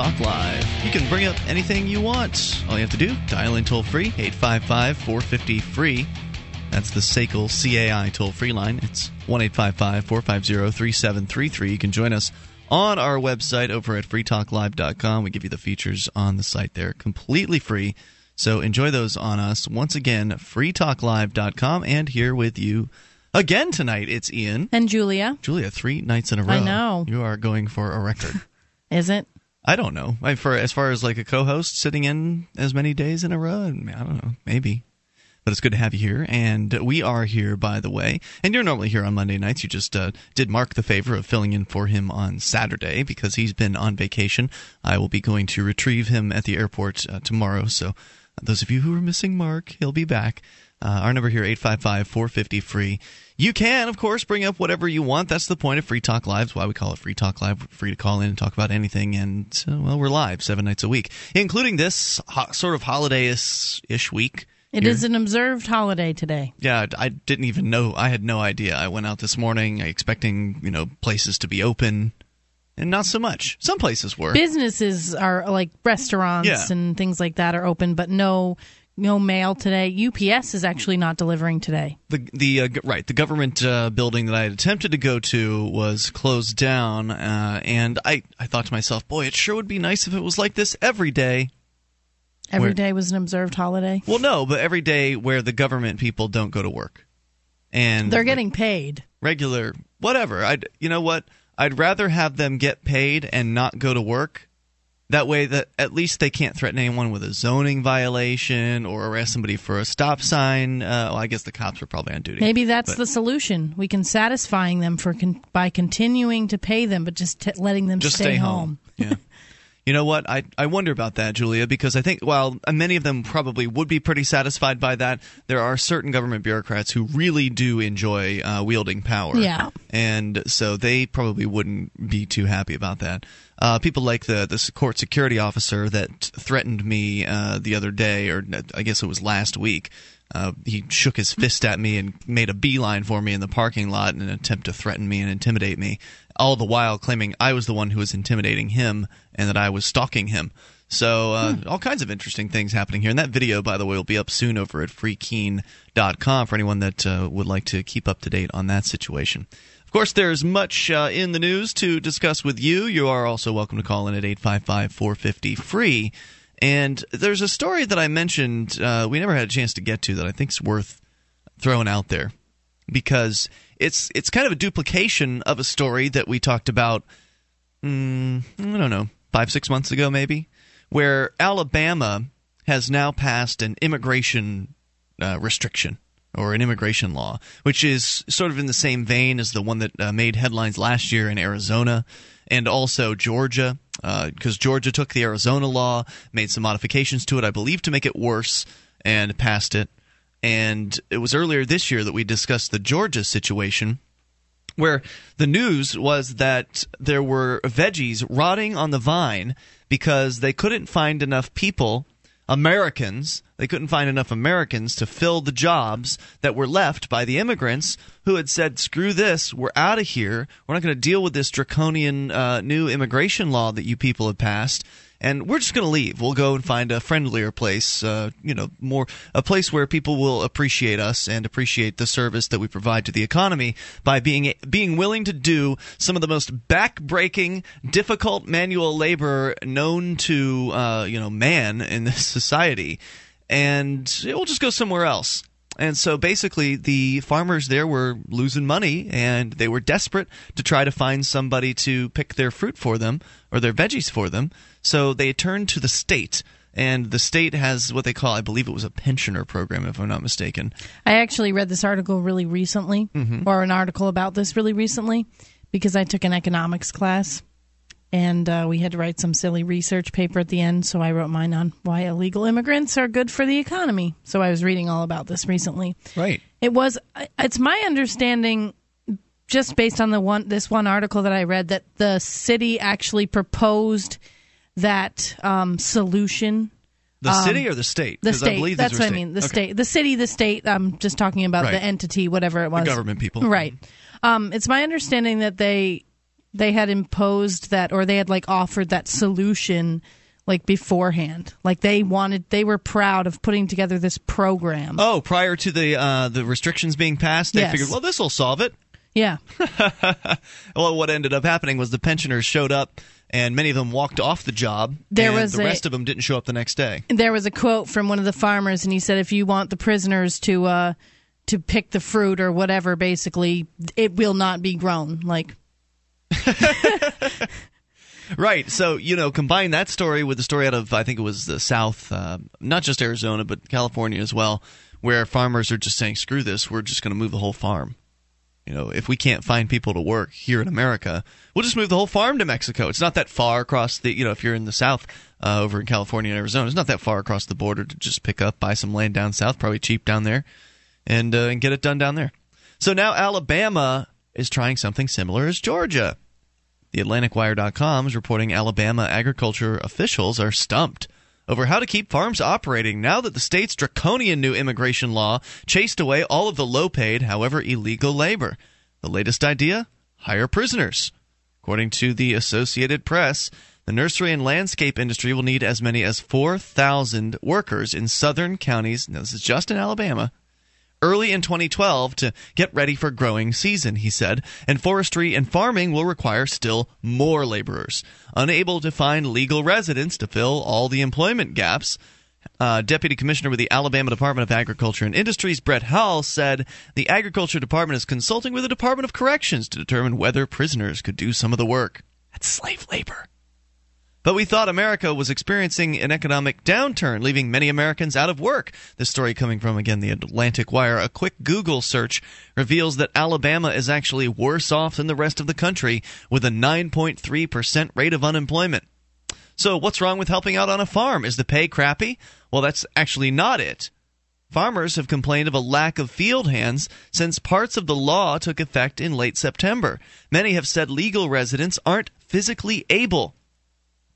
This is Free Talk Live. You can bring up anything you want. All you have to do, dial in toll free, 855 450 free. That's the SACL CAI toll free line. It's 1 450 3733. You can join us on our website over at freetalklive.com. We give you the features on the site there completely free. So enjoy those on us. Once again, freetalklive.com. And here with you again tonight, it's Ian. And Julia. Julia, three nights in a row. I know. You are going for a record. Is it? I don't know. I, for as far as like a co-host sitting in as many days in a row, I don't know. Maybe. But it's good to have you here, and we are here, by the way. And you're normally here on Monday nights. You just uh, did Mark the favor of filling in for him on Saturday because he's been on vacation. I will be going to retrieve him at the airport uh, tomorrow. So, uh, those of you who are missing Mark, he'll be back. Uh, our number here, 855 450 free. You can, of course, bring up whatever you want. That's the point of Free Talk Live. It's why we call it Free Talk Live. We're free to call in and talk about anything. And, well, we're live seven nights a week, including this ho- sort of holiday ish week. It here. is an observed holiday today. Yeah, I didn't even know. I had no idea. I went out this morning expecting, you know, places to be open, and not so much. Some places were. Businesses are like restaurants Yeah. and things like that are open, but no no mail today. UPS is actually not delivering today. the the uh, right the government uh, building that I had attempted to go to was closed down, uh, and I I thought to myself, boy, it sure would be nice if it was like this every day. Every Where- day was an observed holiday. Well, no, but every day where the government people don't go to work, and They're like, getting paid. regular whatever. I'd you know what? I'd rather have them get paid and not go to work. That way, that at least they can't threaten anyone with a zoning violation or arrest somebody for a stop sign. Uh, well, I guess the cops are probably on duty. Maybe that's but- the solution. We can satisfying them for con- by continuing to pay them, but just t- letting them just stay, stay home. yeah. You know what? I I wonder about that, Julia, because I think while many of them probably would be pretty satisfied by that, there are certain government bureaucrats who really do enjoy uh, wielding power. Yeah. and so they probably wouldn't be too happy about that. Uh, people like the the court security officer that threatened me uh, the other day, or I guess it was last week. Uh, he shook his fist at me and made a beeline for me in the parking lot in an attempt to threaten me and intimidate me, all the while claiming I was the one who was intimidating him and that I was stalking him. So, uh, all kinds of interesting things happening here. And that video, by the way, will be up soon over at freekeene.com for anyone that uh, would like to keep up to date on that situation. Of course, there's much uh, in the news to discuss with you. You are also welcome to call in at 855 450 free. And there's a story that I mentioned uh, we never had a chance to get to that I think is worth throwing out there because it's it's kind of a duplication of a story that we talked about. Mm, I don't know, five six months ago maybe, where Alabama has now passed an immigration uh, restriction or an immigration law, which is sort of in the same vein as the one that uh, made headlines last year in Arizona and also Georgia, because Georgia took the Arizona law, made some modifications to it, I believe, to make it worse, and passed it. And it was earlier this year that we discussed the Georgia situation where the news was that there were veggies rotting on the vine because they couldn't find enough people, Americans, they couldn't find enough Americans to fill the jobs that were left by the immigrants who had said, screw this, we're out of here. We're not going to deal with this draconian uh, new immigration law that you people have passed. And we're just going to leave. We'll go and find a friendlier place, uh, you know, more a place where people will appreciate us and appreciate the service that we provide to the economy by being being willing to do some of the most back-breaking, difficult manual labor known to uh, you know man in this society, and we'll just go somewhere else. And so basically, the farmers there were losing money and they were desperate to try to find somebody to pick their fruit for them or their veggies for them. So they turned to the state. And the state has what they call, I believe it was a pensioner program, if I'm not mistaken. I actually read this article really recently, Mm-hmm. or an article about this really recently, because I took an economics class, and uh, we had to write some silly research paper at the end. So I wrote mine on why illegal immigrants are good for the economy. So I was reading all about this recently. Right. It was. It's my understanding, just based on the one this one article that I read, that the city actually proposed that um, solution The city or the state? The the state. That's what I mean. The Okay. state, the city, the state. I'm just talking about Right. the entity, whatever it was. government people. Right. Um, it's my understanding that they they had imposed that, or they had like offered that solution like beforehand. Like they wanted, they were proud of putting together this program. Oh, prior to the uh, the restrictions being passed, they Yes. figured, well, this will solve it. Yeah. well, what ended up happening was the pensioners showed up, and many of them walked off the job. There and was the a- rest of them didn't show up the next day. there was a quote from one of the farmers and he said if you want the prisoners to uh to pick the fruit or whatever basically it will not be grown like Right. So, you know, combine that story with the story out of, I think it was the South, uh, not just Arizona, but California as well, where farmers are just saying, screw this, we're just going to move the whole farm. You know, if we can't find people to work here in America, we'll just move the whole farm to Mexico. It's not that far across the, you know, if you're in the South, uh, over in California and Arizona, it's not that far across the border to just pick up, buy some land down south, probably cheap down there, and, uh, and get it done down there. So now Alabama is trying something similar as Georgia. The AtlanticWire.com is reporting Alabama agriculture officials are stumped over how to keep farms operating now that the state's draconian new immigration law chased away all of the low paid, however illegal labor. The latest idea? Hire prisoners. According to the Associated Press, the nursery and landscape industry will need as many as 4,000 workers in southern counties. Now, this is just in Alabama early in 2012 to get ready for growing season, he said, and forestry and farming will require still more laborers. Unable to find legal residents to fill all the employment gaps, uh, Deputy Commissioner with the Alabama Department of Agriculture and Industries, Brett Hall, said the Agriculture Department is consulting with the Department of Corrections to determine whether prisoners could do some of the work. That's slave labor. But we thought America was experiencing an economic downturn, leaving many Americans out of work. This story coming from, again, the Atlantic Wire. A quick Google search reveals that Alabama is actually worse off than the rest of the country, with a 9.3% rate of unemployment. So, what's wrong with helping out on a farm? Is the pay crappy? Well, that's actually not it. Farmers have complained of a lack of field hands since parts of the law took effect in late September. Many have said legal residents aren't physically able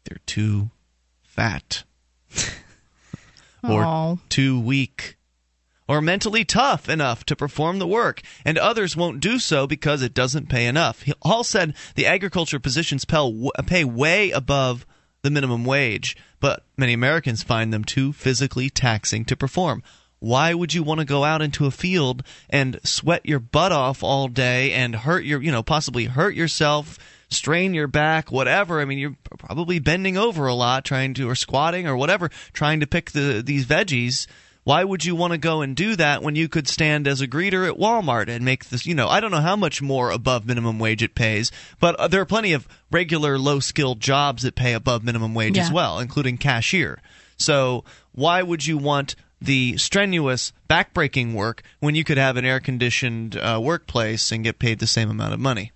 they're too fat or Aw. too weak or mentally tough enough to perform the work, and others won't do so because it doesn't pay enough. He- Hall said the agriculture positions pay way above the minimum wage, but many Americans find them too physically taxing to perform. Why would you want to go out into a field and sweat your butt off all day and hurt your, you know, possibly hurt yourself, strain your back, whatever? I mean, you're probably bending over a lot trying to, or squatting or whatever, trying to pick the these veggies. Why would you want to go and do that when you could stand as a greeter at Walmart and make this, you know, I don't know how much more above minimum wage it pays, but uh, there are plenty of regular low skilled jobs that pay above minimum wage as well, including cashier. So why would you want the strenuous backbreaking work when you could have an air conditioned uh, workplace and get paid the same amount of money?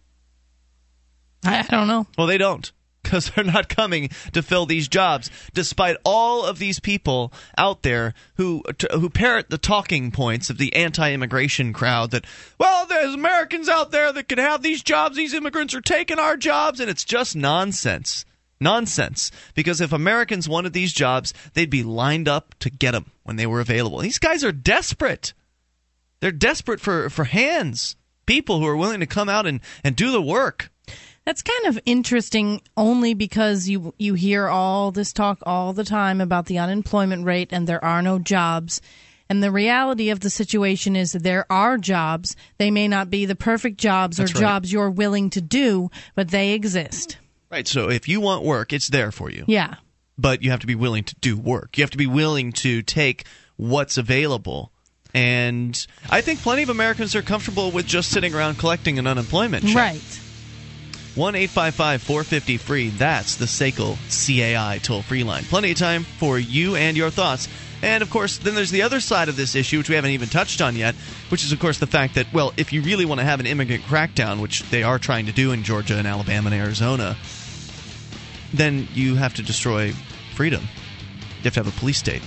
I, I don't know. Well, they don't because they're not coming to fill these jobs, despite all of these people out there who who parrot the talking points of the anti-immigration crowd that well, there's Americans out there that could have these jobs. These immigrants are taking our jobs, and it's just nonsense. Nonsense. Because if Americans wanted these jobs, they'd be lined up to get them when they were available. These guys are desperate. They're desperate for, for hands, people who are willing to come out and, and do the work. That's kind of interesting only because you you hear all this talk all the time about the unemployment rate and there are no jobs. And the reality of the situation is that there are jobs. They may not be the perfect jobs That's or right. jobs you're willing to do, but they exist. Right. So if you want work, it's there for you. Yeah. But you have to be willing to do work. You have to be willing to take what's available. And I think plenty of Americans are comfortable with just sitting around collecting an unemployment check. Right. 1 855 450 free. That's the SACL CAI toll free line. Plenty of time for you and your thoughts. And of course, then there's the other side of this issue, which we haven't even touched on yet, which is, of course, the fact that, well, if you really want to have an immigrant crackdown, which they are trying to do in Georgia and Alabama and Arizona, then you have to destroy freedom. You have to have a police state.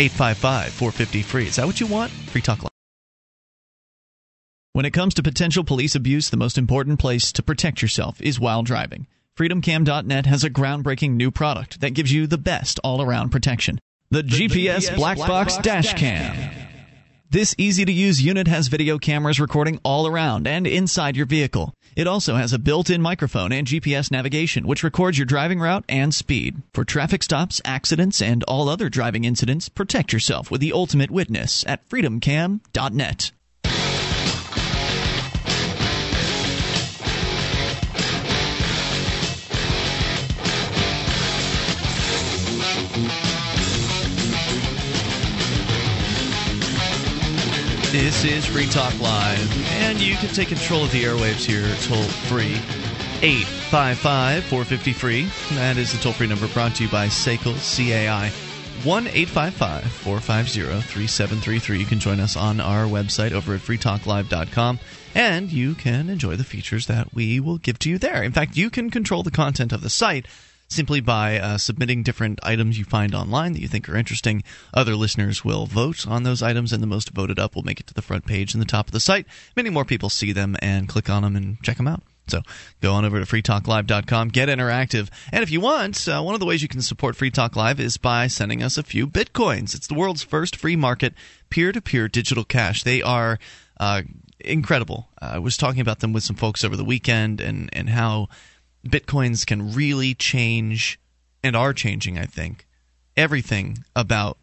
855 450 free. Is that what you want? Free Talk Live. When it comes to potential police abuse, the most important place to protect yourself is while driving. FreedomCam.net has a groundbreaking new product that gives you the best all around protection the, GPS, Black, Box, Dash Cam. This easy to use unit has video cameras recording all around and inside your vehicle. It also has a built in microphone and GPS navigation, which records your driving route and speed. For traffic stops, accidents, and all other driving incidents, protect yourself with the ultimate witness at freedomcam.net. This is Free Talk Live, and you can take control of the airwaves here toll free. 855 450 free. That is the toll free number brought to you by SACL CAI. 1 855 450 3733. You can join us on our website over at freetalklive.com and you can enjoy the features that we will give to you there. In fact, you can control the content of the site simply by uh, submitting different items you find online that you think are interesting. Other listeners will vote on those items, and the most voted up will make it to the front page and the top of the site. Many more people see them and click on them and check them out. So go on over to freetalklive.com, get interactive. And if you want, uh, one of the ways you can support Free Talk Live is by sending us a few bitcoins. It's the world's first free market peer to peer digital cash. They are uh, incredible. Uh, I was talking about them with some folks over the weekend and, and how bitcoins can really change and are changing, I think, everything about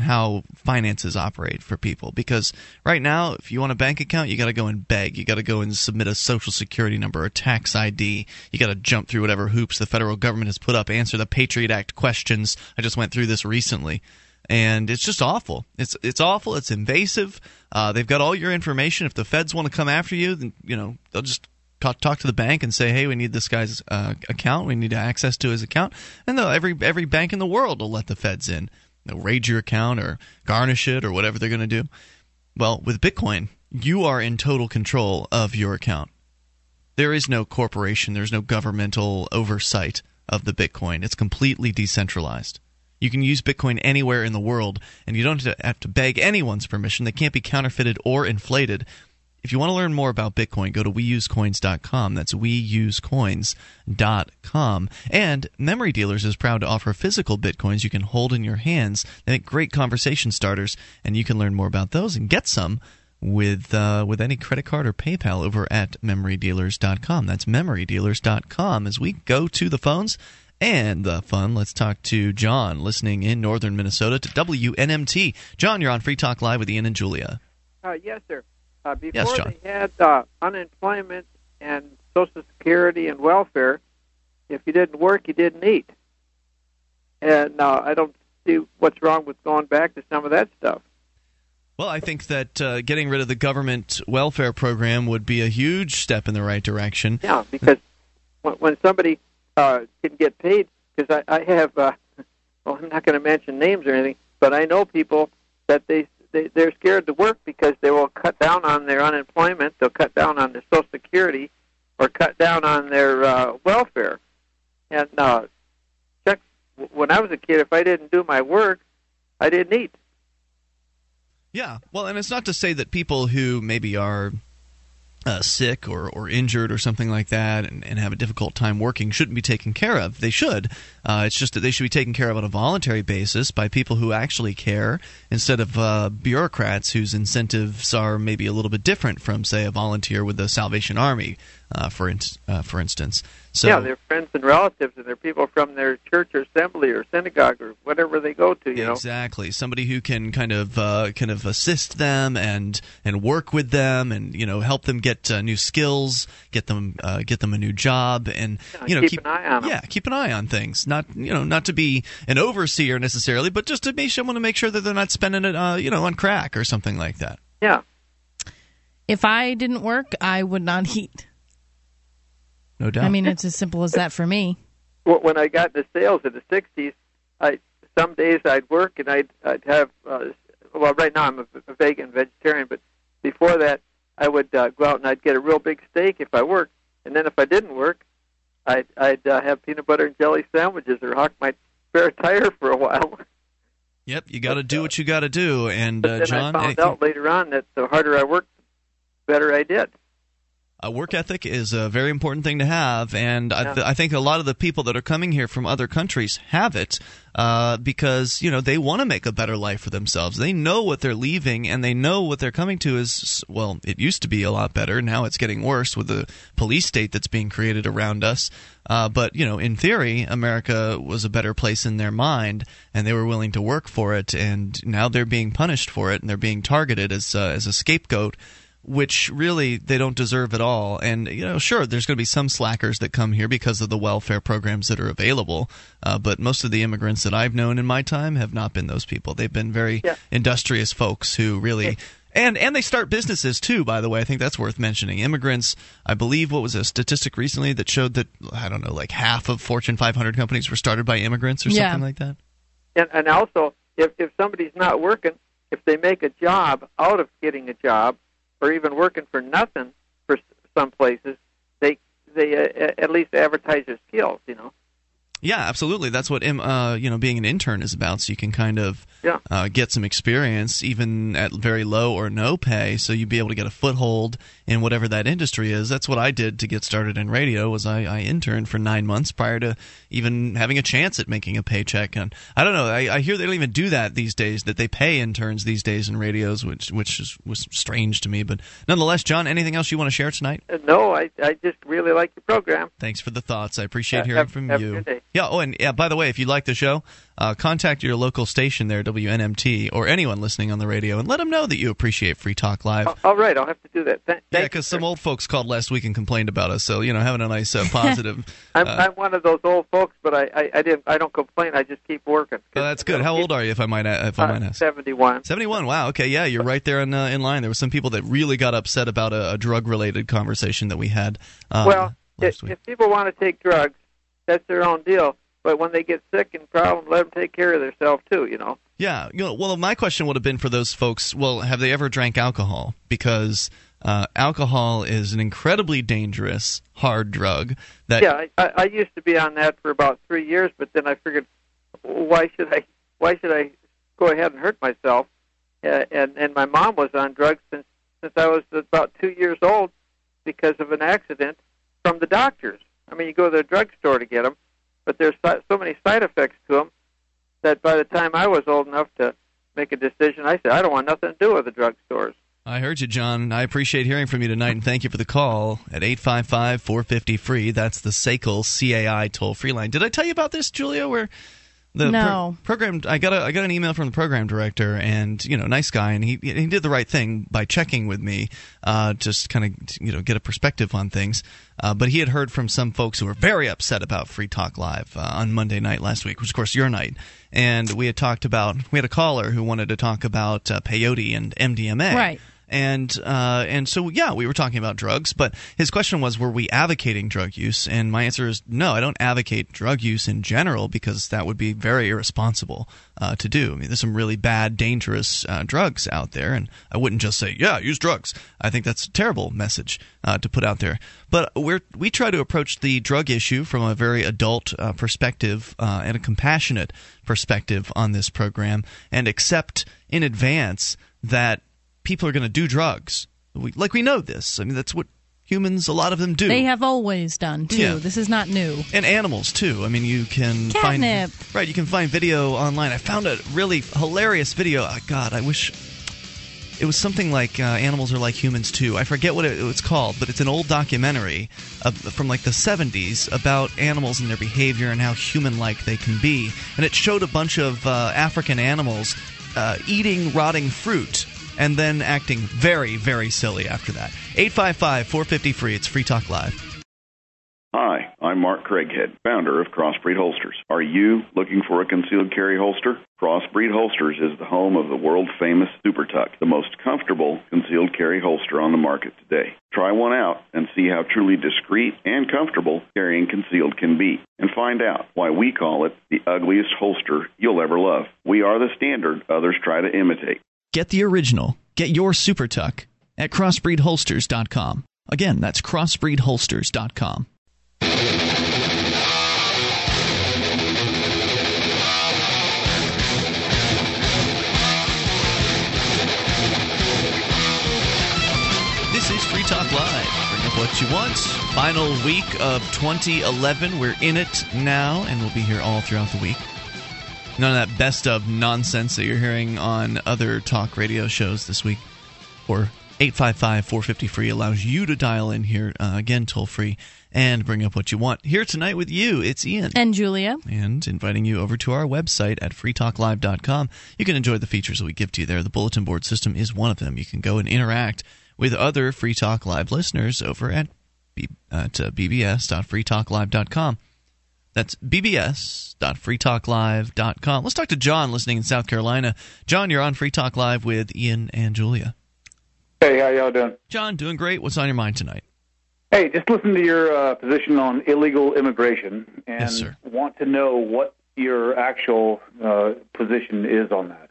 how finances operate for people. Because right now if you want a bank account you got to go and beg. You got to go and submit a social security number or tax id you got to jump through whatever hoops the federal government has put up answer the patriot act questions. I just went through this recently. And it's just awful. It's it's awful. It's invasive. Uh, they've got all your information. If the feds want to come after you then you know they'll just talk, talk to the bank and say, "Hey, we need this guy's uh, account. We need access to his account." And every every bank in the world will let the feds in. They'll raid your account or garnish it or whatever they're going to do. Well, with Bitcoin, you are in total control of your account. There is no corporation. There's no governmental oversight of the Bitcoin. It's completely decentralized. You can use Bitcoin anywhere in the world, and you don't have to beg anyone's permission. They can't be counterfeited or inflated. If you want to learn more about Bitcoin, go to weusecoins.com. That's weusecoins.com. And Memory Dealers is proud to offer physical Bitcoins you can hold in your hands. They make great conversation starters, and you can learn more about those and get some with uh, with any credit card or PayPal over at memorydealers.com. That's memorydealers.com. As we go to the phones and the fun, let's talk to John, listening in northern Minnesota to WNMT. John, you're on Free Talk Live with Ian and Julia. Uh, yes, sir. Uh, before Yes, John. they had uh, unemployment and Social Security and welfare, if you didn't work, you didn't eat. And uh, I don't see what's wrong with going back to some of that stuff. Well, I think that uh, getting rid of the government welfare program would be a huge step in the right direction. Yeah, because when, when somebody uh, can get paid, because I, I have, uh, well, I'm not going to mention names or anything, but I know people that they, they they're scared to work because they will cut down on their unemployment, they'll cut down on their Social Security, or cut down on their uh, welfare. And uh, check when I was a kid, if I didn't do my work, I didn't eat. Yeah, well, and it's not to say that people who maybe are uh, sick or, or injured or something like that and, and have a difficult time working shouldn't be taken care of. They should. Uh, it's just that they should be taken care of on a voluntary basis by people who actually care instead of uh, bureaucrats whose incentives are maybe a little bit different from, say, a volunteer with the Salvation Army, uh, for, in, uh, for instance. So, yeah, they're friends and relatives, and they're people from their church or assembly or synagogue or whatever they go to. You know, exactly somebody who can kind of uh, kind of assist them and and work with them and you know help them get uh, new skills get them uh, get them a new job and Yeah, you know keep an eye on 'em. yeah keep an eye on things not you know not to be an overseer necessarily but just to be someone to make sure that they're not spending it uh, you know on crack or something like that yeah. If I didn't work, I would not eat. No doubt I mean, it's as simple as that for me. Wh- When I got into sales in the '60s, I some days I'd work and I'd I'd have uh, well right now I'm a, a vegan vegetarian, but before that I would uh, go out and I'd get a real big steak if I worked, and then if I didn't work, I'd I'd uh, have peanut butter and jelly sandwiches or hawk my spare tire for a while. yep you got to do what you got to do and But uh, then John I found anything- out later on that the harder I worked, the better I did. A work ethic is a very important thing to have, and yeah. I, th- I, think a lot of the people that are coming here from other countries have it uh, because you know they want to make a better life for themselves. They know what they're leaving, and they know what they're coming to is well, it used to be a lot better. Now it's getting worse with the police state that's being created around us. Uh, but you know, in theory, America was a better place in their mind, and they were willing to work for it. And now they're being punished for it, and they're being targeted as uh, as a scapegoat which really they don't deserve at all. And you know, sure, there's going to be some slackers that come here because of the welfare programs that are available. Uh, but most of the immigrants that I've known in my time have not been those people. They've been very yeah. industrious folks who really. Yeah. And and they start businesses too. By the way, I think that's worth mentioning. Immigrants, I believe, what was a statistic recently that showed that I don't know, like half of Fortune 500 companies were started by immigrants or yeah. something like that. And, and also, if if somebody's not working, if they make a job out of getting a job, or even working for nothing for some places, they they uh, at least advertise their skills. You know. Yeah, absolutely. That's what uh, you know being an intern is about. So you can kind of yeah. uh, get some experience, even at very low or no pay. So you'd be able to get a foothold in whatever that industry is. That's what I did to get started in radio. Was I, I interned for nine months prior to even having a chance at making a paycheck. And I don't know. I, I hear they don't even do that these days. That they pay interns these days in radios, which which is, was strange to me. But nonetheless, John, anything else you want to share tonight? Uh, no, I I just really like the program. Thanks for the thoughts. I appreciate hearing have, from have you. Yeah. Oh, and yeah. By the way, if you like the show, uh, contact your local station there, WNMT, or anyone listening on the radio, and let them know that you appreciate Free Talk Live. Oh, all right, I'll have to do that. Th- yeah, because some old folks called last week and complained about us. So you know, having a nice uh, positive. I'm, uh, I'm one of those old folks, but I, I, I didn't I don't complain. I just keep working. Oh, that's good. How old are you, if I might if I might ask? Seventy one. Seventy one. Wow. Okay. Yeah, you're right there in uh, in line. There were some people that really got upset about a, a drug related conversation that we had. Uh, well, if, if people want to take drugs, that's their own deal but when they get sick and problems, let them take care of themselves too. You know. Yeah. You know. Well, my question would have been for those folks. Well, have they ever drank alcohol? Because uh, alcohol is an incredibly dangerous hard drug. That yeah, I, I used to be on that for about three years, but then I figured, why should I? Why should I go ahead and hurt myself? Uh, and and my mom was on drugs since since I was about two years old because of an accident from the doctors. I mean, you go to the drugstore to get them but there's so many side effects to them that by the time I was old enough to make a decision, I said I don't want nothing to do with the drugstores. I heard you, John. I appreciate hearing from you tonight, and thank you for the call at 855 450 free. That's the SACL CAI toll free line. Did I tell you about this, Julia? Where the no. pro- program I got a I got an email from the program director and you know nice guy and he he did the right thing by checking with me uh, just kind of you know get a perspective on things. Uh, but he had heard from some folks who were very upset about Free Talk Live uh, on Monday night last week which of course your night. And we had talked about we had a caller who wanted to talk about uh, peyote and MDMA right and uh, and so yeah, we were talking about drugs, but his question was, were we advocating drug use? And my answer is no. I don't advocate drug use in general because that would be very irresponsible uh, to do. I mean, there's some really bad, dangerous uh, drugs out there, and I wouldn't just say yeah, use drugs. I think that's a terrible message uh, to put out there. But we we try to approach the drug issue from a very adult uh, perspective uh, and a compassionate perspective on this program, and accept in advance that people are going to do drugs. We, like we know this. I mean, that's what humans, a lot of them do. They have always done too. Yeah. This is not new. And animals too. I mean, you can Catnip. find right. You can find video online. I found a really hilarious video. Oh, God, I wish it was something like uh, animals are like humans too. I forget what it, it's called, but it's an old documentary uh, from like the 70s about animals and their behavior and how human-like they can be. And it showed a bunch of uh, African animals uh, eating rotting fruit and then acting very, very silly after that. 855 450 free. It's Free Talk Live. Hi, I'm Mark Craighead, founder of Crossbreed Holsters. Are you looking for a concealed carry holster? Crossbreed Holsters is the home of the world famous Super Tuck, the most comfortable concealed carry holster on the market today. Try one out and see how truly discreet and comfortable carrying concealed can be, and find out why we call it the ugliest holster you'll ever love. We are the standard others try to imitate. Get the original. Get your Super Tuck at crossbreedholsters.com. Again, that's crossbreedholsters.com. This is Free Talk Live. Bring up what you want. Final week of 2011. We're in it now, and we'll be here all throughout the week. None of that best of nonsense that you're hearing on other talk radio shows this week. Or 855 450 free allows you to dial in here, uh, again, toll free, and bring up what you want. Here tonight with you, it's Ian. And Julia. And inviting you over to our website at freetalklive.com. You can enjoy the features that we give to you there. The bulletin board system is one of them. You can go and interact with other Free Talk Live listeners over at, B- at uh, bbs.freetalklive.com. That's bbs.freetalklive.com. Let's talk to John listening in South Carolina. John, you're on Free Talk Live with Ian and Julia. Hey, how y'all doing? John, doing great. What's on your mind tonight? Hey, just listen to your uh, position on illegal immigration and Yes, want to know what your actual uh, position is on that.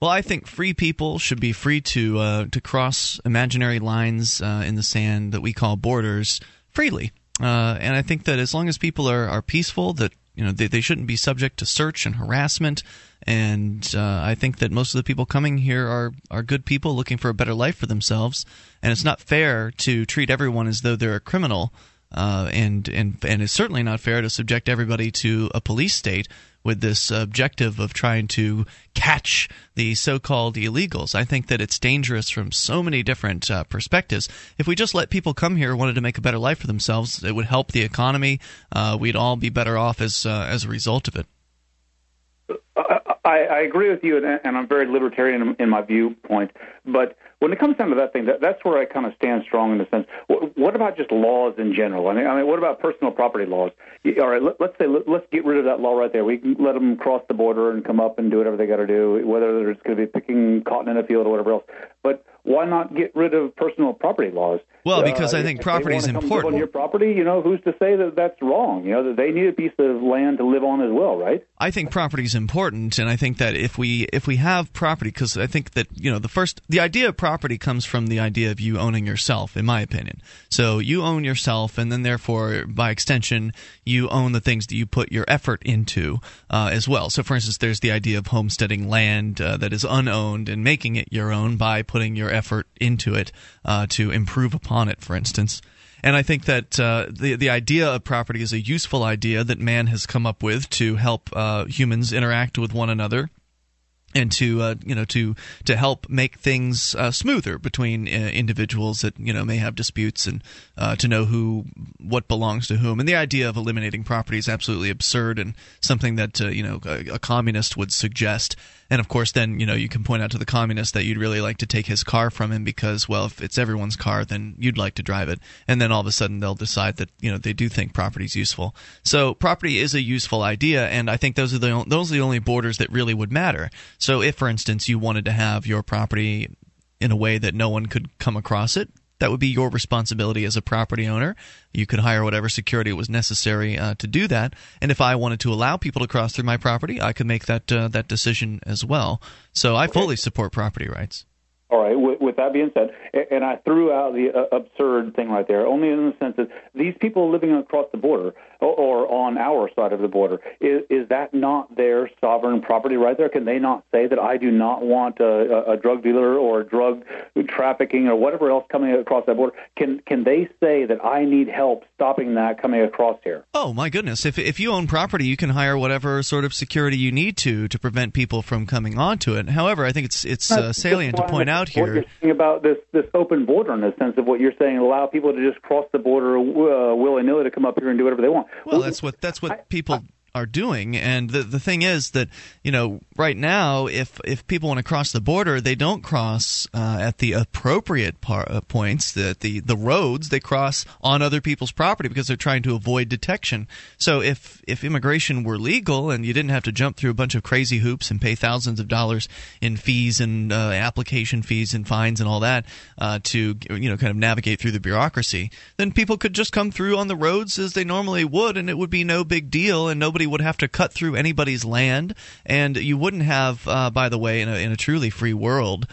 Well, I think free people should be free to uh, to cross imaginary lines uh, in the sand that we call borders freely, uh, and I think that as long as people are, are peaceful, that you know they, they shouldn't be subject to search and harassment. And uh, I think that most of the people coming here are are good people looking for a better life for themselves, and it's not fair to treat everyone as though they're a criminal. Uh, and and and it's certainly not fair to subject everybody to a police state with this objective of trying to catch the so-called illegals. I think that it's dangerous from so many different uh, perspectives. If we just let people come here wanted to make a better life for themselves, it would help the economy. Uh, we'd all be better off as uh, as a result of it. I, I, agree with you, and, and I'm very libertarian in, in my viewpoint. But when it comes down to that thing, that, that's where I kind of stand strong in the sense. What, what about just laws in general? I mean, I mean, what about personal property laws? All right, let, let's say let, let's get rid of that law right there. We can let them cross the border and come up and do whatever they got to do, whether it's going to be picking cotton in a field or whatever else. But why not get rid of personal property laws? Well, because I Uh, think property is they wanna come live important. on your property, you know, who's to say that that's wrong? You know, that they need a piece of land to live on as well, right? I think property is important, and I think that if we if we have property, because I think that you know the first the idea of property comes from the idea of you owning yourself, in my opinion. So you own yourself, and then therefore, by extension, you own the things that you put your effort into uh, as well. So, for instance, there's the idea of homesteading land uh, that is unowned and making it your own by putting your effort into it uh, to improve upon it, for instance. And I think that uh, the the idea of property is a useful idea that man has come up with to help uh, humans interact with one another and to uh, you know to to help make things uh, smoother between uh, individuals that you know may have disputes and uh, to know who what belongs to whom. And the idea of eliminating property is absolutely absurd and something that uh, you know a, a communist would suggest and of course then you know you can point out to the communist that you'd really like to take his car from him because well if it's everyone's car then you'd like to drive it. And then all of a sudden they'll decide that you know they do think property is useful. So property is a useful idea and I think those are the those are the only borders that really would matter. So if for instance you wanted to have your property in a way that no one could come across it that would be your responsibility as a property owner. You could hire whatever security was necessary uh, to do that. And if I wanted to allow people to cross through my property, I could make that uh, that decision as well. So I fully support property rights. All right. With, with that being said, and I threw out the uh, absurd thing right there, only in the sense that these people living across the border or, on our side of the border, is, is that not their sovereign property right there? Can they not say that I do not want a, a drug dealer or drug trafficking or whatever else coming across that border? Can can they say that I need help stopping that coming across here? Oh my goodness! If if you own property, you can hire whatever sort of security you need to to prevent people from coming onto it. However, I think it's it's uh, salient to point out here. about this this open border in the sense of what you're saying, allow people to just cross the border uh, willy nilly to come up here and do whatever they want. Well, that's what that's what people are doing, and the the thing is that you know right now, if if people want to cross the border, they don't cross uh, at the appropriate par- uh, points, the, the the roads. They cross on other people's property because they're trying to avoid detection. So if if immigration were legal and you didn't have to jump through a bunch of crazy hoops and pay thousands of dollars in fees and uh, application fees and fines and all that uh, to you know kind of navigate through the bureaucracy, then people could just come through on the roads as they normally would, and it would be no big deal, and nobody would have to cut through anybody's land, and you wouldn't have, uh, by the way, in a, in a truly free world.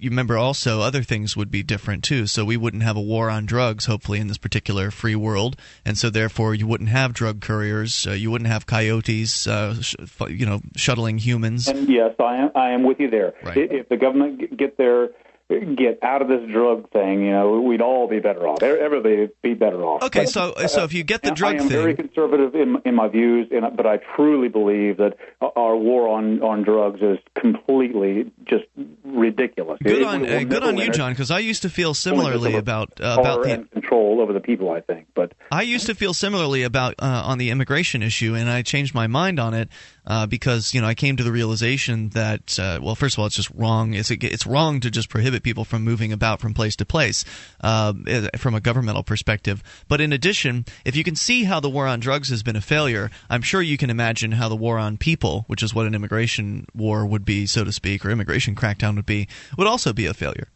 You remember also other things would be different too. So we wouldn't have a war on drugs, hopefully, in this particular free world, and so therefore you wouldn't have drug couriers, uh, you wouldn't have coyotes, uh, sh- you know, shuttling humans. And yes, I am. I am with you there. Right. If the government get their get out of this drug thing, you know, we'd all be better off. Everybody would be better off. Okay, but, so so if you get the drug I am thing, very conservative in in my views, and, but I truly believe that our war on on drugs is completely just ridiculous. Good on uh, good on you, John, because I used to feel similarly about uh, about the control over the people. I think, but I used to feel similarly about uh, on the immigration issue, and I changed my mind on it uh, because you know I came to the realization that uh, well, first of all, it's just wrong. It's it's wrong to just prohibit people from moving about from place to place uh, from a governmental perspective. But in addition, if you can see how the war on drugs has been a failure, I'm sure you can imagine how the war on people, which is what an immigration war would be, so to speak, or immigration crackdown would be, would also be a failure.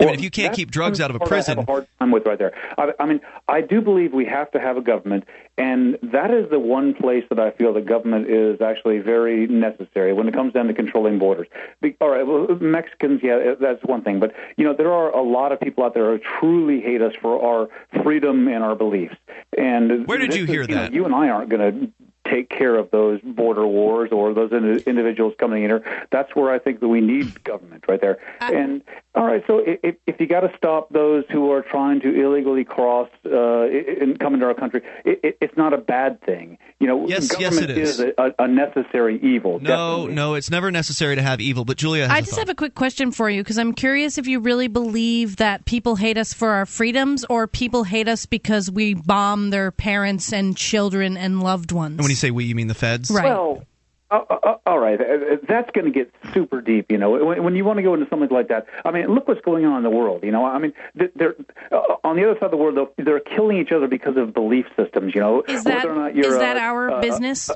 I mean, if you can't keep drugs out of a prison, I have a hard time with right there. I, I mean, I do believe we have to have a government, and that is the one place that I feel the government is actually very necessary when it comes down to controlling borders. Be, all right, well, Mexicans, yeah, that's one thing, but you know, there are a lot of people out there who truly hate us for our freedom and our beliefs. And where did you hear is, that? You, know, you and I aren't going to take care of those border wars or those individuals coming in here. That's where I think that we need government right there. Uh, and all right, so if, if you got to stop those who are trying to illegally cross uh, and come into our country, it, it, it's not a bad thing. You know, yes, government yes, it is. is a, a necessary evil. No, definitely. no, it's never necessary to have evil. But Julia, I just thought. have a quick question for you because I'm curious if you really believe that people hate us for our freedoms or people hate us because we bomb their parents and children and loved ones. And when you say we, you mean the feds, right? Well, uh, uh, all right, that's going to get super deep. You know, when, when you want to go into something like that, I mean, look what's going on in the world. You know, I mean, they're uh, on the other side of the world, they're, they're killing each other because of belief systems. You know, is that is that our business?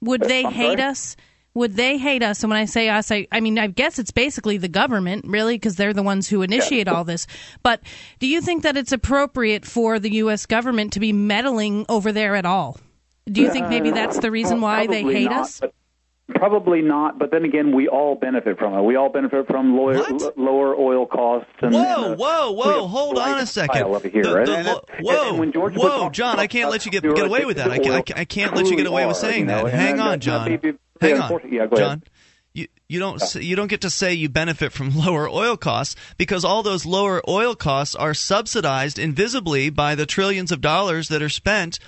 Would they I'm hate sorry? us? Would they hate us? And when I say us, I, I mean, I guess it's basically the government, really, because they're the ones who initiate all this. But do you think that it's appropriate for the U.S. government to be meddling over there at all? Do you think maybe that's the reason why they hate not, us? but- Probably not, but then again, we all benefit from it. We all benefit from lower, l- lower oil costs. And, Whoa, and, uh, whoa, whoa! Hold on a second. here, The- right? the whoa, whoa, John! I can't let you get get away with that. I can't, I can't let you get away with saying that. Hang on, John. Hang on, yeah. John. You, you don't you don't get to say you benefit from lower oil costs because all those lower oil costs are subsidized invisibly by the trillions of dollars that are spent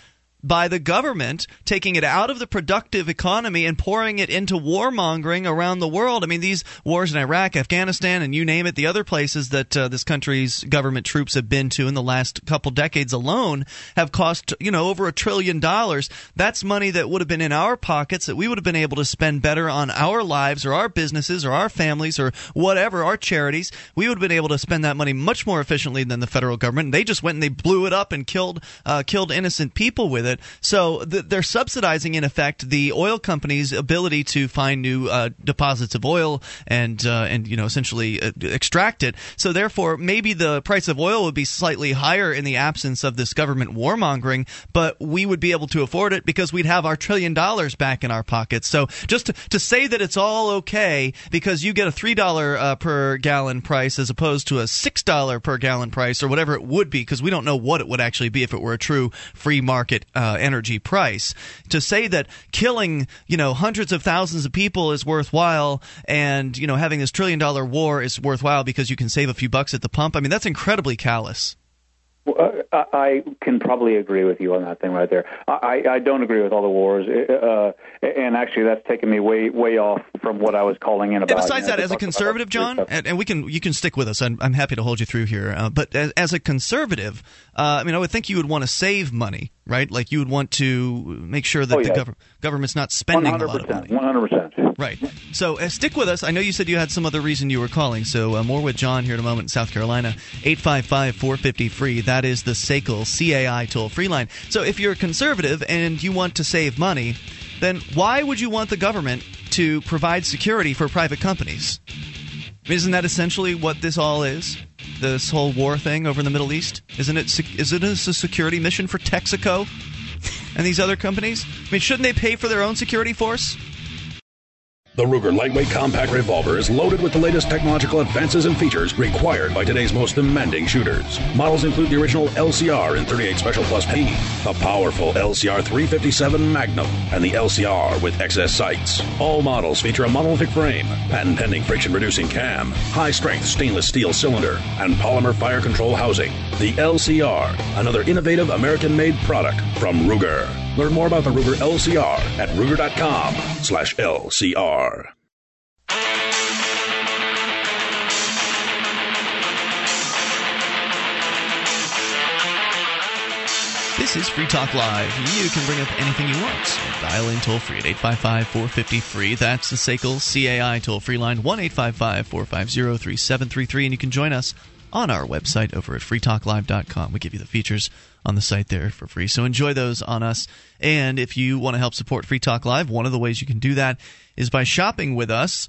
by the government taking it out of the productive economy and pouring it into warmongering around the world. I mean, these wars in Iraq, Afghanistan, and you name it, the other places that uh, this country's government troops have been to in the last couple decades alone have cost, you know, over a trillion dollars. That's money that would have been in our pockets that we would have been able to spend better on our lives or our businesses or our families or whatever, our charities. We would have been able to spend that money much more efficiently than the federal government. They just went and they blew it up and killed uh, killed innocent people with it. So th- they're subsidizing, in effect, the oil companies' ability to find new uh, deposits of oil and uh, and you know essentially uh, extract it. So therefore, maybe the price of oil would be slightly higher in the absence of this government warmongering, but we would be able to afford it because we'd have our trillion dollars back in our pockets. So just to, to say that it's all okay because you get a three dollar uh, per gallon price as opposed to a six dollar per gallon price or whatever it would be, because we don't know what it would actually be if it were a true free market uh, Uh, energy price. To say that killing you know hundreds of thousands of people is worthwhile and you know having this trillion dollar war is worthwhile because you can save a few bucks at the pump. I mean that's incredibly callous. Well, uh, I can probably agree with you on that thing right there. I, I don't agree with all the wars, uh, and actually, that's taken me way way off from what I was calling in about. And besides you know, that, as a conservative, John, and, and we can you can stick with us. I'm, I'm happy to hold you through here. Uh, but as, as a conservative, uh, I mean, I would think you would want to save money, right? Like you would want to make sure that Oh, the yeah. gov- government's not spending One a lot of money. one hundred percent. Right. So uh, stick with us. I know you said you had some other reason you were calling. So uh, more with John here in a moment in South Carolina. 855 450 free. That is the SACL CAI toll free line. So if you're a conservative and you want to save money, then why would you want the government to provide security for private companies? Isn't that essentially what this all is? This whole war thing over in the Middle East? Isn't it? Isn't a security mission for Texaco and these other companies? I mean, shouldn't they pay for their own security force? The Ruger lightweight compact revolver is loaded with the latest technological advances and features required by today's most demanding shooters. Models include the original LCR in 38 Special Plus P, the powerful LCR 357 Magnum, and the LCR with XS sights. All models feature a monolithic frame, patent pending friction reducing cam, high strength stainless steel cylinder, and polymer fire control housing. The LCR, another innovative American made product from Ruger. Learn more about the Ruger LCR at Ruger.com slash LCR. This is Free Talk Live. You can bring up anything you want. Dial in toll free at 855 450 free. That's the SACL CAI toll free line 1 855 450 3733. And you can join us on our website over at freetalklive.com. We give you the features on the site there for free. So enjoy those on us. And if you want to help support Free Talk Live, one of the ways you can do that is by shopping with us.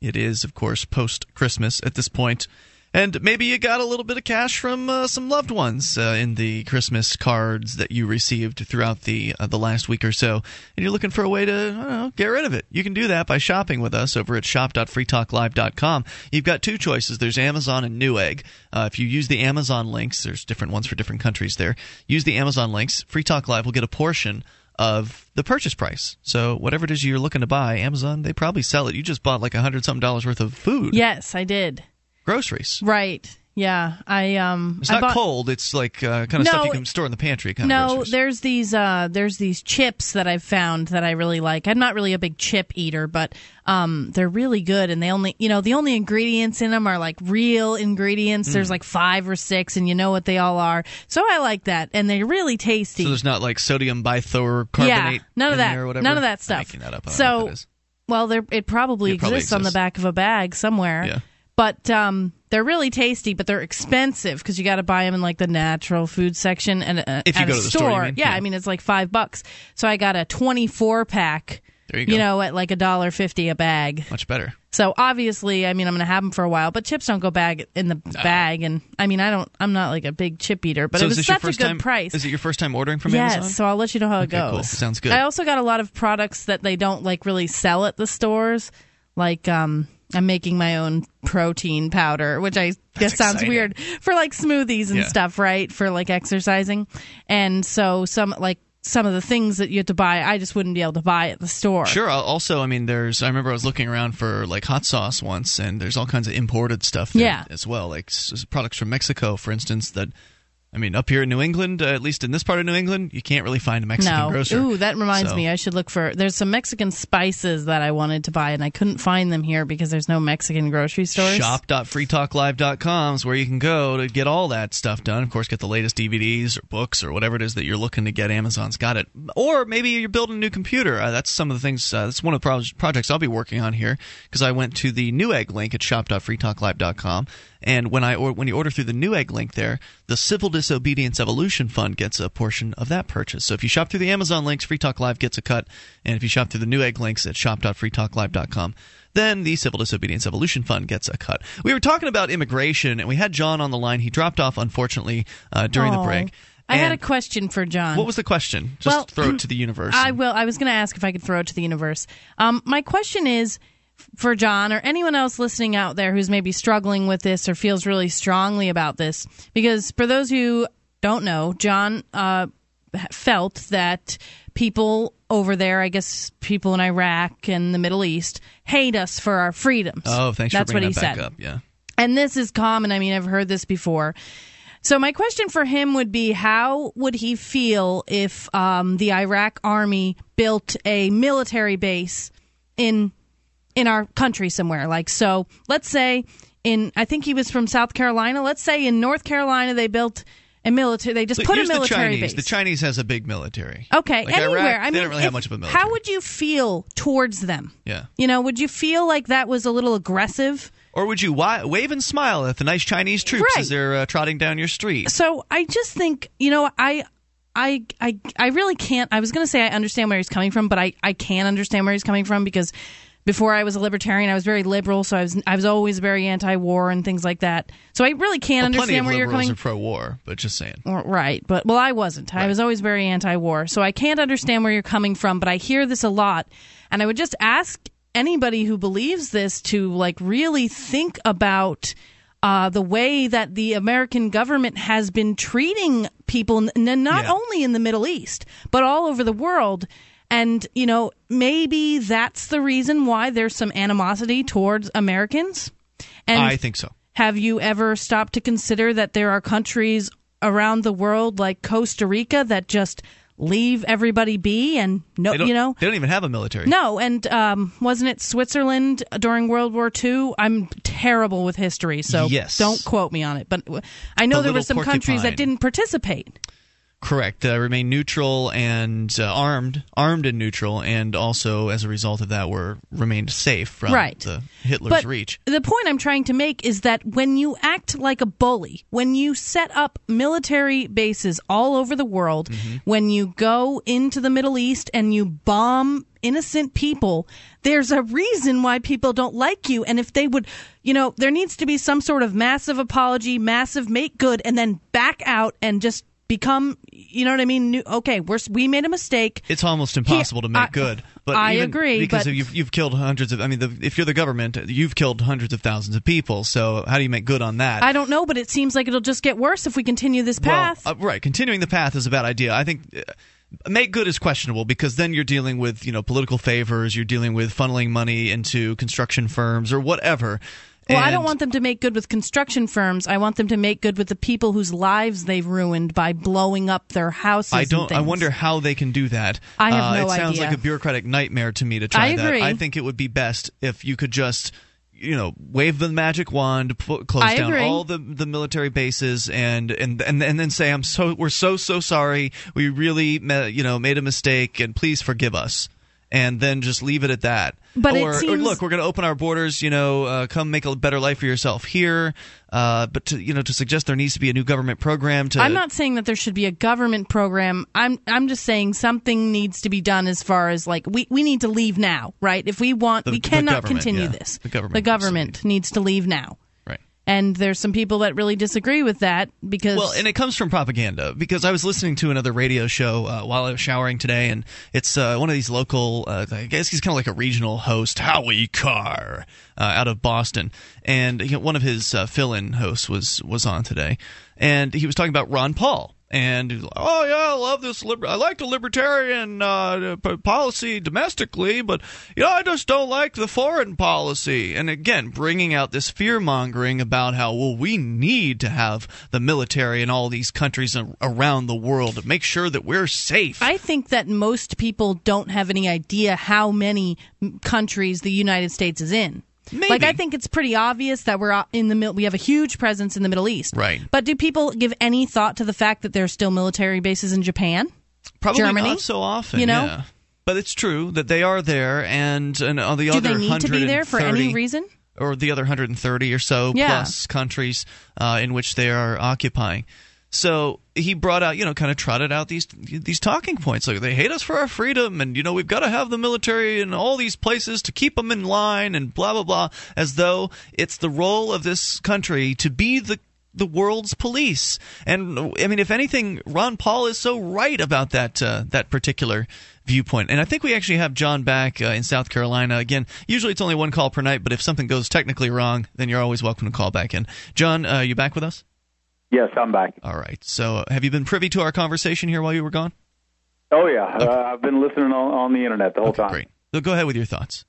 It is, of course, post Christmas at this point. And maybe you got a little bit of cash from uh, some loved ones uh, in the Christmas cards that you received throughout the uh, the last week or so, and you're looking for a way to know, get rid of it. You can do that by shopping with us over at shop.freetalklive.com. You've got two choices. There's Amazon and Newegg. Uh, if you use the Amazon links, there's different ones for different countries. There, use the Amazon links. Free Talk Live will get a portion of the purchase price. So whatever it is you're looking to buy, Amazon they probably sell it. You just bought like a hundred something dollars worth of food. Yes, I did. Groceries. Right. Yeah. I um. It's I not bought, cold. It's like uh, kind of No, stuff you can store in the pantry. Kind of No, groceries. there's these uh there's these chips that I've found that I really like. I'm not really a big chip eater, but um they're really good and they only you know the only ingredients in them are like real ingredients. Mm. There's like 5 or 6 and you know what they all are. So I like that and they're really tasty. So there's not like sodium bithocarbonate. yeah, none of that. or whatever? None of that I'm stuff. making that up. I don't know so well, there it probably It probably exists on the back of a bag somewhere. Yeah. But um, they're really tasty, but they're expensive because you got to buy them in like the natural food section and uh, If you at go a to the store, you mean? Yeah, Yeah. I mean it's like five bucks. So I got a twenty-four pack. There you go. know, at like a dollar fifty a bag. much better. So obviously, I mean, I'm going to have them for a while, but chips don't go bag in the bag. And I mean, I don't. I'm not like a big chip eater, but so it was such a good time? price. Is it your first time ordering from yes, Amazon? so I'll let you know how it Okay, cool. goes. Sounds good. I also got a lot of products that they don't like really sell at the stores, like um. I'm making my own protein powder, which I guess sounds exciting. weird for like smoothies and Yeah. stuff, right? For like exercising. And so some like some of the things that you have to buy, I just wouldn't be able to buy at the store. Sure. Also, I mean, there's. I remember I was looking around for like hot sauce once, and there's all kinds of imported stuff there Yeah. as well, like s- products from Mexico, for instance. That, I mean, up here in New England, uh, at least in this part of New England, you can't really find a Mexican no. grocer. Ooh, that reminds So- me. I should look for. There's some Mexican spices that I wanted to buy, and I couldn't find them here because there's no Mexican grocery stores. Shop.freetalklive.com is where you can go to get all that stuff done. Of course, get the latest DVDs or books or whatever it is that you're looking to get. Amazon's got it. Or maybe you're building a new computer. Uh, that's some of the things. Uh, that's one of the pro- projects I'll be working on here because I went to the Newegg link at shop.freetalklive.com. And when I or when you order through the Newegg link there, the Civil Disobedience Evolution Fund gets a portion of that purchase. So if you shop through the Amazon links, Free Talk Live gets a cut, and if you shop through the Newegg links at shop.freetalklive.com, then the Civil Disobedience Evolution Fund gets a cut. We were talking about immigration, and we had John on the line. He dropped off, unfortunately, uh, during the Oh. break. I had a question for John. What was the question? Just Well, throw it to the universe. I will. I was going to ask if I could throw it to the universe. Um, my question is for John or anyone else listening out there who's maybe struggling with this or feels really strongly about this, because for those who don't know, John uh, felt that people over there, I guess people in Iraq and the Middle East, hate us for our freedoms. oh, thanks That's for bringing what he back said. up. Yeah. And this is common. I mean, I've heard this before. So my question for him would be: How would he feel if um, the Iraq army built a military base in in our country somewhere? Like, so let's say in I think he was from South Carolina. Let's say in North Carolina they built a military. They just put a here's the military Chinese. base. The Chinese has a big military. Okay, Like anywhere. Iraq, I mean, they don't really have much of a military. How would you feel towards them? Yeah. You know, would you feel like that was a little aggressive? Or would you wi- wave and smile at the nice Chinese troops Right. as they're uh, trotting down your street? So I just think, you know, I. I, I, I really can't. I was going to say I understand where he's coming from, but I, I can't understand where he's coming from because before I was a libertarian, I was very liberal, so I was I was always very anti-war and things like that. So I really can't Well, understand where you're coming. are pro-war, but just saying. Or- Right, but well, I wasn't. I was always very anti-war, so I can't understand where you're coming from. But I hear this a lot, and I would just ask anybody who believes this to like really think about uh, the way that the American government has been treating people, n- not Yeah. only in the Middle East, but all over the world. And, you know, maybe that's the reason why there's some animosity towards Americans. And I think so. have you ever stopped to consider that there are countries around the world like Costa Rica that just leave everybody be and no, you know, they don't even have a military. no, and um, wasn't it Switzerland during World War II? I'm terrible with history, so Yes. don't quote me on it. But I know The there were some countries that didn't participate. Correct. Uh, remain neutral and uh, armed, armed and neutral, and also as a result of that, were remained safe from Right. the Hitler's but reach. the point I'm trying to make is that when you act like a bully, when you set up military bases all over the world, Mm-hmm. when you go into the Middle East and you bomb innocent people, there's a reason why people don't like you. And if they would, you know, there needs to be some sort of massive apology, massive make good, and then back out and just become, you know what I mean? New, okay, we're, we made a mistake. It's almost impossible to make I- good. But I agree, because but- you've you've killed hundreds of. I mean, the, if you're the government, you've killed hundreds of thousands of people. So how do you make good on that? I don't know, but it seems like it'll just get worse if we continue this path. Well, uh, right. Continuing the path is a bad idea. I think uh, make good is questionable because then you're dealing with you know political favors. You're dealing with funneling money into construction firms or whatever. Well, I don't want them to make good with construction firms. I want them to make good with the people whose lives they've ruined by blowing up their houses. I don't. I wonder how they can do that. I have uh, no It sounds idea. like a bureaucratic nightmare to me to try I that. agree. I think it would be best if you could just, you know, wave the magic wand, close I down agree. all the the military bases, and and and and then say, "I'm so we're so so sorry. We really, you know, made a mistake, and please forgive us." And then just leave it at that. But or, or look, we're going to open our borders. You know, uh, come make a better life for yourself here. Uh, but to you know, to suggest there needs to be a new government program to I'm not saying that there should be a government program. I'm I'm just saying something needs to be done as far as like we, we need to leave now, right? If we want, The- we cannot continue yeah. this. The government the government needs to leave now. And there's some people that really disagree with that because Well, and it comes from propaganda because I was listening to another radio show uh, while I was showering today, and it's uh, one of these local. Uh, I guess he's kind of like a regional host, Howie Carr, uh, out of Boston, and you know, one of his uh, fill-in hosts was was on today, and he was talking about Ron Paul. And oh yeah, I love this. Liber- I like the libertarian uh, policy domestically, but you know, I just don't like the foreign policy. And again, bringing out this fear mongering about how well we need to have the military in all these countries around the world to make sure that we're safe. I think that most people don't have any idea how many countries the United States is in. Maybe. Like I think it's pretty obvious that we're in the we have a huge presence in the Middle East. Right. But do people give any thought to the fact that there are still military bases in Japan? Probably Germany? not so often, You know? yeah. But it's true that they are there, and, and on the Do other they need to be there for any reason? or the other 130 or so Yeah. plus countries uh, in which they are occupying. So he brought out, you know, kind of trotted out these these talking points like they hate us for our freedom, and you know we've got to have the military in all these places to keep them in line, and blah blah blah, as though it's the role of this country to be the the world's police. And I mean, if anything, Ron Paul is so right about that uh, that particular viewpoint. And I think we actually have John back uh, in South Carolina. Again, usually it's only one call per night, but if something goes technically wrong, then you're always welcome to call back in. John, uh, you back with us? Yes, I'm back. All right. So, have you been privy to our conversation here while you were gone? Oh yeah, uh, I've been listening on, on the internet the whole Okay, time. great. So go ahead with your thoughts.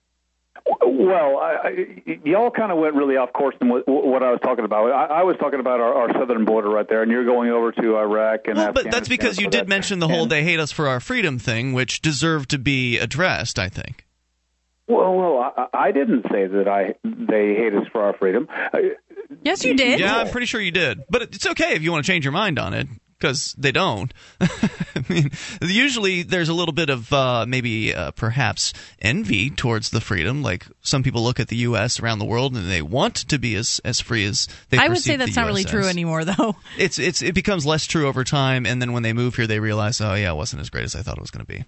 Well, I, I, y'all kind of went really off course in what, what I was talking about. I, I was talking about our, our southern border right there, and you're going over to Iraq and Well, but that's because you did that. mention the whole And- "they hate us for our freedom" thing, which deserved to be addressed. I think. Well, well, I, I didn't say that I they hate us for our freedom. I, Yes, you did. Yeah, I'm pretty sure you did. But it's okay if you want to change your mind on it because they don't. I mean, usually there's a little bit of uh, maybe uh, perhaps envy towards the freedom. Like some people look at the U.S. around the world and they want to be as as free as they. I would say that's the not really US true anymore, though. It's it's it becomes less true over time, and then when they move here, they realize, oh yeah, it wasn't as great as I thought it was going to be.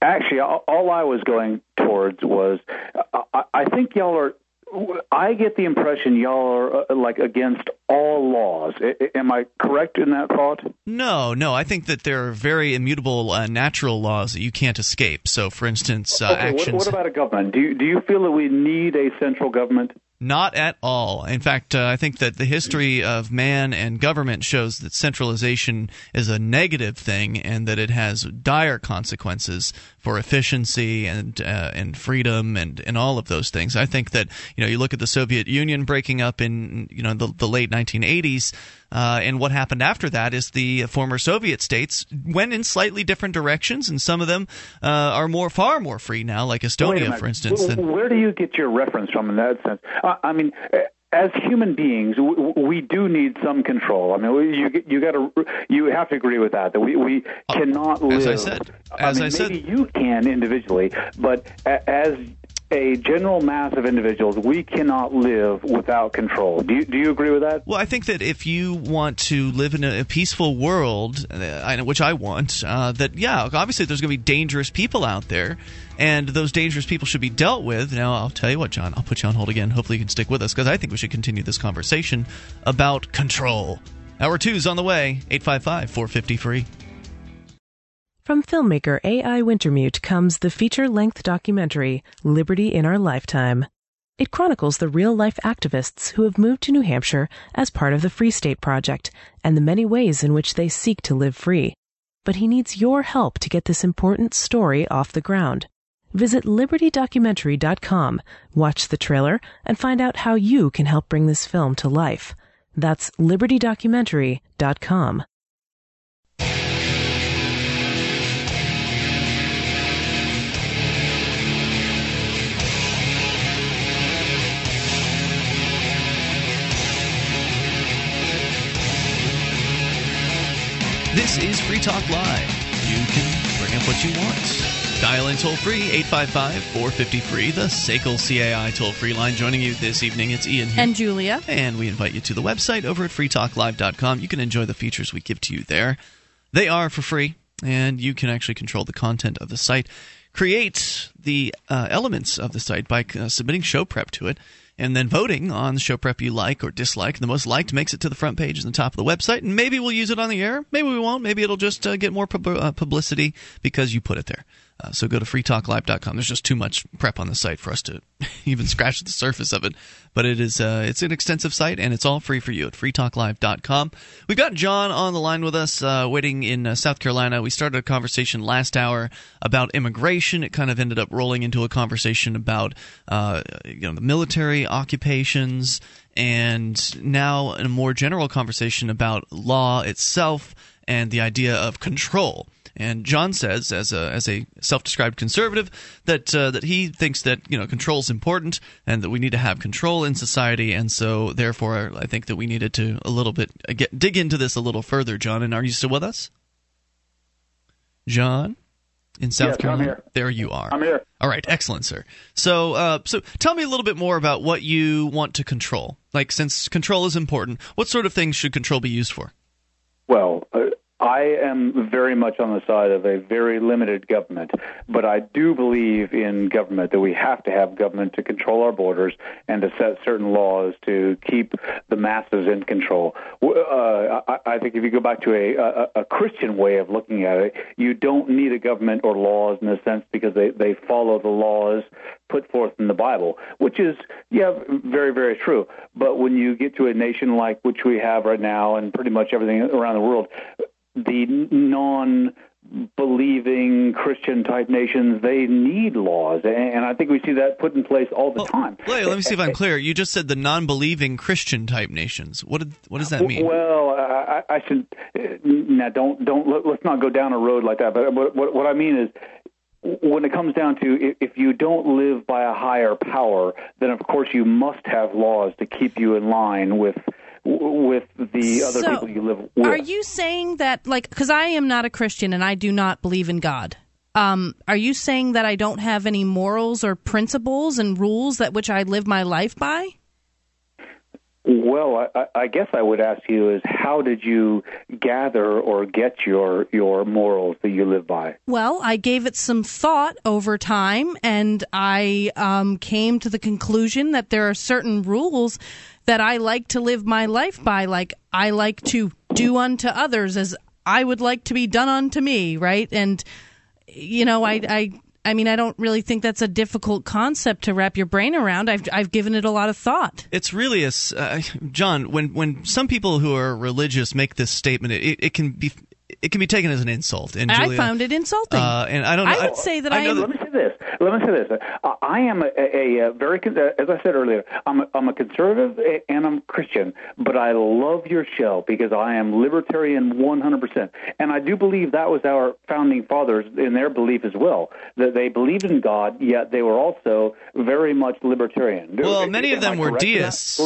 Actually, all, all I was going towards was I, I think y'all are I get the impression y'all are uh, like against all laws. I, am I correct in that thought? No, no. I think that there are very immutable uh, natural laws that you can't escape. So, for instance, uh, okay, actions. What, what, about a government? Do you, do you feel that we need a central government? Not at all. In fact, uh, I think that the history of man and government shows that centralization is a negative thing and that it has dire consequences for efficiency and uh, and freedom and, and all of those things. I think that you know you look at the Soviet Union breaking up in you know the, the late 1980s. Uh, and what happened after that is the former Soviet states went in slightly different directions, and some of them uh, are more, far more free now, like Estonia, for instance. Where, where do you get your reference from in that sense? I mean, as human beings, we do need some control. I mean, you you got to you have to agree with that that we we cannot live. As I said, as I, mean, I said, maybe you can individually, but as a general mass of individuals, we cannot live without control. Do you, do you agree with that? Well, I think that if you want to live in a, peaceful world, uh, which I want, uh, that, yeah, obviously there's going to be dangerous people out there, and those dangerous people should be dealt with. Now, I'll tell you what, John, I'll put you on hold again. Hopefully, you can stick with us because I think we should continue this conversation about control. Hour two's on the way, 855 450 free. From filmmaker A.I. Wintermute comes the feature length documentary, Liberty in Our Lifetime. It chronicles the real life activists who have moved to New Hampshire as part of the Free State Project and the many ways in which they seek to live free. But he needs your help to get this important story off the ground. Visit libertydocumentary.com, watch the trailer, and find out how you can help bring this film to life. That's libertydocumentary.com. This is Free Talk Live. You can bring up what you want. Dial in toll free, 855 450 free, the SACL CAI toll free line. Joining you this evening, it's Ian here. And Julia. And we invite you to the website over at freetalklive.com. You can enjoy the features we give to you there. They are for free, and you can actually control the content of the site. Create the uh, elements of the site by uh, submitting show prep to it and then voting on show prep you like or dislike. The most liked makes it to the front page and the top of the website, and maybe we'll use it on the air. Maybe we won't. Maybe it'll just uh, get more pub- uh, publicity because you put it there. Uh, so go to freetalklive.com. There's just too much prep on the site for us to even scratch the surface of it. But it is uh, it's an extensive site and it's all free for you at freetalklive.com. We've got John on the line with us, uh, waiting in uh, South Carolina. We started a conversation last hour about immigration. It kind of ended up rolling into a conversation about uh, you know the military occupations, and now a more general conversation about law itself and the idea of control. And John says, as a as a self-described conservative, that uh, that he thinks that you know control is important and that we need to have control in society. And so, therefore, I think that we needed to a little bit uh, get dig into this a little further. John, and are you still with us, John? In South yes, Carolina, there you are. I'm here. All right, excellent, sir. So, uh, so tell me a little bit more about what you want to control. Like, since control is important, what sort of things should control be used for? Well, uh, I am very much on the side of a very limited government, but I do believe in government that we have to have government to control our borders and to set certain laws to keep the masses in control. Uh, I, I think if you go back to a, a, a Christian way of looking at it, you don't need a government or laws in a sense because they, they follow the laws put forth in the Bible, which is, yeah, very, very true. But when you get to a nation like which we have right now and pretty much everything around the world, the non believing Christian type nations, they need laws. And I think we see that put in place all the well, time. Wait, let me see if I'm clear. You just said the non believing Christian type nations. What did, what does that mean? Well, I, I should uh, now don't don't let, us not go down a road like that. But what, what, what I mean is when it comes down to if you don't live by a higher power, then of course you must have laws to keep you in line with with the other so, people you live with. Are you saying that, like, because I am not a Christian and I do not believe in God? Um, are you saying that I don't have any morals or principles and rules that which I live my life by? Well, I, I guess I would ask you is how did you gather or get your your morals that you live by? Well, I gave it some thought over time, and I um, came to the conclusion that there are certain rules that I like to live my life by. Like I like to do unto others as I would like to be done unto me, right? And you know, I I I mean, I don't really think that's a difficult concept to wrap your brain around. I've I've given it a lot of thought. It's really a uh, John. When when some people who are religious make this statement, it, it can be it can be taken as an insult. And Julia, I found it insulting. Uh, and I don't. Know, I would I, say that I. I let me say this. Let me say this. Uh, I am a, a, a, very, as I said earlier, I'm a, I'm a conservative and I'm Christian, but I love your show because I am libertarian 100%. And I do believe that was our founding fathers in their belief as well, that they believed in God, yet they were also very much libertarian. Well, many of them were deists.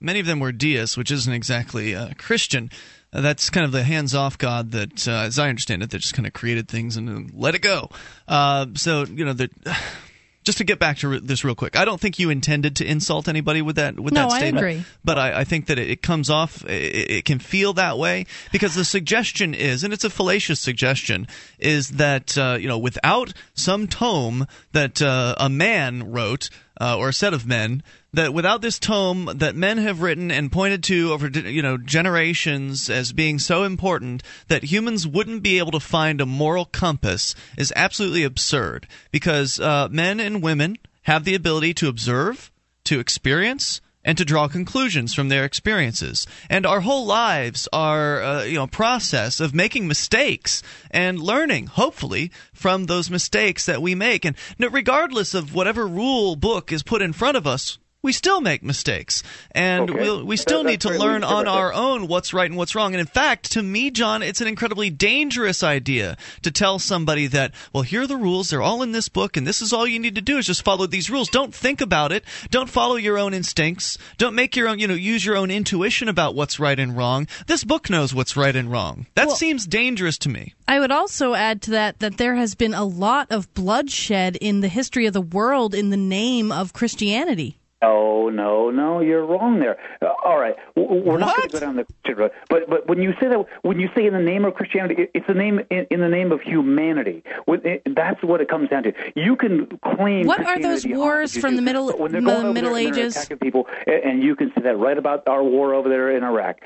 Many of them were deists, which isn't exactly uh, Christian. That's kind of the hands-off God that, uh, as I understand it, that just kind of created things and let it go. Uh, so you know, just to get back to this real quick, I don't think you intended to insult anybody with that with no, that statement. I agree. But I, I think that it, it comes off, it, it, can feel that way because the suggestion is, and it's a fallacious suggestion, is that uh, you know without some tome that uh, a man wrote uh, or a set of men that without this tome that men have written and pointed to over you know generations as being so important that humans wouldn't be able to find a moral compass is absolutely absurd because uh, men and women have the ability to observe, to experience, and to draw conclusions from their experiences. And our whole lives are, uh, you know, process of making mistakes and learning, hopefully, from those mistakes that we make. And regardless of whatever rule book is put in front of us, we still make mistakes, and okay. we'll, we still that, need to learn on our own what's right and what's wrong. And in fact, to me, John, it's an incredibly dangerous idea to tell somebody that, well, here are the rules; they're all in this book, and this is all you need to do is just follow these rules. Don't think about it. Don't follow your own instincts. Don't make your own, you know, use your own intuition about what's right and wrong. This book knows what's right and wrong. That well, seems dangerous to me. I would also add to that that there has been a lot of bloodshed in the history of the world in the name of Christianity. No, no, no, you're wrong there. Uh, all right, we're not going to go down the Christian road. But but when you say that, when you say in the name of Christianity, it's the name in, in the name of humanity. That's what it comes down to. You can claim. What are those wars from the middle when the Middle Ages? Attacking people, and you can say that right about our war over there in Iraq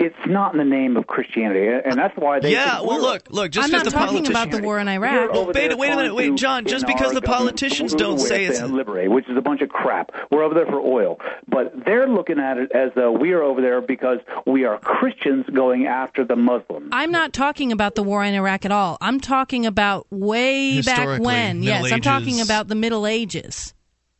it's not in the name of Christianity, and that's why they. Yeah, well, look, look. Just I'm because not the talking about the war in Iraq. Well, wait, wait a minute, wait, John. Just because the politicians don't say it's liberate, which is a bunch of crap. We're over there for oil, but they're looking at it as though we are over there because we are Christians going after the Muslims. I'm not talking about the war in Iraq at all. I'm talking about way back when. Yes, Ages. I'm talking about the Middle Ages.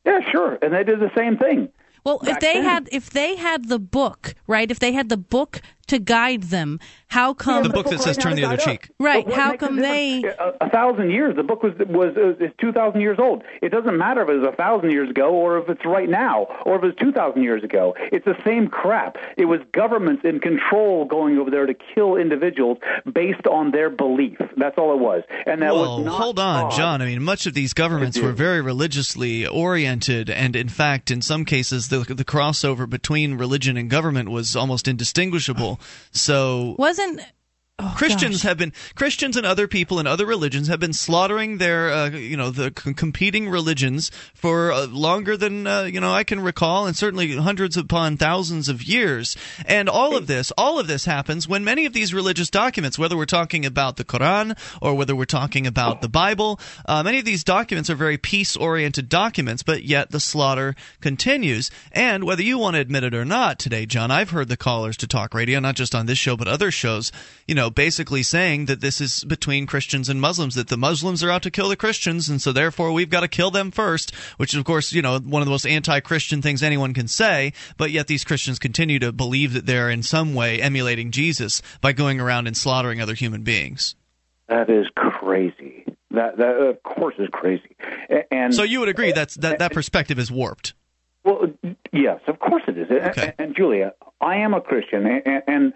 Yeah, sure, and they did the same thing. Well, if they had if they had the book, right? If they had the book to guide them. How come the book that says "Turn the Other Cheek"? Right. How come they? A, a, thousand years. The book was was uh, is two thousand years old. It doesn't matter if it was a thousand years ago or if it's right now or if it's two thousand years ago. It's the same crap. It was governments in control going over there to kill individuals based on their belief. That's all it was. And that well, was not hold on, God. John. I mean, much of these governments were very religiously oriented, and in fact, in some cases, the the crossover between religion and government was almost indistinguishable. So wasn't Oh, Christians gosh. have been Christians and other people in other religions have been slaughtering their uh, you know the c- competing religions for uh, longer than uh, you know I can recall and certainly hundreds upon thousands of years and all of this all of this happens when many of these religious documents whether we're talking about the Quran or whether we're talking about the Bible uh, many of these documents are very peace oriented documents but yet the slaughter continues and whether you want to admit it or not today John I've heard the callers to talk radio not just on this show but other shows you know basically saying that this is between Christians and Muslims, that the Muslims are out to kill the Christians, and so therefore we've got to kill them first, which is, of course, you know, one of the most anti Christian things anyone can say, but yet these Christians continue to believe that they're in some way emulating Jesus by going around and slaughtering other human beings. That is crazy. That, that of course, is crazy. And so you would agree that's that that perspective is warped. Well, yes, of course it is. Okay. And, and Julia, I am a Christian, and, and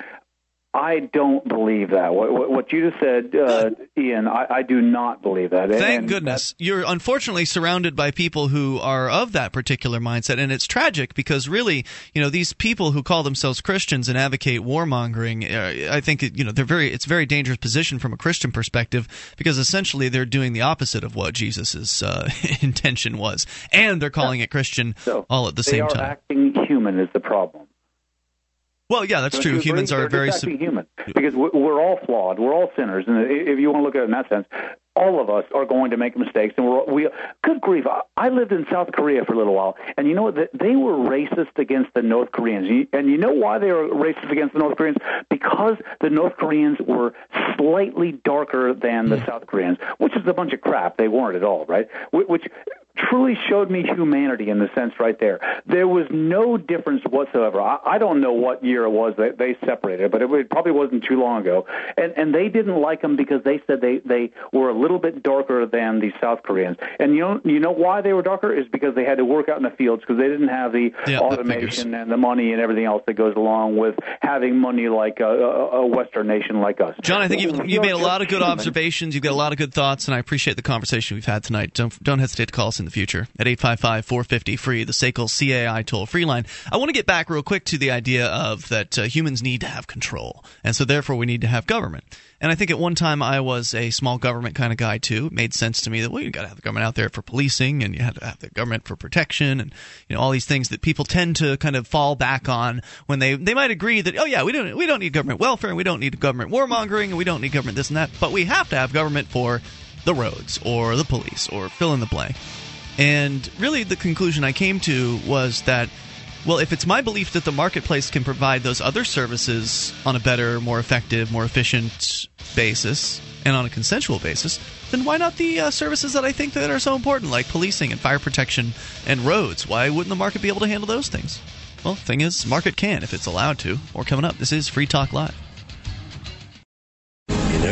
I don't believe that. What, what you just said, uh, Ian, I, I, do not believe that. Thank and goodness. You're unfortunately surrounded by people who are of that particular mindset, and it's tragic because really, you know, these people who call themselves Christians and advocate warmongering, uh, I think you know they're very. It's a very dangerous position from a Christian perspective because essentially they're doing the opposite of what Jesus's uh, intention was, and they're calling yeah. it Christian so all at the same time. Acting human is the problem. Well, yeah, that's Don't true. Humans are very sub- human because we're all flawed. We're all sinners, and if you want to look at it in that sense, all of us are going to make mistakes. And we're we. Good grief! I lived in South Korea for a little while, and you know what? They were racist against the North Koreans, and you know why they were racist against the North Koreans? Because the North Koreans were slightly darker than the mm. South Koreans, which is a bunch of crap. They weren't at all, right? Which truly showed me humanity in the sense right there. There was no difference whatsoever. I, I don't know what year it was that they separated, but it, it probably wasn't too long ago. And and they didn't like them because they said they they were a little bit darker than the South Koreans. And you know you know why they were darker is because they had to work out in the fields because they didn't have the yeah, automation and the money and everything else that goes along with having money like a, a, a Western nation like us. John, I think you've, you've made a lot of good observations. You've got a lot of good thoughts, and I appreciate the conversation we've had tonight. Don't don't hesitate to call us in the future at 855 450 free, the SACL CAI toll free line. I want to get back real quick to the idea of that uh, humans need to have control, and so therefore we need to have government. And I think at one time I was a small government kind of guy too. It made sense to me that well, you got to have the government out there for policing, and you had to have the government for protection, and you know all these things that people tend to kind of fall back on when they they might agree that oh yeah we don't we don't need government welfare, and we don't need government warmongering, and we don't need government this and that, but we have to have government for the roads or the police or fill in the blank. And really, the conclusion I came to was that, well, if it's my belief that the marketplace can provide those other services on a better, more effective, more efficient basis, and on a consensual basis, then why not the uh, services that I think that are so important, like policing and fire protection and roads? Why wouldn't the market be able to handle those things? Well, thing is, market can if it's allowed to. More coming up. This is Free Talk Live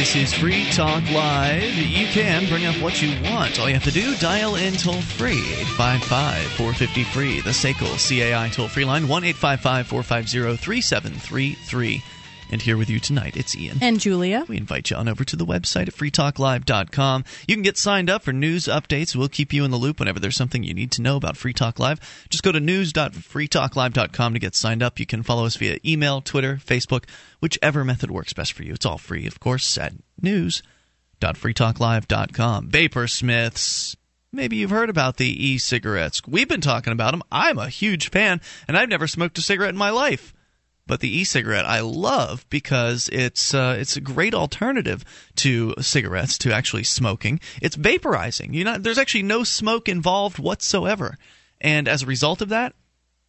This is Free Talk Live. You can bring up what you want. All you have to do, dial in toll free, 855 450 free. The SACL CAI toll free line, 1 855 450 3733. And here with you tonight, it's Ian. And Julia. We invite you on over to the website at freetalklive.com. You can get signed up for news updates. We'll keep you in the loop whenever there's something you need to know about Free Talk Live. Just go to news.freetalklive.com to get signed up. You can follow us via email, Twitter, Facebook, whichever method works best for you. It's all free, of course, at news.freetalklive.com. Vaporsmiths. Maybe you've heard about the e cigarettes. We've been talking about them. I'm a huge fan, and I've never smoked a cigarette in my life. But the e-cigarette I love because it's uh, it's a great alternative to cigarettes to actually smoking. It's vaporizing. You know, there's actually no smoke involved whatsoever, and as a result of that,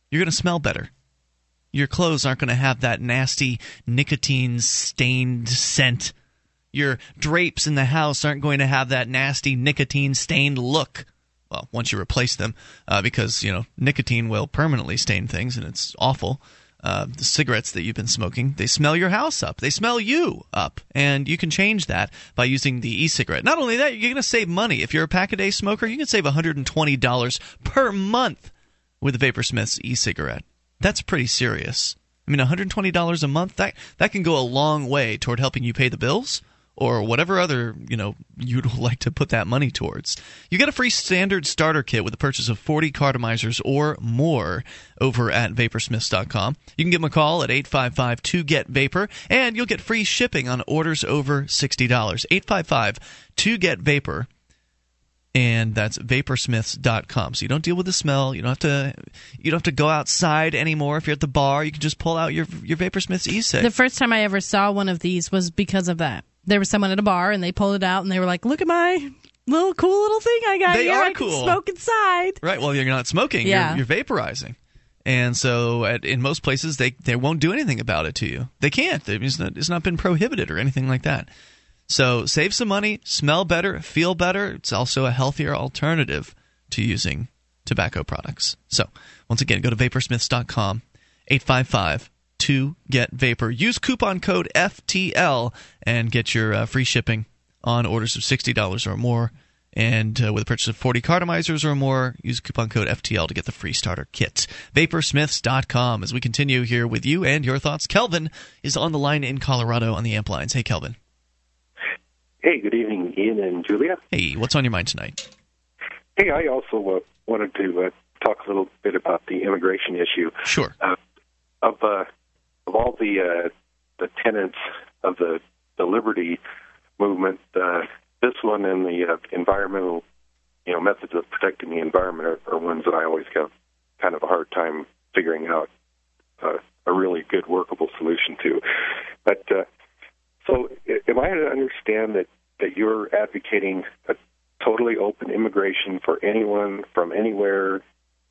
you're going to smell better. Your clothes aren't going to have that nasty nicotine stained scent. Your drapes in the house aren't going to have that nasty nicotine stained look well, once you replace them, uh, because you know nicotine will permanently stain things, and it's awful uh, the cigarettes that you've been smoking, they smell your house up. They smell you up. And you can change that by using the e cigarette. Not only that, you're going to save money. If you're a pack a day smoker, you can save $120 per month with the Vaporsmith's e cigarette. That's pretty serious. I mean, $120 a month, that, that can go a long way toward helping you pay the bills or whatever other you know you'd like to put that money towards. You get a free standard starter kit with the purchase of 40 cartomizers or more over at vaporsmiths.com. You can give them a call at 855-2-GET-VAPOR and you'll get free shipping on orders over $60. 855-2-GET-VAPOR and that's vaporsmiths.com. So you don't deal with the smell. You don't have to you don't have to go outside anymore. If you're at the bar, you can just pull out your your Vaporsmiths e-cig. The first time I ever saw one of these was because of that there was someone at a bar and they pulled it out and they were like, "Look at my little cool little thing I got They here. are I cool. smoke inside. Right. Well, you're not smoking. Yeah. You're, you're vaporizing. And so, at, in most places, they, they won't do anything about it to you. They can't. It's not, it's not been prohibited or anything like that. So, save some money, smell better, feel better. It's also a healthier alternative to using tobacco products. So, once again, go to vaporsmiths.com, 855 to get vapor. Use coupon code FTL and get your uh, free shipping on orders of $60 or more. And uh, with a purchase of 40 cartomizers or more, use coupon code FTL to get the free starter kit. Vaporsmiths.com. As we continue here with you and your thoughts, Kelvin is on the line in Colorado on the amp lines. Hey, Kelvin. Hey, good evening, Ian and Julia. Hey, what's on your mind tonight? Hey, I also uh, wanted to uh, talk a little bit about the immigration issue. Sure. Uh, of uh, of all the uh, the tenets of the the liberty movement, uh, this one and the uh, environmental, you know, methods of protecting the environment are, are ones that I always have kind of a hard time figuring out uh, a really good workable solution to. But uh, so, am I to understand that that you're advocating a totally open immigration for anyone from anywhere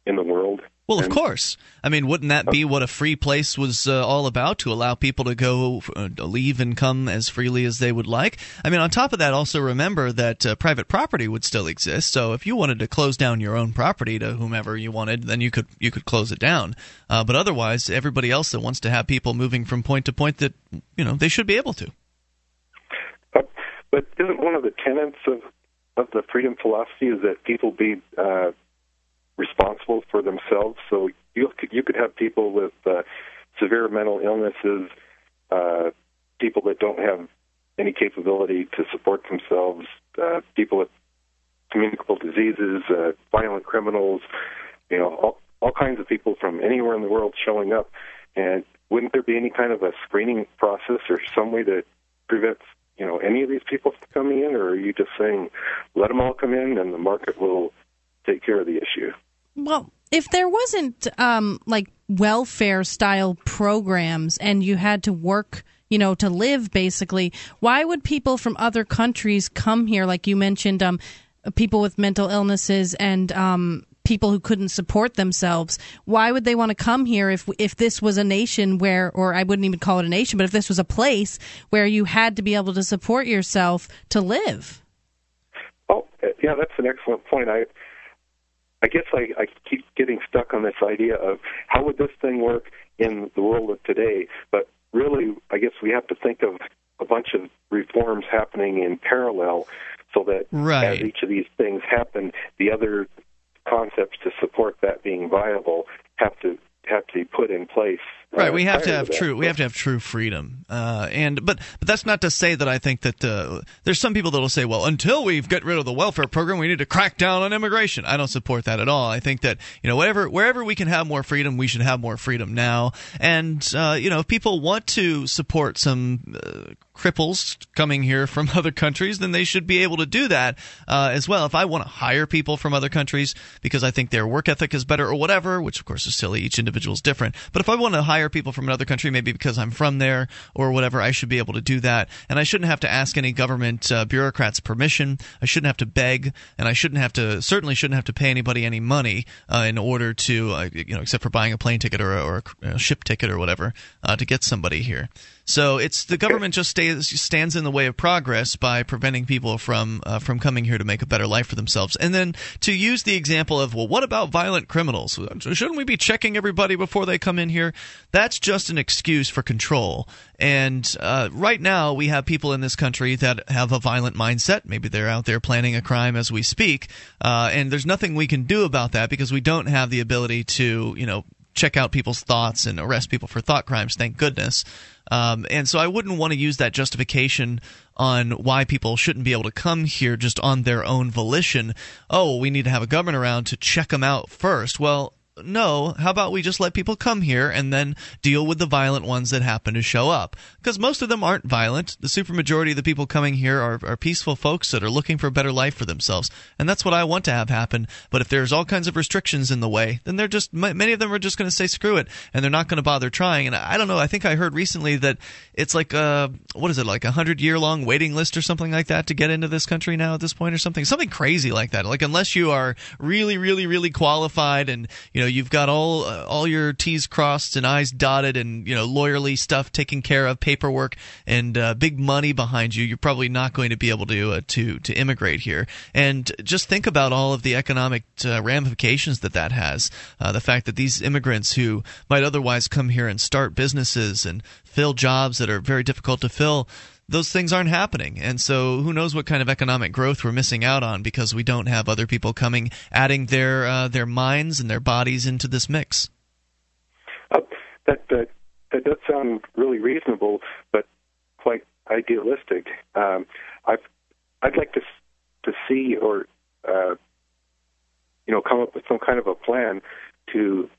in the world? Well, of course. I mean, wouldn't that be what a free place was uh, all about? To allow people to go, uh, leave, and come as freely as they would like. I mean, on top of that, also remember that uh, private property would still exist. So if you wanted to close down your own property to whomever you wanted, then you could you could close it down. Uh, but otherwise, everybody else that wants to have people moving from point to point, that you know, they should be able to. But, but isn't one of the tenets of of the freedom philosophy is that people be uh, responsible for themselves? So you could, you could have people with uh, severe mental illnesses, uh, people that don't have any capability to support themselves, uh, people with communicable diseases, uh, violent criminals, you know, all, all kinds of people from anywhere in the world showing up. And wouldn't there be any kind of a screening process or some way to prevent, you know, any of these people from coming in, or are you just saying let them all come in and the market will take care of the issue? Well, if there wasn't um, like welfare style programs and you had to work, you know, to live basically, why would people from other countries come here? Like you mentioned, um, people with mental illnesses and um, people who couldn't support themselves. Why would they want to come here if if this was a nation where, or I wouldn't even call it a nation, but if this was a place where you had to be able to support yourself to live? Oh, yeah, that's an excellent point. I I guess I, I keep getting stuck on this idea of how would this thing work in the world of today. But really, I guess we have to think of a bunch of reforms happening in parallel, so that Right. as each of these things happen, the other concepts to support that being viable have to have to be put in place. Right, we have to have true. We have to have true freedom, uh, and but but that's not to say that I think that uh, there's some people that will say, well, until we get rid of the welfare program, we need to crack down on immigration. I don't support that at all. I think that you know whatever wherever we can have more freedom, we should have more freedom now. And uh, you know, if people want to support some uh, cripples coming here from other countries, then they should be able to do that uh, as well. If I want to hire people from other countries because I think their work ethic is better or whatever, which of course is silly, each individual is different. But if I want to hire people from another country, maybe because I'm from there or whatever, I should be able to do that. And I shouldn't have to ask any government uh, bureaucrats permission. I shouldn't have to beg, and I shouldn't have to certainly shouldn't have to pay anybody any money uh, in order to uh, you know except for buying a plane ticket or a, or a ship ticket or whatever uh, to get somebody here. So it's the government just stays, stands in the way of progress by preventing people from uh, from coming here to make a better life for themselves. And then to use the example of well, what about violent criminals? Shouldn't we be checking everybody before they come in here? That's just an excuse for control. And uh, right now we have people in this country that have a violent mindset. Maybe they're out there planning a crime as we speak, uh, and there's nothing we can do about that because we don't have the ability to you know check out people's thoughts and arrest people for thought crimes. Thank goodness. Um, and so I wouldn't want to use that justification on why people shouldn't be able to come here just on their own volition. Oh, we need to have a government around to check them out first. Well, no, how about we just let people come here and then deal with the violent ones that happen to show up? Because most of them aren't violent. The supermajority of the people coming here are, are peaceful folks that are looking for a better life for themselves. And that's what I want to have happen. But if there's all kinds of restrictions in the way, then they're just, many of them are just going to say screw it and they're not going to bother trying. And I don't know, I think I heard recently that it's like, a, what is it, like a hundred year long waiting list or something like that to get into this country now at this point or something? Something crazy like that. Like unless you are really, really, really qualified and, you know, you've got all uh, all your T's crossed and I's dotted, and you know lawyerly stuff taken care of, paperwork, and uh, big money behind you, you're probably not going to be able to uh, to to immigrate here. And just think about all of the economic uh, ramifications that that has. Uh, the fact that these immigrants who might otherwise come here and start businesses and fill jobs that are very difficult to fill those things aren't happening. And so who knows what kind of economic growth we're missing out on because we don't have other people coming adding their uh, their minds and their bodies into this mix. Uh, that, that that does sound really reasonable, but quite idealistic. Um, I've I'd like to to see or uh, you know come up with some kind of a plan to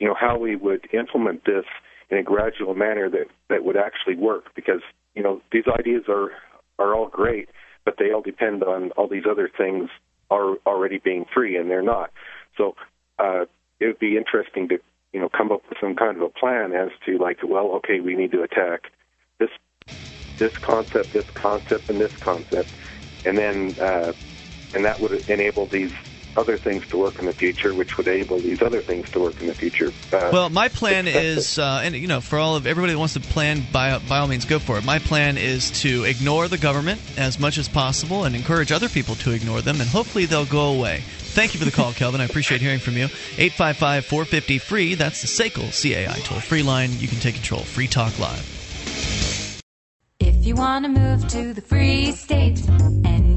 you know how we would implement this in a gradual manner that that would actually work because you know these ideas are are all great, but they all depend on all these other things are already being free, and they're not. So uh, it would be interesting to you know come up with some kind of a plan as to like, well, okay, we need to attack this this concept, this concept, and this concept, and then uh, and that would enable these other things to work in the future, which would enable these other things to work in the future. Uh, well, my plan is, uh, and you know, for all of everybody that wants to plan, by by all means, go for it. My plan is to ignore the government as much as possible and encourage other people to ignore them, and hopefully they'll go away. Thank you for the call, Kelvin. I appreciate hearing from you. 855 450 free. That's the SACL CAI toll free line. You can take control. Free Talk Live. If you want to move to the free state and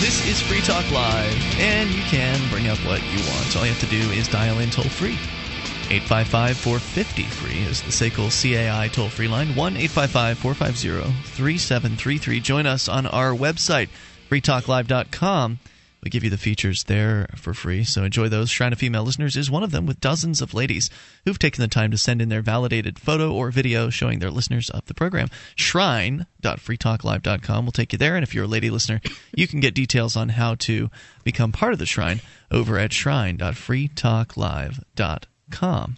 This is Free Talk Live, and you can bring up what you want. All you have to do is dial in toll free. 855 450 free is the SACL CAI toll free line. 1 855 450 3733. Join us on our website, freetalklive.com. We give you the features there for free, so enjoy those. Shrine of Female Listeners is one of them, with dozens of ladies who've taken the time to send in their validated photo or video showing their listeners of the program. Shrine.freetalklive.com will take you there, and if you're a lady listener, you can get details on how to become part of the Shrine over at shrine.freetalklive.com.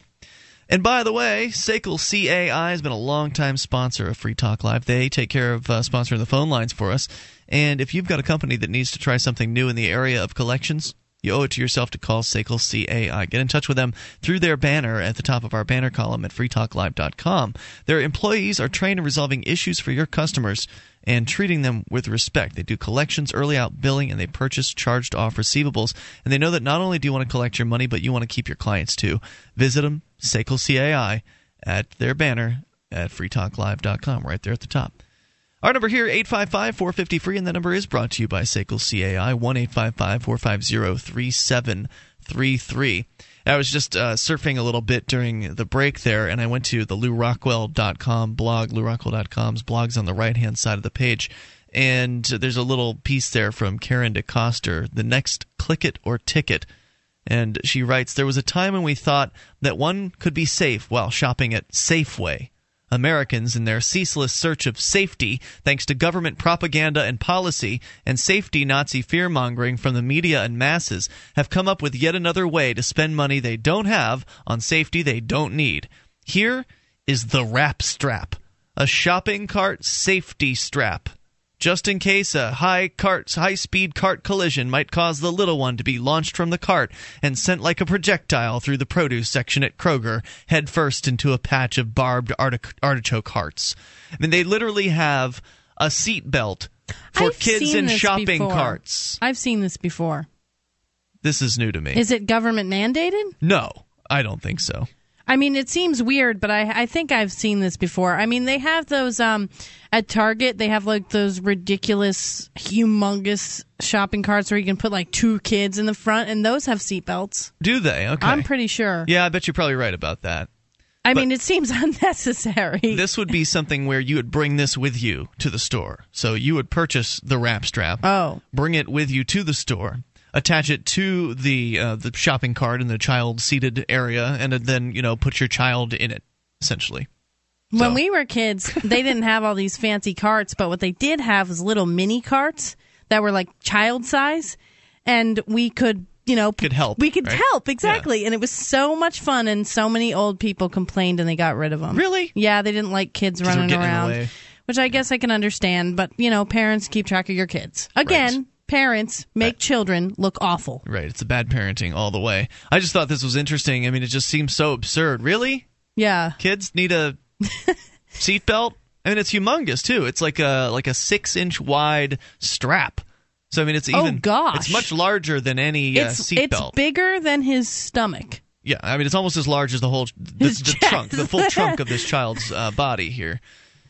And by the way, SACL CAI has been a longtime sponsor of Free Talk Live. They take care of uh, sponsoring the phone lines for us. And if you've got a company that needs to try something new in the area of collections, you owe it to yourself to call SACL CAI. Get in touch with them through their banner at the top of our banner column at freetalklive.com. Their employees are trained in resolving issues for your customers and treating them with respect. They do collections, early out billing, and they purchase charged off receivables. And they know that not only do you want to collect your money, but you want to keep your clients too. Visit them, SACL CAI, at their banner at freetalklive.com, right there at the top. Our number here, 855 450 free, and the number is brought to you by SACL CAI, 1 855 450 3733. I was just uh, surfing a little bit during the break there, and I went to the LewRockwell.com blog. LewRockwell.com's blog's on the right hand side of the page. And there's a little piece there from Karen DeCoster, the next click it or ticket. And she writes There was a time when we thought that one could be safe while shopping at Safeway. Americans, in their ceaseless search of safety, thanks to government propaganda and policy, and safety Nazi fear mongering from the media and masses, have come up with yet another way to spend money they don't have on safety they don't need. Here is the Wrap Strap, a shopping cart safety strap. Just in case a high cart high speed cart collision might cause the little one to be launched from the cart and sent like a projectile through the produce section at Kroger headfirst into a patch of barbed artic- artichoke hearts. I mean they literally have a seat belt for I've kids in shopping before. carts. I've seen this before. This is new to me. Is it government mandated? no, I don't think so. I mean, it seems weird, but I I think I've seen this before. I mean, they have those um at Target. They have like those ridiculous, humongous shopping carts where you can put like two kids in the front, and those have seatbelts. Do they? Okay. I'm pretty sure. yeah, I bet you're probably right about that. I mean, it seems unnecessary. This would be something where you would bring this with you to the store. So you would purchase the wrap strap, oh, bring it with you to the store, attach it to the uh, the shopping cart in the child seated area, and then you know put your child in it. Essentially, when So- we were kids, they didn't have all these fancy carts, but what they did have was little mini carts that were like child size, and we could. You know, Could help, We could right? help exactly, and it was so much fun. And so many old people complained, and they got rid of them. Really? Yeah, they didn't like kids running getting in the around, which I guess I can understand. But you know, parents keep track of your kids. Again, Right. Parents make children look awful. right? It's a bad parenting all the way. I just thought this was interesting. I mean, it just seems so absurd. Really, Yeah, kids need a seatbelt. I mean, it's humongous too. It's like a like a six inch wide strap. So I mean, it's even. Oh, even. gosh. It's much larger than any uh, it's it's seatbelt. bigger than his stomach. Yeah, I mean it's almost as large as the whole the, His the chest. trunk, the full trunk of this child's uh, body here.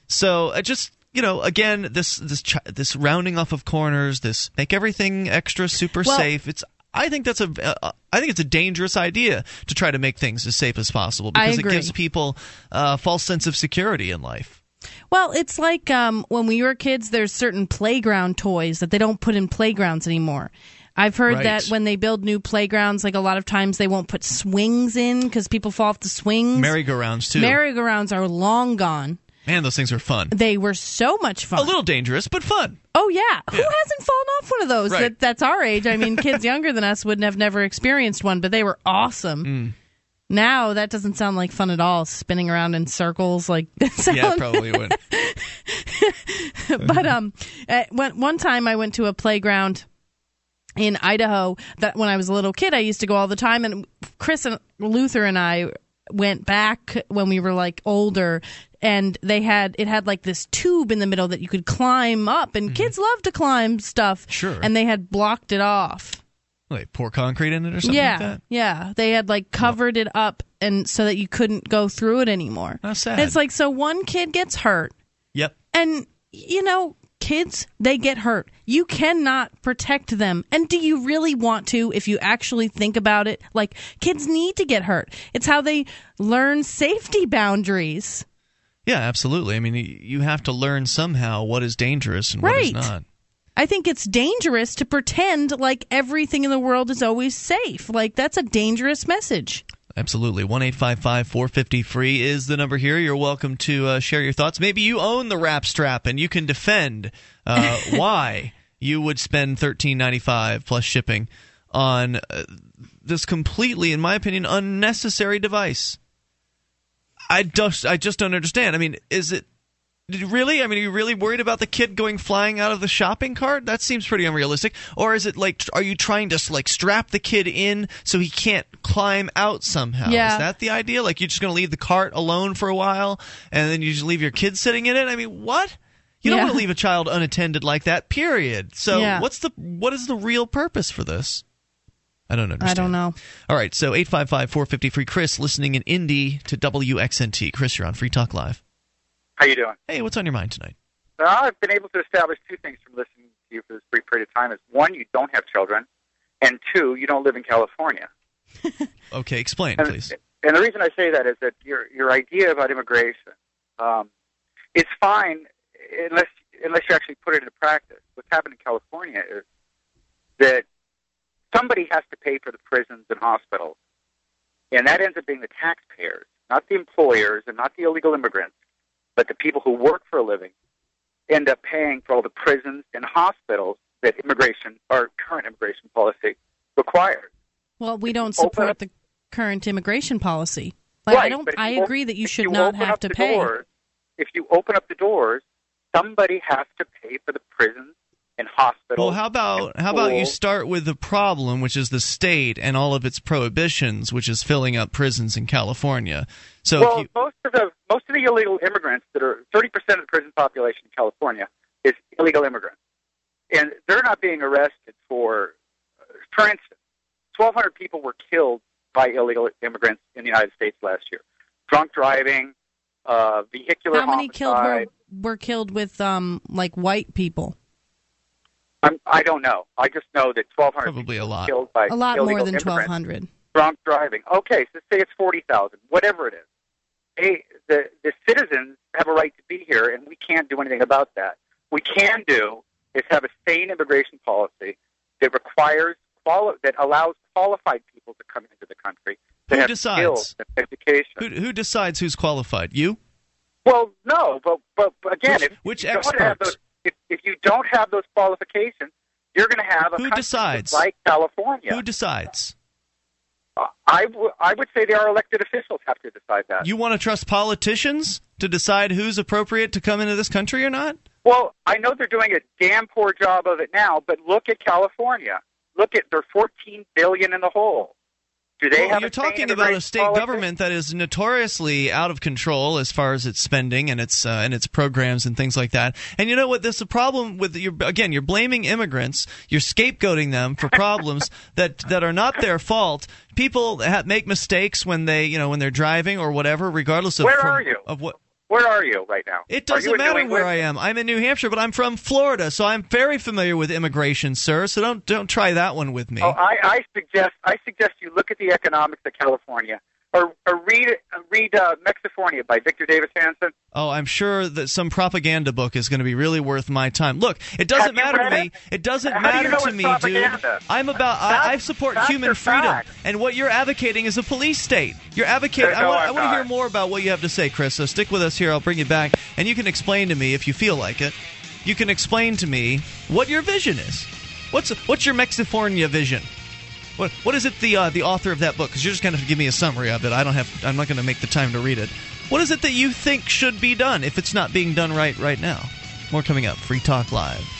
So uh, just you know, again, this this this rounding off of corners, this make everything extra super Well- safe. It's I think that's a uh, I think it's a dangerous idea to try to make things as safe as possible because it gives people a false sense of security in life. Well, it's like um, when we were kids, there's certain playground toys that they don't put in playgrounds anymore. I've heard Right. that when they build new playgrounds, like a lot of times they won't put swings in because people fall off the swings. Merry-go-rounds too. Merry-go-rounds are long gone. Man, those things are fun. They were so much fun. A little dangerous, but fun. Oh yeah. Who hasn't fallen off one of those? Right. That, that's our age. I mean, kids younger than us wouldn't have never experienced one, but they were awesome. Mm. Now that doesn't sound like fun at all. Spinning around in circles, like that Yeah, probably would. but um, at one one time I went to a playground in Idaho that when I was a little kid I used to go all the time, and Chris and Luther and I went back when we were like older and they had it had like this tube in the middle that you could climb up and kids love to climb stuff Mm-hmm. Sure. and they had blocked it off Like pour concrete in it or something yeah like that. yeah they had like covered it up and so that you couldn't go through it anymore How sad. it's like so one kid gets hurt Yep. and you know, kids, they get hurt. You cannot protect them. And do you really want to if you actually think about it? Like kids need to get hurt. It's how they learn safety boundaries. Yeah, absolutely. I mean, you have to learn somehow what is dangerous and what is not. I think it's dangerous to pretend like everything in the world is always safe. Like that's a dangerous message. Absolutely. 1 450 free is the number here. You're welcome to uh, share your thoughts. Maybe you own the wrap strap and you can defend uh, why you would spend $13.95 plus shipping on uh, this completely, in my opinion, unnecessary device. I just, I just don't understand. I mean, is it really? I mean, are you really worried about the kid going flying out of the shopping cart? That seems pretty unrealistic. Or is it like, are you trying to like strap the kid in so he can't climb out somehow? Yeah. Is that the idea? Like you're just going to leave the cart alone for a while and then you just leave your kid sitting in it? I mean, what? You don't Yeah. want to leave a child unattended like that. Period. So Yeah. what's the what is the real purpose for this? I don't understand. I don't know. All right, so 855-450 free Chris listening in Indy to WXNT. Chris, you're on Free Talk Live. How you doing? Hey, what's on your mind tonight? Well, I've been able to establish two things from listening to you for this brief period of time. Is one, you don't have children, and two, you don't live in California. Okay, explain, And, please. and the reason I say that is that your your idea about immigration, um, it's fine unless unless you actually put it into practice. What's happened in California is that somebody has to pay for the prisons and hospitals, and that ends up being the taxpayers, not the employers and not the illegal immigrants, but the people who work for a living end up paying for all the prisons and hospitals that immigration or current immigration policy requires. Well, we don't support up- the current immigration policy. Like, I don't. I agree that you should you not have to pay. Doors, if you open up the doors somebody has to pay for the prisons and hospitals. Well, how about how about you start with the problem, which is the state and all of its prohibitions, which is filling up prisons in California. So, well, you, most of the most of the illegal immigrants that are thirty percent of the prison population in California is illegal immigrants, and they're not being arrested for, for instance, twelve hundred people were killed by illegal immigrants in the United States last year. Drunk driving, uh, vehicular How many homicide. killed were, were killed with um like white people? I'm, I don't know. I just know that 1,200 Probably a lot. killed by A lot illegal more than immigrants. twelve hundred. drunk driving. Okay, so say it's forty thousand, whatever it is. Hey, the the citizens have a right to be here, and we can't do anything about that. We can do is have a sane immigration policy that requires quali- that allows qualified people to come into the country Who have decides? skills education. who, who decides who's qualified? You? Well, no, but but, but again, Which- if which you don't have experts? those, if, you don't have those qualifications, you're going to have a Who country decides? like California. Who decides? Uh, I, w- I would say our elected officials have to decide that. You want to trust politicians to decide who's appropriate to come into this country or not? Well, I know they're doing a damn poor job of it now, but look at California. Look at they're 14 billion in the hole. Well, you're talking about a state government that is notoriously out of control as far as its spending and its uh, and its programs and things like that. And you know what? There's a problem with your again. You're blaming immigrants. You're scapegoating them for problems that that are not their fault. People ha- make mistakes when they you know when they're driving or whatever, regardless of Where from- are you? of what. Where are you right now? It doesn't you in New matter where I am. I'm in New Hampshire, but I'm from Florida, so I'm very familiar with immigration, sir. So don't don't try that one with me. Oh, I, I suggest I suggest you look at the economics of California, or, or read read uh, Mexifornia by Victor Davis Hanson. Oh, I'm sure that some propaganda book is going to be really worth my time. Look, it doesn't matter to me. it? It doesn't How do you matter know to me, propaganda? dude. I'm about. I, I support human freedom, facts. and what you're advocating is a police state. You're advocating. No, I want. I'm want to hear more about what you have to say, Chris. So stick with us here. I'll bring you back, and you can explain to me if you feel like it. You can explain to me what your vision is. What's what's your Mexifornia vision? What what is it the uh, the author of that book? Because you're just going to give me a summary of it. I don't have. I'm not going to make the time to read it. What is it that you think should be done if it's not being done right right now? More coming up. Free Talk Live.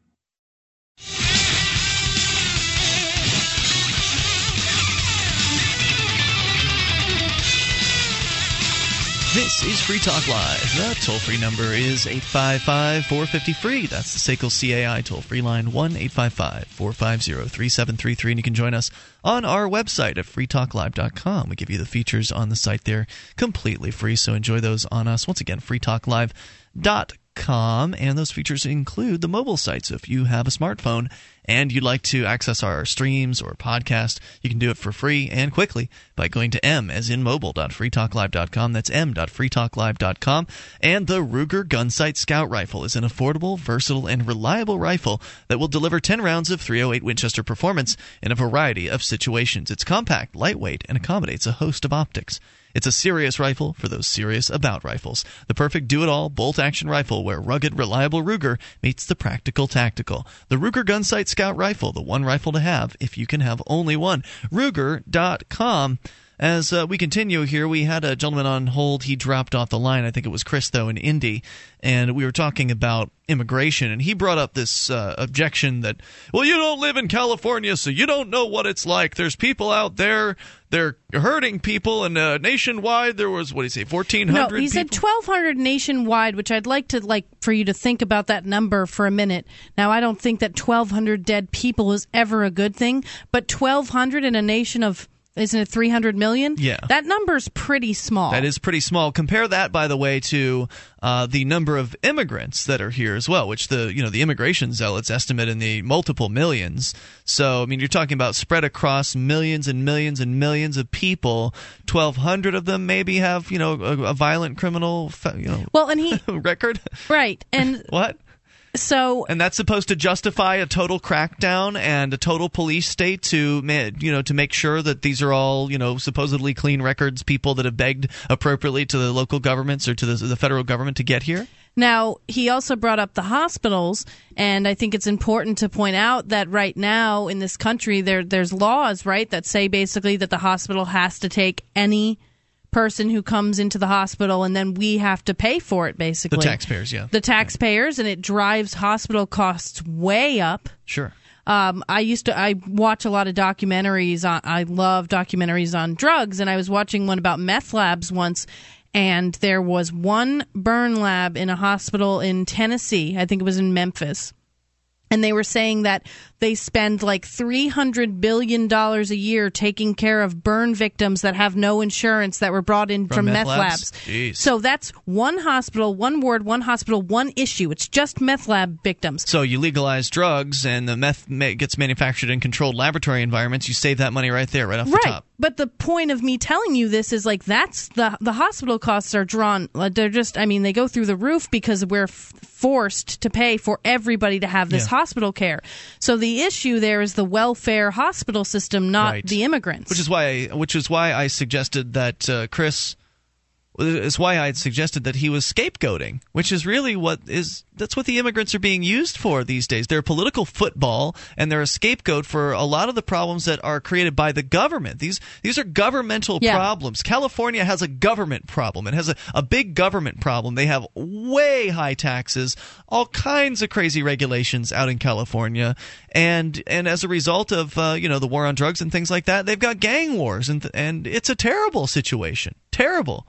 This is Free Talk Live. The toll free number is 855 450 free. That's the SACL CAI toll free line 1 855 450 3733. And you can join us on our website at freetalklive.com. We give you the features on the site there completely free, so enjoy those on us. Once again, freetalklive.com. And those features include the mobile site. So if you have a smartphone and you'd like to access our streams or podcast, you can do it for free and quickly by going to m as in mobile.freetalklive.com. That's m.freetalklive.com. And the Ruger Gunsight Scout Rifle is an affordable, versatile, and reliable rifle that will deliver 10 rounds of 308 Winchester performance in a variety of situations. It's compact, lightweight, and accommodates a host of optics. It's a serious rifle for those serious about rifles. The perfect do it all bolt action rifle where rugged, reliable Ruger meets the practical tactical. The Ruger Gunsight Scout Rifle, the one rifle to have if you can have only one. Ruger.com. As uh, we continue here, we had a gentleman on hold. He dropped off the line. I think it was Chris, though, in Indy. And we were talking about immigration. And he brought up this uh, objection that, well, you don't live in California, so you don't know what it's like. There's people out there, they're hurting people. And uh, nationwide, there was, what do you say, 1,400 No, he said 1,200 nationwide, which I'd like to like for you to think about that number for a minute. Now, I don't think that 1,200 dead people is ever a good thing, but 1,200 in a nation of isn't it 300 million? Yeah. That number's pretty small. That is pretty small. Compare that, by the way, to uh, the number of immigrants that are here as well, which the you know the immigration zealots estimate in the multiple millions. So I mean, you're talking about spread across millions and millions and millions of people. Twelve hundred of them maybe have you know a, a violent criminal you know well, and he record. Right, and what? So and that's supposed to justify a total crackdown and a total police state to you know to make sure that these are all you know supposedly clean records people that have begged appropriately to the local governments or to the, the federal government to get here. Now, he also brought up the hospitals, and I think it's important to point out that right now in this country there there's laws, right, that say basically that the hospital has to take any person who comes into the hospital and then we have to pay for it basically. The taxpayers yeah. The taxpayers and it drives hospital costs way up. Sure. Um, I used to I watch a lot of documentaries on I love documentaries on drugs and I was watching one about meth labs once and there was one burn lab in a hospital in Tennessee. I think it was in Memphis. And they were saying that they spend like $300 billion a year taking care of burn victims that have no insurance that were brought in from, from meth, meth labs. labs. So that's one hospital, one ward, one hospital, one issue. It's just meth lab victims. So you legalize drugs and the meth gets manufactured in controlled laboratory environments. You save that money right there, right off right. the top. But the point of me telling you this is like that's the the hospital costs are drawn. Uh, they're just, I mean, they go through the roof because we're f- forced to pay for everybody to have this Yeah. hospital care. So the issue there is the welfare hospital system, not Right. the immigrants. Which is why, which is why I suggested that uh, Chris. Is why I had suggested that he was scapegoating, which is really what is that's what the immigrants are being used for these days. They're political football, and they're a scapegoat for a lot of the problems that are created by the government. These these are governmental Yeah. problems. California has a government problem. It has a, a big government problem. They have way high taxes, all kinds of crazy regulations out in California, and and as a result of uh, you know the war on drugs and things like that, they've got gang wars, and and it's a terrible situation. Terrible.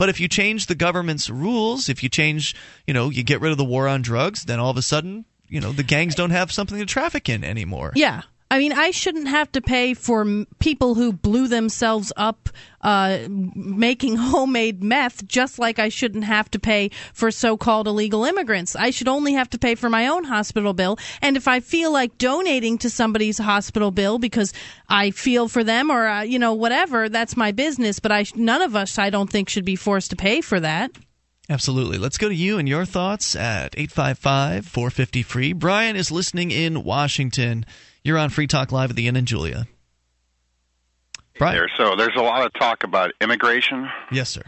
But if you change the government's rules, if you change, you know, you get rid of the war on drugs, then all of a sudden, you know, the gangs don't have something to traffic in anymore. Yeah. I mean, I shouldn't have to pay for m- people who blew themselves up uh, making homemade meth, just like I shouldn't have to pay for so called illegal immigrants. I should only have to pay for my own hospital bill. And if I feel like donating to somebody's hospital bill because I feel for them or, uh, you know, whatever, that's my business. But I, none of us, I don't think, should be forced to pay for that. Absolutely. Let's go to you and your thoughts at 855 450 free. Brian is listening in Washington. You're on Free Talk Live at the Ian and Julia. Brian. there. So there's a lot of talk about immigration, Yes, sir.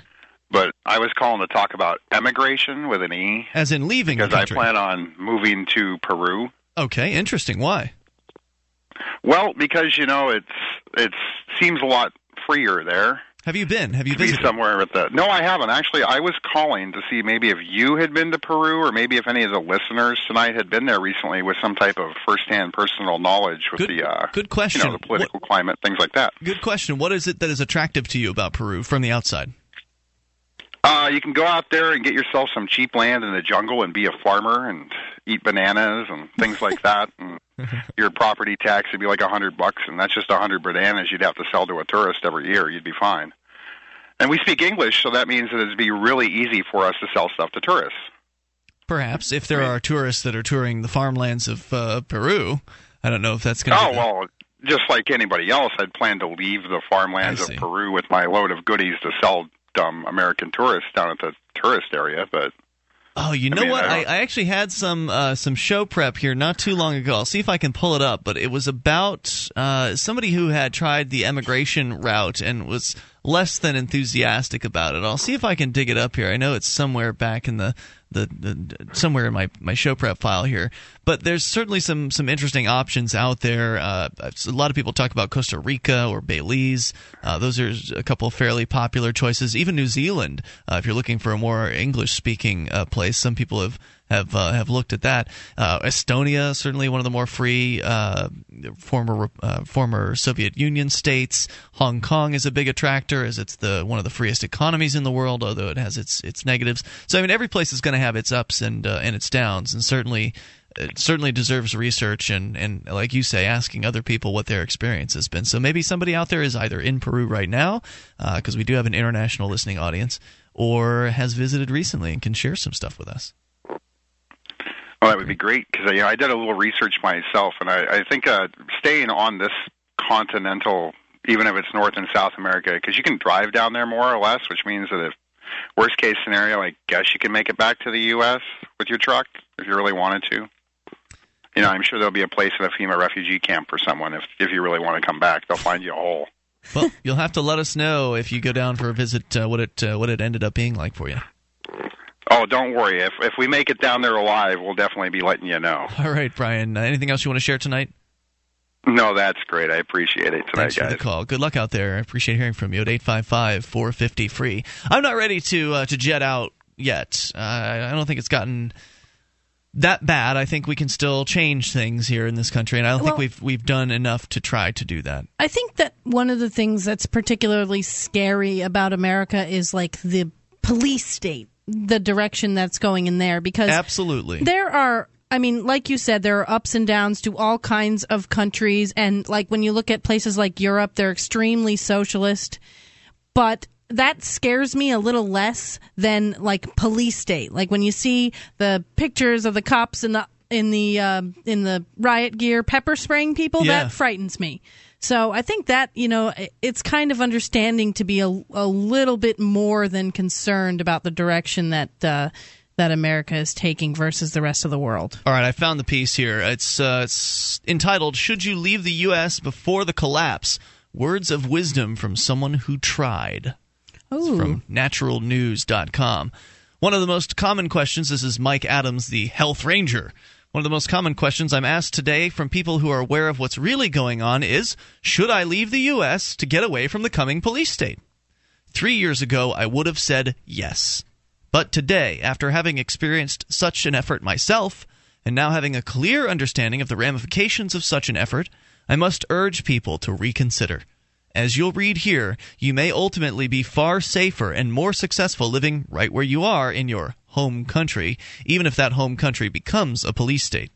but I was calling to talk about emigration with an E As in leaving the because I plan on moving to Peru. okay, interesting. Why? Well, because you know it's it seems a lot freer there. Have you been? Have you to be visited? somewhere with the No, I haven't. Actually, I was calling to see maybe if you had been to Peru or maybe if any of the listeners tonight had been there recently with some type of firsthand personal knowledge with Good- the uh good question. you know, the political climate, things like that. Good question. What is it that is attractive to you about Peru from the outside? Uh, you can go out there and get yourself some cheap land in the jungle and be a farmer and eat bananas and things like that. And your property tax would be like a hundred bucks, and that's just a hundred bananas you'd have to sell to a tourist every year. You'd be fine. And we speak English, so that means that it'd be really easy for us to sell stuff to tourists. Perhaps if there are tourists that are touring the farmlands of uh, Peru, I don't know if that's going to. Oh well, just like anybody else, I'd plan to leave the farmlands of. Peru with my load of goodies to sell dumb American tourists down at the tourist area, but. Oh, you I know mean, what? I I, I actually had some uh, some show prep here not too long ago. I'll see if I can pull it up. But it was about uh, somebody who had tried the emigration route and was less than enthusiastic about it. I'll see if I can dig it up here. I know it's somewhere back in the the, the somewhere in my, my show prep file here. But there's certainly some some interesting options out there. Uh, a lot of people talk about Costa Rica or Belize. Uh, those are a couple fairly popular choices. Even New Zealand, uh, if you're looking for a more English speaking uh, place, some people have have uh, have looked at that. Uh, Estonia, certainly one of the more free uh, former uh, former Soviet Union states. Hong Kong is a big attractor, as it's the one of the freest economies in the world, although it has its its negatives. So I mean, every place is going to have its ups and uh, and its downs, and certainly. it certainly deserves research and, and like you say, asking other people what their experience has been. So maybe somebody out there is either in Peru right now, because uh, we do have an international listening audience, or has visited recently and can share some stuff with us. Well, that would be great because you know, I did a little research myself, and I, I think uh, staying on this continental, even if it's North and South America, because you can drive down there more or less, which means that if worst case scenario, I guess you can make it back to the U.S. with your truck if you really wanted to you know, I'm sure there'll be a place in a FEMA refugee camp for someone if if you really want to come back. They'll find you a hole. Well, you'll have to let us know if you go down for a visit uh, what it uh, what it ended up being like for you. Oh, don't worry. If if we make it down there alive, we'll definitely be letting you know. All right, Brian. Uh, anything else you want to share tonight? No, that's great. I appreciate it tonight, Thanks guys. for the call. Good luck out there. I appreciate hearing from you at 855-450 free. I'm not ready to uh, to jet out yet. Uh, I don't think it's gotten that bad. I think we can still change things here in this country, and I don't well, think we've we've done enough to try to do that. I think that one of the things that's particularly scary about America is like the police state, the direction that's going in there, because absolutely there are. I mean, like you said, there are ups and downs to all kinds of countries, and like when you look at places like Europe, they're extremely socialist. But that scares me a little less than like police state. Like when you see the pictures of the cops in the in the uh, in the riot gear pepper spraying people, yeah. that frightens me. So I think that you know it's kind of understanding to be a, a little bit more than concerned about the direction that uh, that America is taking versus the rest of the world. All right, I found the piece here. It's uh, it's entitled "Should You Leave the U.S. Before the Collapse." Words of wisdom from someone who tried from naturalnews.com. One of the most common questions this is Mike Adams, the health ranger. One of the most common questions I'm asked today from people who are aware of what's really going on is Should I leave the U.S. to get away from the coming police state? Three years ago, I would have said yes. But today, after having experienced such an effort myself, and now having a clear understanding of the ramifications of such an effort, I must urge people to reconsider. As you'll read here, you may ultimately be far safer and more successful living right where you are in your home country, even if that home country becomes a police state.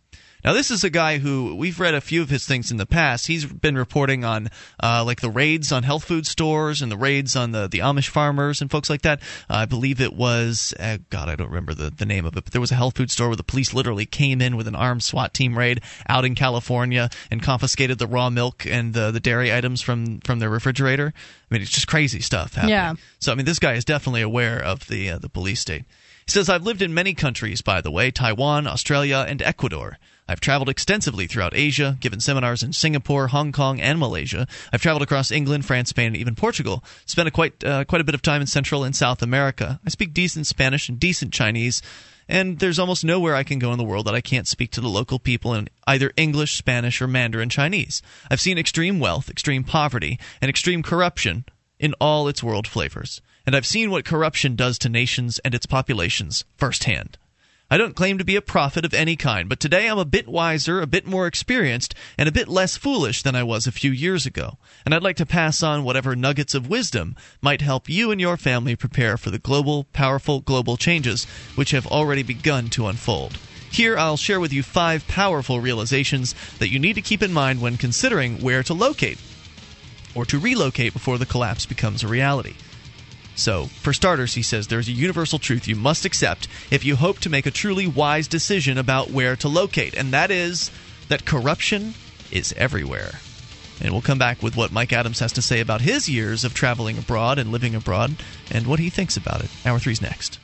Now, this is a guy who we've read a few of his things in the past. He's been reporting on uh, like the raids on health food stores and the raids on the, the Amish farmers and folks like that. Uh, I believe it was, uh, God, I don't remember the, the name of it, but there was a health food store where the police literally came in with an armed SWAT team raid out in California and confiscated the raw milk and the, the dairy items from, from their refrigerator. I mean, it's just crazy stuff happening. Yeah. So, I mean, this guy is definitely aware of the, uh, the police state. He says, I've lived in many countries, by the way Taiwan, Australia, and Ecuador. I've traveled extensively throughout Asia, given seminars in Singapore, Hong Kong, and Malaysia. I've traveled across England, France, Spain, and even Portugal. Spent a quite uh, quite a bit of time in Central and South America. I speak decent Spanish and decent Chinese, and there's almost nowhere I can go in the world that I can't speak to the local people in either English, Spanish, or Mandarin Chinese. I've seen extreme wealth, extreme poverty, and extreme corruption in all its world flavors. And I've seen what corruption does to nations and its populations firsthand. I don't claim to be a prophet of any kind, but today I'm a bit wiser, a bit more experienced, and a bit less foolish than I was a few years ago. And I'd like to pass on whatever nuggets of wisdom might help you and your family prepare for the global, powerful global changes which have already begun to unfold. Here, I'll share with you five powerful realizations that you need to keep in mind when considering where to locate or to relocate before the collapse becomes a reality. So, for starters, he says there's a universal truth you must accept if you hope to make a truly wise decision about where to locate, and that is that corruption is everywhere. And we'll come back with what Mike Adams has to say about his years of traveling abroad and living abroad and what he thinks about it. Hour three's next.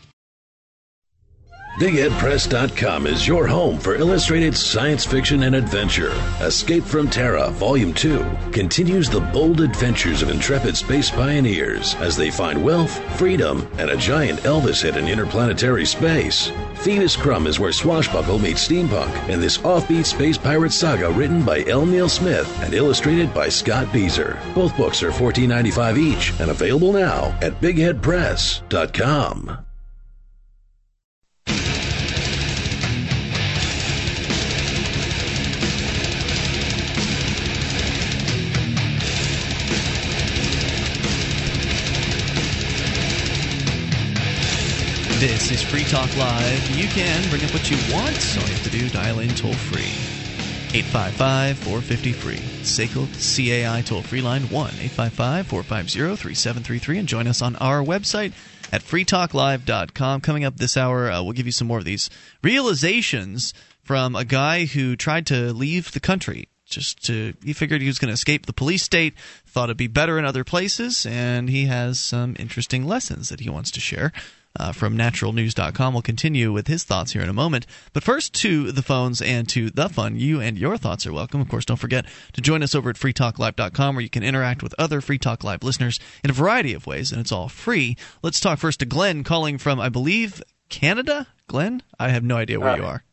BigHeadPress.com is your home for illustrated science fiction and adventure. Escape from Terra, Volume 2, continues the bold adventures of intrepid space pioneers as they find wealth, freedom, and a giant Elvis hit in interplanetary space. Phoebus Krumm is where Swashbuckle meets steampunk in this offbeat space pirate saga written by L. Neil Smith and illustrated by Scott Bieser. Both books are $14.95 each and available now at BigHeadPress.com. This is Free Talk Live. You can bring up what you want. All you have to do, dial in toll free. 855 450 free. SACL CAI toll free line 1 855 450 3733 and join us on our website at freetalklive.com. Coming up this hour, uh, we'll give you some more of these realizations from a guy who tried to leave the country. Just to, he figured he was going to escape the police state, thought it'd be better in other places, and he has some interesting lessons that he wants to share uh, from naturalnews.com. We'll continue with his thoughts here in a moment. But first, to the phones and to the fun. You and your thoughts are welcome. Of course, don't forget to join us over at freetalklive.com where you can interact with other Free Talk Live listeners in a variety of ways, and it's all free. Let's talk first to Glenn calling from, I believe, Canada. Glenn, I have no idea where uh, you are.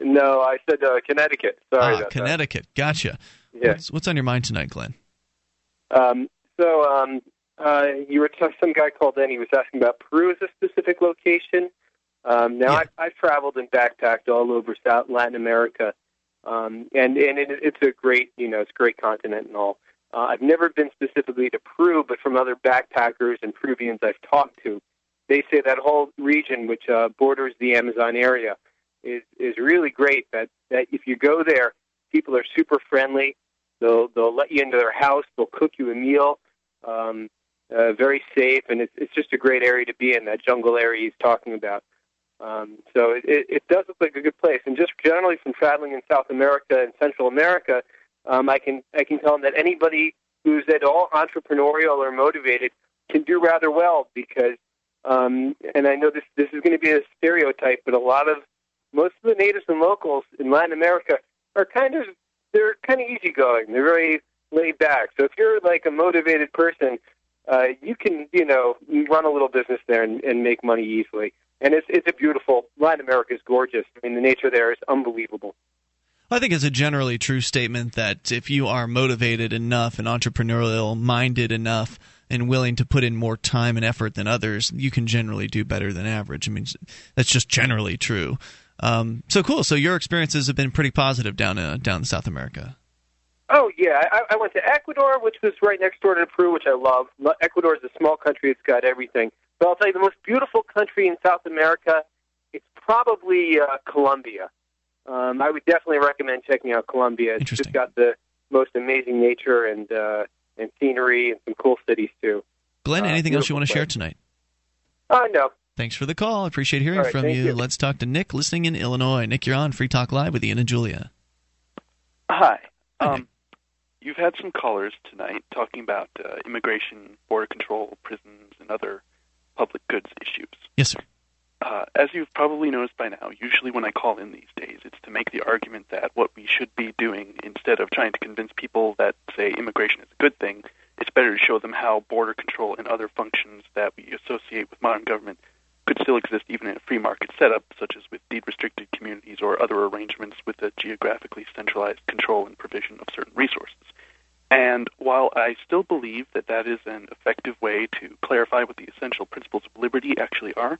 No, I said uh, Connecticut. Sorry ah, Connecticut. That. Gotcha. Yeah. What's, what's on your mind tonight, Glenn? Um, so um, uh, you were t- some guy called in. He was asking about Peru as a specific location. Um, now, yeah. I've, I've traveled and backpacked all over South Latin America, um, and and it, it's a great, you know, it's a great continent and all. Uh, I've never been specifically to Peru, but from other backpackers and Peruvians I've talked to, they say that whole region, which uh, borders the Amazon area, is is really great. That that if you go there, people are super friendly. They'll they'll let you into their house. They'll cook you a meal. Um, uh, very safe, and it's it's just a great area to be in. That jungle area he's talking about. Um, so it, it, it does look like a good place. And just generally from traveling in South America and Central America, um, I can I can tell them that anybody who's at all entrepreneurial or motivated can do rather well because um, and I know this this is going to be a stereotype, but a lot of most of the natives and locals in Latin America are kind of they're kind of easygoing. They're very laid back. So if you're like a motivated person, uh, you can you know run a little business there and, and make money easily. And it's it's a beautiful Latin America is gorgeous. I mean the nature there is unbelievable. I think it's a generally true statement that if you are motivated enough and entrepreneurial minded enough and willing to put in more time and effort than others, you can generally do better than average. I mean, that's just generally true. Um, so cool. So your experiences have been pretty positive down uh, down in South America. Oh yeah, I, I went to Ecuador, which was right next door to Peru, which I love. Ecuador is a small country; it's got everything. But I'll tell you, the most beautiful country in South America, it's probably uh, Colombia. Um, I would definitely recommend checking out Colombia. It's just got the most amazing nature and uh, and scenery and some cool cities too. Glenn, uh, anything else you want to share tonight? Uh, no. Thanks for the call. I appreciate hearing right, from you. you. Let's talk to Nick, listening in Illinois. Nick, you're on Free Talk Live with Ian and Julia. Hi. Um, you've had some callers tonight talking about uh, immigration, border control, prisons, and other public goods issues. Yes, sir. Uh, as you've probably noticed by now, usually when I call in these days, it's to make the argument that what we should be doing, instead of trying to convince people that, say, immigration is a good thing, it's better to show them how border control and other functions that we associate with modern government could still exist even in a free market setup, such as with deed restricted communities or other arrangements with a geographically centralized control and provision of certain resources. And while I still believe that that is an effective way to clarify what the essential principles of liberty actually are,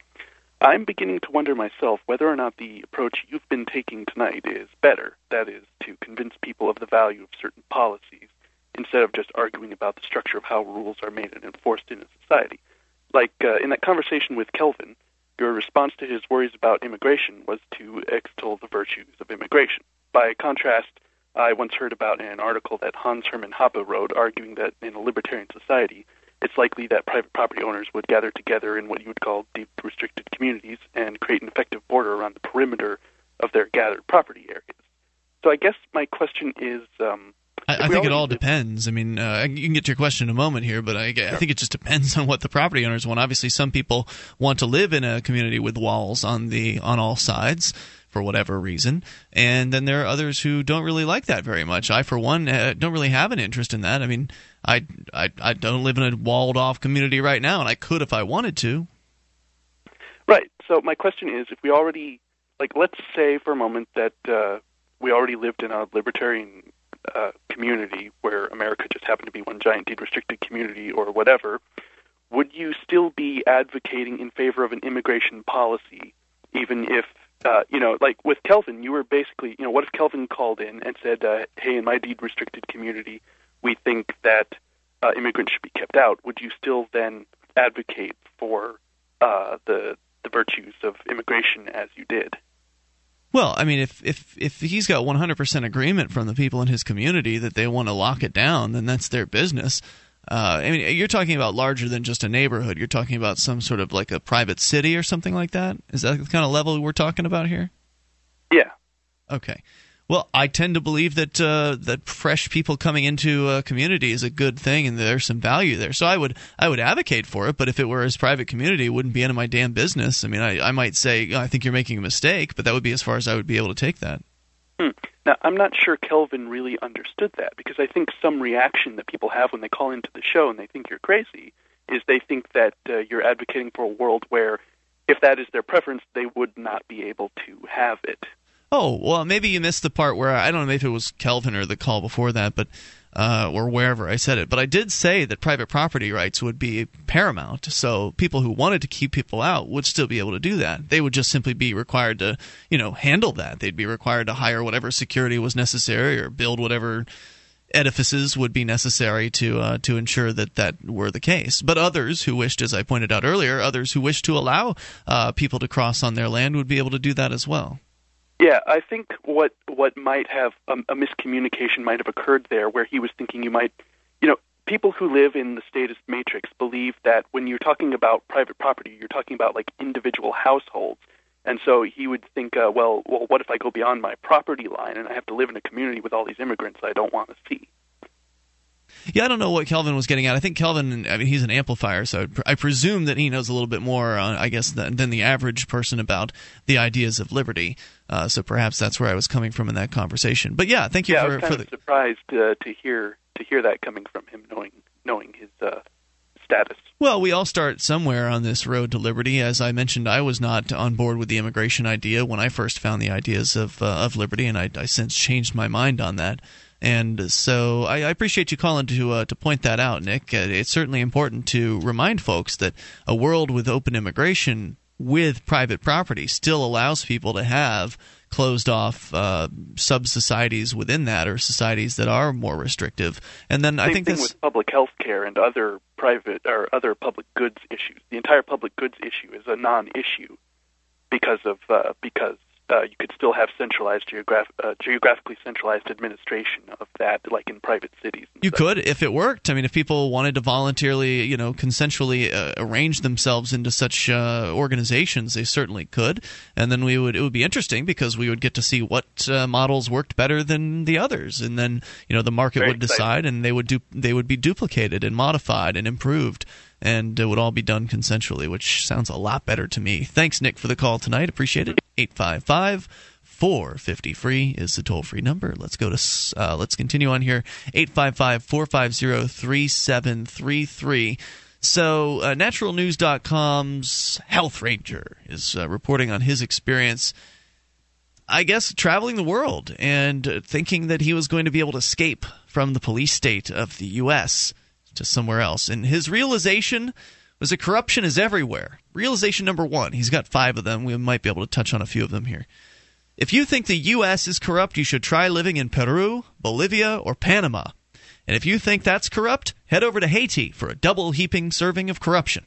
I'm beginning to wonder myself whether or not the approach you've been taking tonight is better. That is, to convince people of the value of certain policies instead of just arguing about the structure of how rules are made and enforced in a society. Like uh, in that conversation with Kelvin, your response to his worries about immigration was to extol the virtues of immigration. By contrast, I once heard about an article that Hans Hermann Hoppe wrote arguing that in a libertarian society, it's likely that private property owners would gather together in what you would call deed restricted communities and create an effective border around the perimeter of their gathered property areas. So I guess my question is. Um, I, I think it all depends. I mean, uh, you can get to your question in a moment here, but I, I think it just depends on what the property owners want. Obviously, some people want to live in a community with walls on the on all sides for whatever reason. And then there are others who don't really like that very much. I, for one, uh, don't really have an interest in that. I mean, I, I, I don't live in a walled off community right now, and I could if I wanted to. Right. So my question is, if we already, like, let's say for a moment that uh, we already lived in a libertarian uh, community where America just happened to be one giant deed restricted community or whatever, would you still be advocating in favor of an immigration policy, even if uh, you know, like with Kelvin, you were basically, you know, what if Kelvin called in and said, uh, "Hey, in my deed restricted community, we think that uh, immigrants should be kept out." Would you still then advocate for uh, the the virtues of immigration as you did. Well, I mean, if if if he's got 100% agreement from the people in his community that they want to lock it down, then that's their business. Uh, I mean, you're talking about larger than just a neighborhood. You're talking about some sort of like a private city or something like that. Is that the kind of level we're talking about here? Yeah. Okay. Well, I tend to believe that uh, that fresh people coming into a community is a good thing, and there's some value there. So I would I would advocate for it. But if it were his private community, it wouldn't be of my damn business. I mean, I, I might say I think you're making a mistake, but that would be as far as I would be able to take that. Hmm. Now, I'm not sure Kelvin really understood that because I think some reaction that people have when they call into the show and they think you're crazy is they think that uh, you're advocating for a world where, if that is their preference, they would not be able to have it. Oh, well, maybe you missed the part where I don't know if it was Kelvin or the call before that, but uh, or wherever I said it. But I did say that private property rights would be paramount. So people who wanted to keep people out would still be able to do that. They would just simply be required to, you know, handle that. They'd be required to hire whatever security was necessary or build whatever edifices would be necessary to uh, to ensure that that were the case. But others who wished, as I pointed out earlier, others who wished to allow uh, people to cross on their land would be able to do that as well. Yeah, I think what what might have um, a miscommunication might have occurred there, where he was thinking you might, you know, people who live in the statist matrix believe that when you're talking about private property, you're talking about like individual households, and so he would think, uh, well, well, what if I go beyond my property line and I have to live in a community with all these immigrants I don't want to see? Yeah, I don't know what Kelvin was getting at. I think Kelvin, I mean, he's an amplifier, so I presume that he knows a little bit more, uh, I guess, than, than, the average person about the ideas of liberty. Uh, so perhaps that's where I was coming from in that conversation. But yeah, thank you yeah, for, I was kind for of surprised uh, to hear to hear that coming from him, knowing knowing his uh, status. Well, we all start somewhere on this road to liberty. As I mentioned, I was not on board with the immigration idea when I first found the ideas of uh, of liberty, and I, I since changed my mind on that. And so I, I appreciate you calling to uh, to point that out, Nick. Uh, it's certainly important to remind folks that a world with open immigration with private property still allows people to have closed off uh, sub societies within that or societies that are more restrictive. And then Same I think thing this with public health care and other private or other public goods issues. The entire public goods issue is a non-issue because of uh, because uh, you could still have centralized geograph- uh, geographically centralized administration of that, like in private cities. You could if it worked. I mean, if people wanted to voluntarily, you know, consensually uh, arrange themselves into such uh, organizations, they certainly could. And then we would it would be interesting because we would get to see what uh, models worked better than the others, and then you know the market Very would decide, and they would do they would be duplicated and modified and improved. And it would all be done consensually, which sounds a lot better to me. Thanks, Nick, for the call tonight. Appreciate it. 855 450 free is the toll free number. Let's go to uh, let's continue on here. 855-450-3733. So, uh, naturalnews.com's Health Ranger is uh, reporting on his experience I guess traveling the world and thinking that he was going to be able to escape from the police state of the US to somewhere else. And his realization was that corruption is everywhere. Realization number 1. He's got 5 of them. We might be able to touch on a few of them here. If you think the U.S. is corrupt, you should try living in Peru, Bolivia, or Panama. And if you think that's corrupt, head over to Haiti for a double heaping serving of corruption.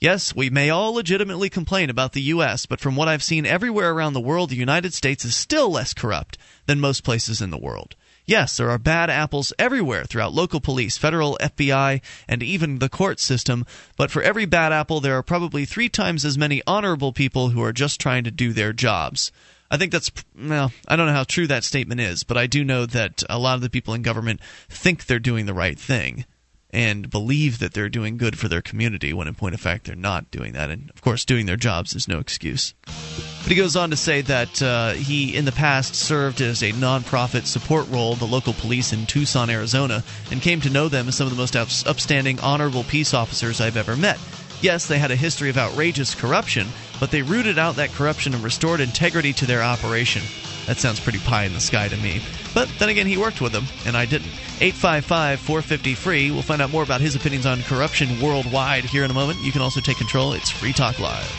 Yes, we may all legitimately complain about the U.S., but from what I've seen everywhere around the world, the United States is still less corrupt than most places in the world. Yes, there are bad apples everywhere throughout local police, federal FBI, and even the court system, but for every bad apple, there are probably three times as many honorable people who are just trying to do their jobs. I think that's well, I don't know how true that statement is, but I do know that a lot of the people in government think they're doing the right thing and believe that they're doing good for their community when in point of fact they're not doing that. And of course doing their jobs is no excuse. But he goes on to say that uh, he in the past served as a nonprofit support role the local police in tucson arizona and came to know them as some of the most upstanding honorable peace officers i've ever met. Yes they had a history of outrageous corruption but they rooted out that corruption and restored integrity to their operation. That sounds pretty pie in the sky to me. But then again, he worked with them, and I didn't. 855 450 free. We'll find out more about his opinions on corruption worldwide here in a moment. You can also take control. It's Free Talk Live.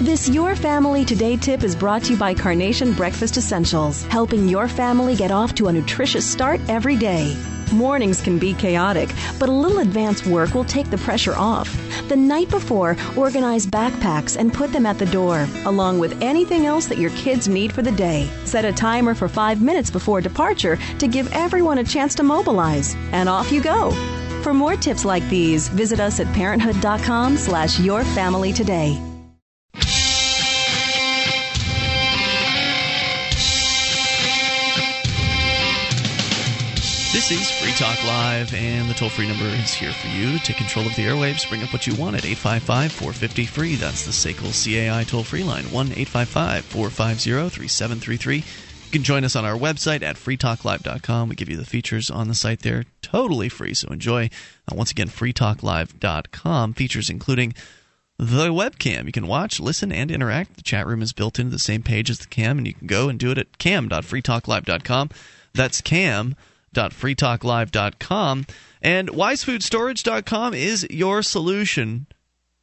This Your Family Today tip is brought to you by Carnation Breakfast Essentials, helping your family get off to a nutritious start every day. Mornings can be chaotic, but a little advance work will take the pressure off. The night before, organize backpacks and put them at the door, along with anything else that your kids need for the day. Set a timer for five minutes before departure to give everyone a chance to mobilize. And off you go. For more tips like these, visit us at parenthood.com slash your family today. Is Free Talk Live, and the toll free number is here for you take control of the airwaves. Bring up what you want at 855 450 free. That's the SACL CAI toll free line, 1 855 450 3733. You can join us on our website at freetalklive.com. We give you the features on the site there totally free, so enjoy. Uh, once again, freetalklive.com. Features including the webcam. You can watch, listen, and interact. The chat room is built into the same page as the cam, and you can go and do it at cam.freetalklive.com. That's cam www.freetalklive.com. And wisefoodstorage.com is your solution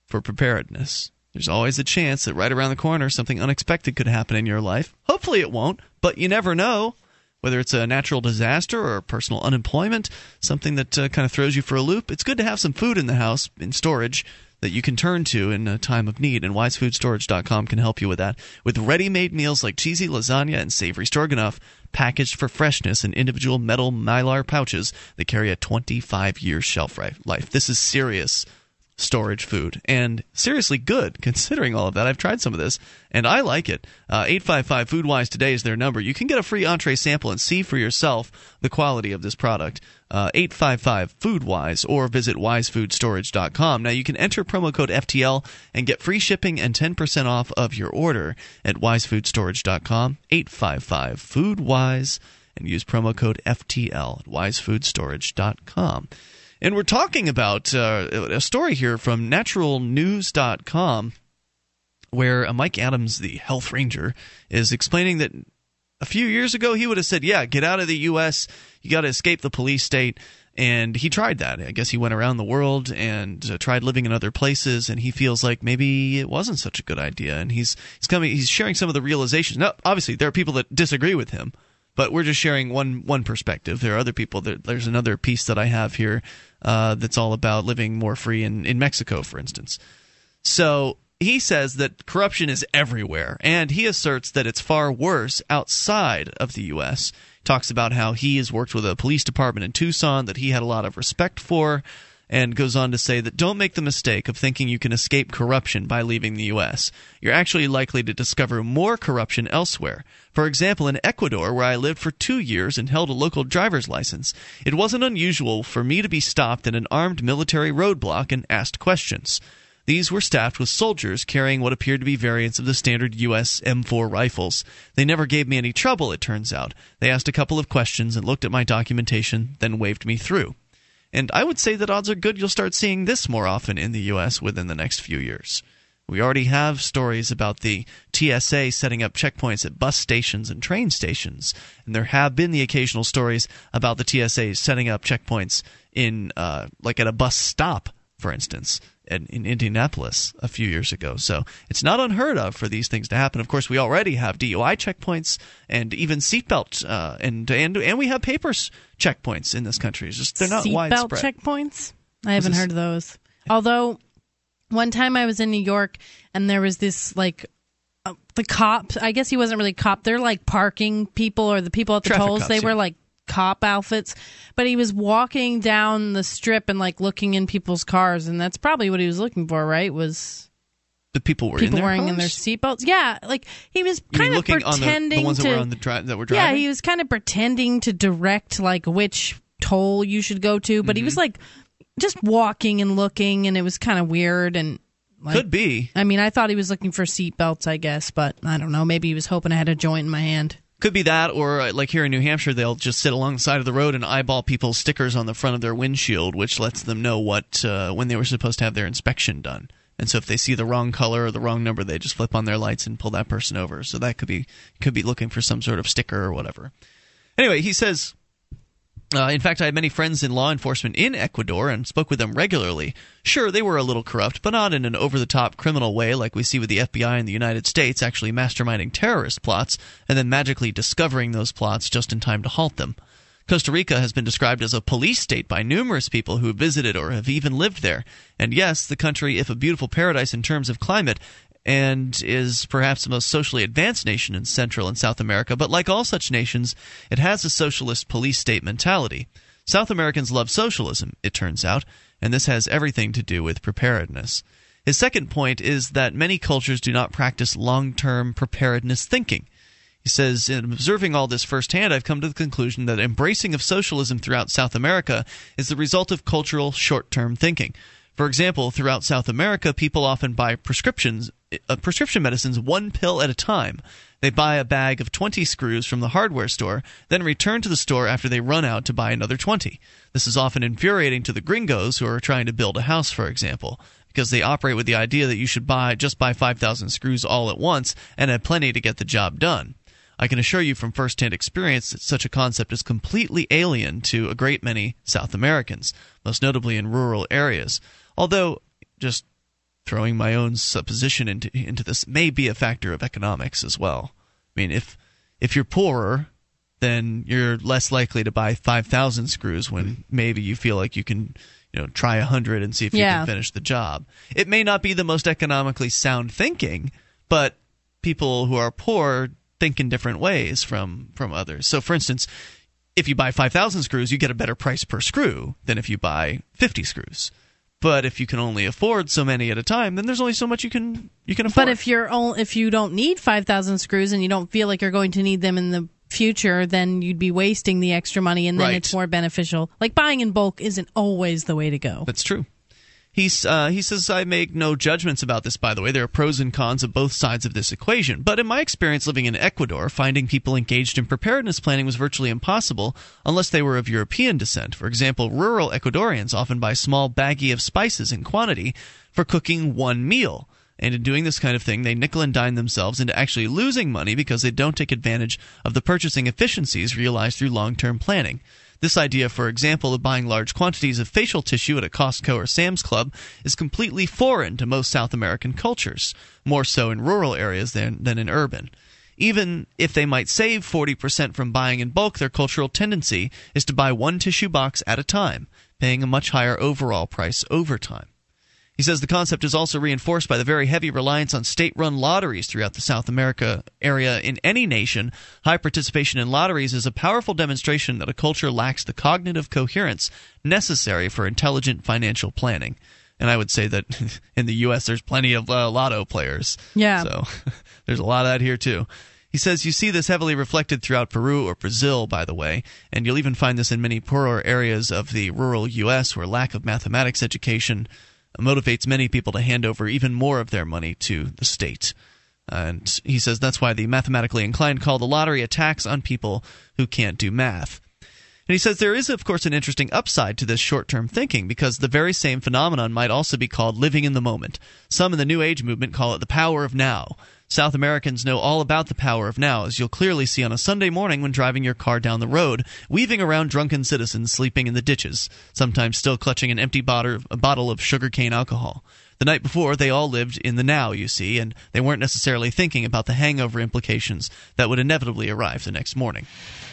for preparedness. There's always a chance that right around the corner something unexpected could happen in your life. Hopefully it won't, but you never know. Whether it's a natural disaster or personal unemployment, something that uh, kind of throws you for a loop, it's good to have some food in the house in storage that you can turn to in a time of need, and wisefoodstorage.com can help you with that. With ready made meals like cheesy lasagna and savory stroganoff, packaged for freshness in individual metal mylar pouches that carry a 25 year shelf life. This is serious storage food and seriously good considering all of that. I've tried some of this and I like it. Uh, 855 Foodwise today is their number. You can get a free entree sample and see for yourself the quality of this product. Uh, 855 Foodwise or visit wisefoodstorage.com. Now you can enter promo code FTL and get free shipping and 10% off of your order at wisefoodstorage.com. 855 Foodwise and use promo code FTL at wisefoodstorage.com. And we're talking about uh, a story here from naturalnews.com where uh, Mike Adams, the health ranger, is explaining that a few years ago he would have said, Yeah, get out of the U.S., you got to escape the police state. And he tried that. I guess he went around the world and uh, tried living in other places, and he feels like maybe it wasn't such a good idea. And he's he's coming, he's sharing some of the realizations. Now, obviously, there are people that disagree with him, but we're just sharing one one perspective. There are other people. That, there's another piece that I have here uh, that's all about living more free in in Mexico, for instance. So he says that corruption is everywhere, and he asserts that it's far worse outside of the U.S. Talks about how he has worked with a police department in Tucson that he had a lot of respect for and goes on to say that don't make the mistake of thinking you can escape corruption by leaving the U.S. You're actually likely to discover more corruption elsewhere. For example, in Ecuador, where I lived for two years and held a local driver's license, it wasn't unusual for me to be stopped at an armed military roadblock and asked questions. These were staffed with soldiers carrying what appeared to be variants of the standard U.S. M4 rifles. They never gave me any trouble, it turns out. They asked a couple of questions and looked at my documentation, then waved me through. And I would say that odds are good you'll start seeing this more often in the U.S. within the next few years. We already have stories about the TSA setting up checkpoints at bus stations and train stations, and there have been the occasional stories about the TSA setting up checkpoints in, uh, like at a bus stop, for instance, in, in Indianapolis a few years ago. So it's not unheard of for these things to happen. Of course, we already have DUI checkpoints and even seatbelt, uh, and and and we have papers checkpoints in this country. It's just they're not Seatbelt widespread. checkpoints. I haven't heard of those. Although one time I was in New York and there was this like uh, the cops. I guess he wasn't really cop. They're like parking people or the people at the Traffic tolls. cops, they yeah. were like cop outfits, but he was walking down the strip and like looking in people's cars, and that's probably what he was looking for, right? Was the people were people in their wearing in their seatbelts? Yeah, like he was mean kind of looking on the, pretending the ones to that were on the dri- that were yeah, he was kind of pretending to direct like which toll you should go to, but he Mm-hmm. was like just walking and looking, and it was kind of weird and. Like, Could be. I mean, I thought he was looking for seatbelts, I guess, but I don't know. Maybe he was hoping I had a joint in my hand. Could be that, or uh, like here in New Hampshire, they'll just sit along the side of the road and eyeball people's stickers on the front of their windshield, which lets them know what uh, when they were supposed to have their inspection done. And so if they see the wrong color or the wrong number, they just flip on their lights and pull that person over. So that could be could be looking for some sort of sticker or whatever. Anyway, he says. Uh, in fact, I had many friends in law enforcement in Ecuador and spoke with them regularly. Sure, they were a little corrupt, but not in an over the top criminal way like we see with the FBI in the United States actually masterminding terrorist plots and then magically discovering those plots just in time to halt them. Costa Rica has been described as a police state by numerous people who have visited or have even lived there. And yes, the country, if a beautiful paradise in terms of climate, and is perhaps the most socially advanced nation in Central and South America, but like all such nations, it has a socialist police state mentality. South Americans love socialism, it turns out, and this has everything to do with preparedness. His second point is that many cultures do not practice long term preparedness thinking. He says, in observing all this firsthand, I've come to the conclusion that embracing of socialism throughout South America is the result of cultural short term thinking. For example, throughout South America, people often buy prescriptions, uh, prescription medicines one pill at a time. They buy a bag of 20 screws from the hardware store, then return to the store after they run out to buy another 20. This is often infuriating to the gringos who are trying to build a house, for example, because they operate with the idea that you should buy just buy 5,000 screws all at once and have plenty to get the job done. I can assure you from first-hand experience that such a concept is completely alien to a great many South Americans, most notably in rural areas. Although, just throwing my own supposition into into this may be a factor of economics as well. I mean, if if you're poorer, then you're less likely to buy five thousand screws when maybe you feel like you can, you know, try a hundred and see if Yeah. you can finish the job. It may not be the most economically sound thinking, but people who are poor think in different ways from from others. So, for instance, if you buy 5,000 screws, you get a better price per screw than if you buy 50 screws. But if you can only afford so many at a time, then there's only so much you can you can afford. But if you're only, if you don't need five thousand screws and you don't feel like you're going to need them in the future, then you'd be wasting the extra money, and then Right. it's more beneficial. Like buying in bulk isn't always the way to go. That's true. He's, uh, he says, I make no judgments about this, by the way. There are pros and cons of both sides of this equation. But in my experience living in Ecuador, finding people engaged in preparedness planning was virtually impossible unless they were of European descent. For example, rural Ecuadorians often buy small baggie of spices in quantity for cooking one meal. And in doing this kind of thing, they nickel and dime themselves into actually losing money because they don't take advantage of the purchasing efficiencies realized through long term planning. This idea, for example, of buying large quantities of facial tissue at a Costco or Sam's Club is completely foreign to most South American cultures, more so in rural areas than, than in urban. Even if they might save 40% from buying in bulk, their cultural tendency is to buy one tissue box at a time, paying a much higher overall price over time. He says the concept is also reinforced by the very heavy reliance on state run lotteries throughout the South America area. In any nation, high participation in lotteries is a powerful demonstration that a culture lacks the cognitive coherence necessary for intelligent financial planning. And I would say that in the U.S., there's plenty of uh, lotto players. Yeah. So there's a lot of that here, too. He says you see this heavily reflected throughout Peru or Brazil, by the way, and you'll even find this in many poorer areas of the rural U.S. where lack of mathematics education motivates many people to hand over even more of their money to the state. And he says that's why the mathematically inclined call the lottery a tax on people who can't do math. And he says there is, of course, an interesting upside to this short term thinking because the very same phenomenon might also be called living in the moment. Some in the New Age movement call it the power of now. South Americans know all about the power of now, as you'll clearly see on a Sunday morning when driving your car down the road, weaving around drunken citizens sleeping in the ditches, sometimes still clutching an empty bottle, of sugarcane alcohol. The night before, they all lived in the now, you see, and they weren't necessarily thinking about the hangover implications that would inevitably arrive the next morning.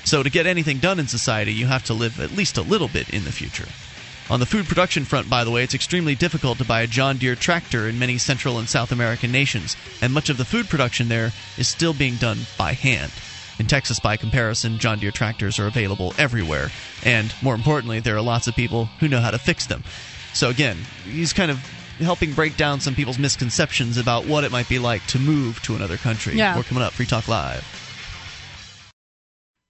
So, to get anything done in society, you have to live at least a little bit in the future. On the food production front, by the way, it's extremely difficult to buy a John Deere tractor in many Central and South American nations, and much of the food production there is still being done by hand. In Texas, by comparison, John Deere tractors are available everywhere, and more importantly, there are lots of people who know how to fix them. So, again, he's kind of helping break down some people's misconceptions about what it might be like to move to another country. Yeah. More coming up, Free Talk Live.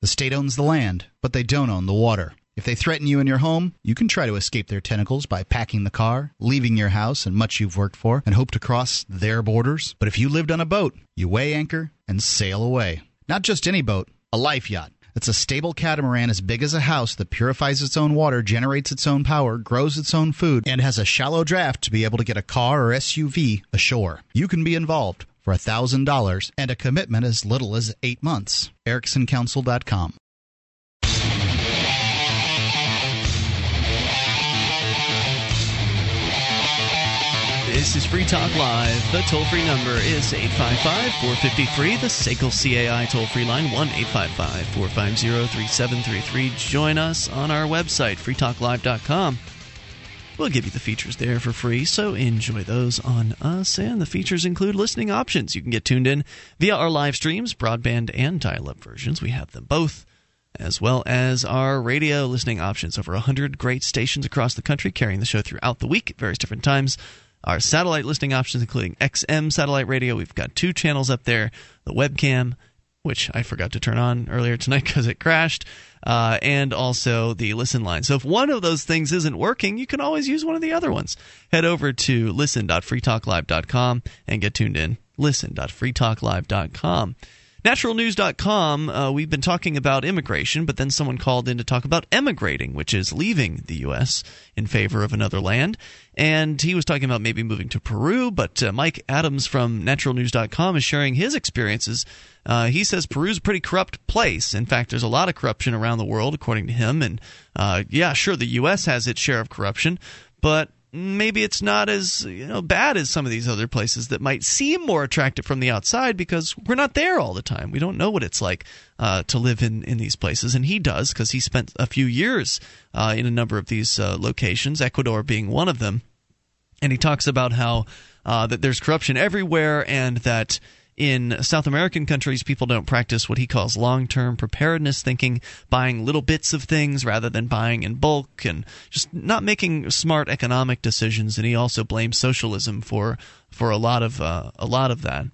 The state owns the land, but they don't own the water. If they threaten you in your home, you can try to escape their tentacles by packing the car, leaving your house and much you've worked for, and hope to cross their borders. But if you lived on a boat, you weigh anchor and sail away. Not just any boat, a life yacht. It's a stable catamaran as big as a house that purifies its own water, generates its own power, grows its own food, and has a shallow draft to be able to get a car or SUV ashore. You can be involved for $1,000 and a commitment as little as eight months. EricksonCouncil.com. This is Free Talk Live. The toll free number is 855 453. The SACL CAI toll free line 1 855 450 3733. Join us on our website, freetalklive.com. We'll give you the features there for free, so enjoy those on us. And the features include listening options. You can get tuned in via our live streams, broadband and dial up versions. We have them both as well as our radio listening options. Over 100 great stations across the country carrying the show throughout the week at various different times. Our satellite listing options, including XM satellite radio. We've got two channels up there the webcam, which I forgot to turn on earlier tonight because it crashed, uh, and also the listen line. So if one of those things isn't working, you can always use one of the other ones. Head over to listen.freetalklive.com and get tuned in. Listen.freetalklive.com. Naturalnews.com, uh, we've been talking about immigration, but then someone called in to talk about emigrating, which is leaving the U.S. in favor of another land. And he was talking about maybe moving to Peru, but uh, Mike Adams from naturalnews.com is sharing his experiences. Uh, he says Peru's a pretty corrupt place. In fact, there's a lot of corruption around the world, according to him. And uh, yeah, sure, the U.S. has its share of corruption, but maybe it's not as you know bad as some of these other places that might seem more attractive from the outside because we're not there all the time. We don't know what it's like uh, to live in in these places, and he does because he spent a few years uh, in a number of these uh, locations, Ecuador being one of them. And he talks about how uh, that there's corruption everywhere, and that in South American countries, people don't practice what he calls long term preparedness thinking, buying little bits of things rather than buying in bulk, and just not making smart economic decisions. And he also blames socialism for for a lot of uh, a lot of that.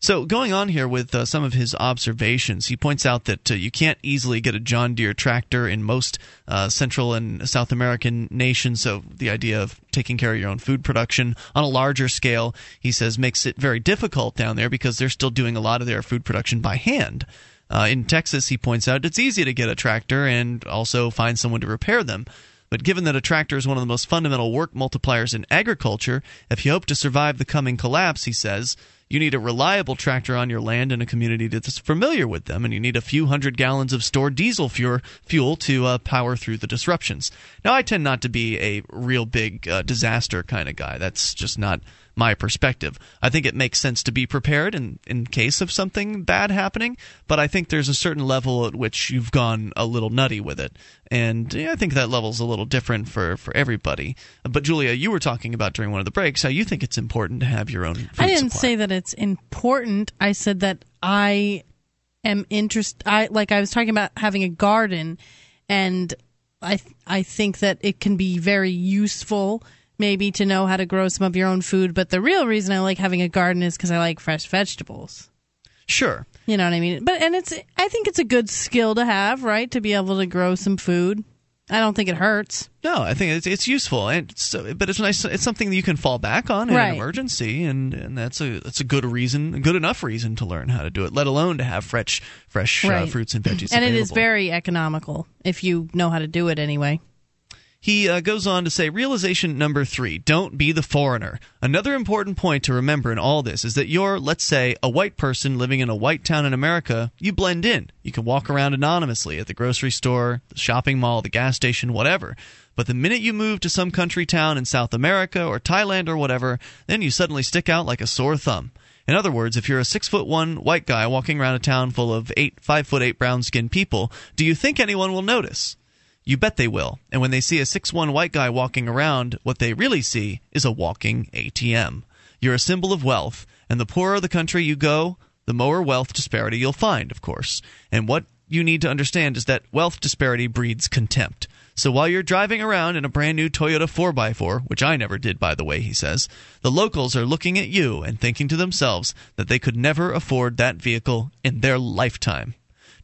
So, going on here with uh, some of his observations, he points out that uh, you can't easily get a John Deere tractor in most uh, Central and South American nations. So, the idea of taking care of your own food production on a larger scale, he says, makes it very difficult down there because they're still doing a lot of their food production by hand. Uh, in Texas, he points out it's easy to get a tractor and also find someone to repair them. But given that a tractor is one of the most fundamental work multipliers in agriculture, if you hope to survive the coming collapse, he says, you need a reliable tractor on your land in a community that's familiar with them, and you need a few hundred gallons of stored diesel fuel to uh, power through the disruptions. Now, I tend not to be a real big uh, disaster kind of guy. That's just not my perspective. I think it makes sense to be prepared in, in case of something bad happening, but I think there's a certain level at which you've gone a little nutty with it. And yeah, I think that level's a little different for, for everybody. But Julia, you were talking about during one of the breaks how you think it's important to have your own I didn't supply. say that it's important. I said that I am interested. I like I was talking about having a garden, and I I think that it can be very useful maybe to know how to grow some of your own food. But the real reason I like having a garden is because I like fresh vegetables. Sure. You know what I mean? But and it's I think it's a good skill to have, right? To be able to grow some food. I don't think it hurts. No, I think it's, it's useful, and it's, but it's nice. It's something that you can fall back on in Right. an emergency, and, and that's a that's a good reason, a good enough reason to learn how to do it. Let alone to have fresh fresh uh, fruits and veggies. and it is very economical if you know how to do it anyway. He uh, goes on to say, realization number three don't be the foreigner. Another important point to remember in all this is that you're, let's say, a white person living in a white town in America. You blend in. You can walk around anonymously at the grocery store, the shopping mall, the gas station, whatever. But the minute you move to some country town in South America or Thailand or whatever, then you suddenly stick out like a sore thumb. In other words, if you're a six foot one white guy walking around a town full of eight five foot eight brown skinned people, do you think anyone will notice? You bet they will. And when they see a 6'1 white guy walking around, what they really see is a walking ATM. You're a symbol of wealth, and the poorer the country you go, the more wealth disparity you'll find, of course. And what you need to understand is that wealth disparity breeds contempt. So while you're driving around in a brand new Toyota 4x4, which I never did, by the way, he says, the locals are looking at you and thinking to themselves that they could never afford that vehicle in their lifetime.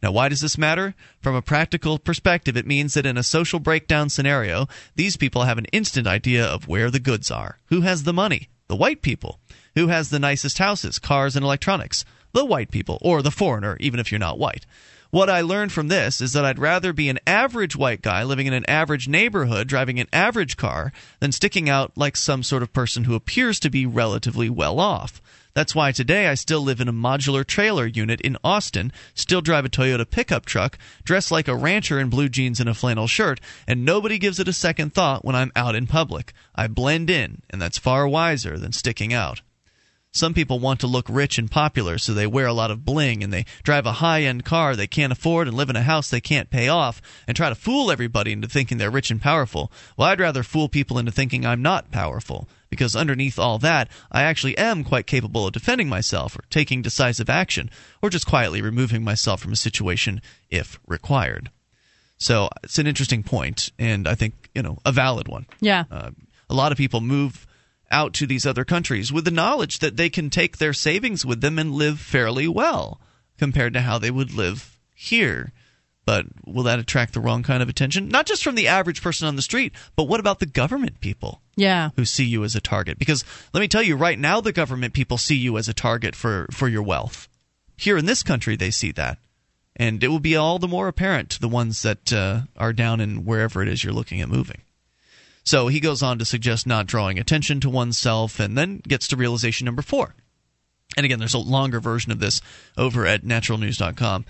Now, why does this matter? From a practical perspective, it means that in a social breakdown scenario, these people have an instant idea of where the goods are. Who has the money? The white people. Who has the nicest houses, cars, and electronics? The white people, or the foreigner, even if you're not white. What I learned from this is that I'd rather be an average white guy living in an average neighborhood, driving an average car, than sticking out like some sort of person who appears to be relatively well off. That's why today I still live in a modular trailer unit in Austin, still drive a Toyota pickup truck, dress like a rancher in blue jeans and a flannel shirt, and nobody gives it a second thought when I'm out in public. I blend in, and that's far wiser than sticking out. Some people want to look rich and popular, so they wear a lot of bling and they drive a high end car they can't afford and live in a house they can't pay off and try to fool everybody into thinking they're rich and powerful. Well, I'd rather fool people into thinking I'm not powerful, because underneath all that, I actually am quite capable of defending myself or taking decisive action or just quietly removing myself from a situation if required. So it's an interesting point, and I think, you know, a valid one. Yeah. Uh, a lot of people move out to these other countries with the knowledge that they can take their savings with them and live fairly well compared to how they would live here. But will that attract the wrong kind of attention? Not just from the average person on the street, but what about the government people? Yeah. Who see you as a target? Because let me tell you, right now, the government people see you as a target for, for your wealth. Here in this country, they see that. And it will be all the more apparent to the ones that uh, are down in wherever it is you're looking at moving. So he goes on to suggest not drawing attention to oneself and then gets to realization number four. And again, there's a longer version of this over at naturalnews.com.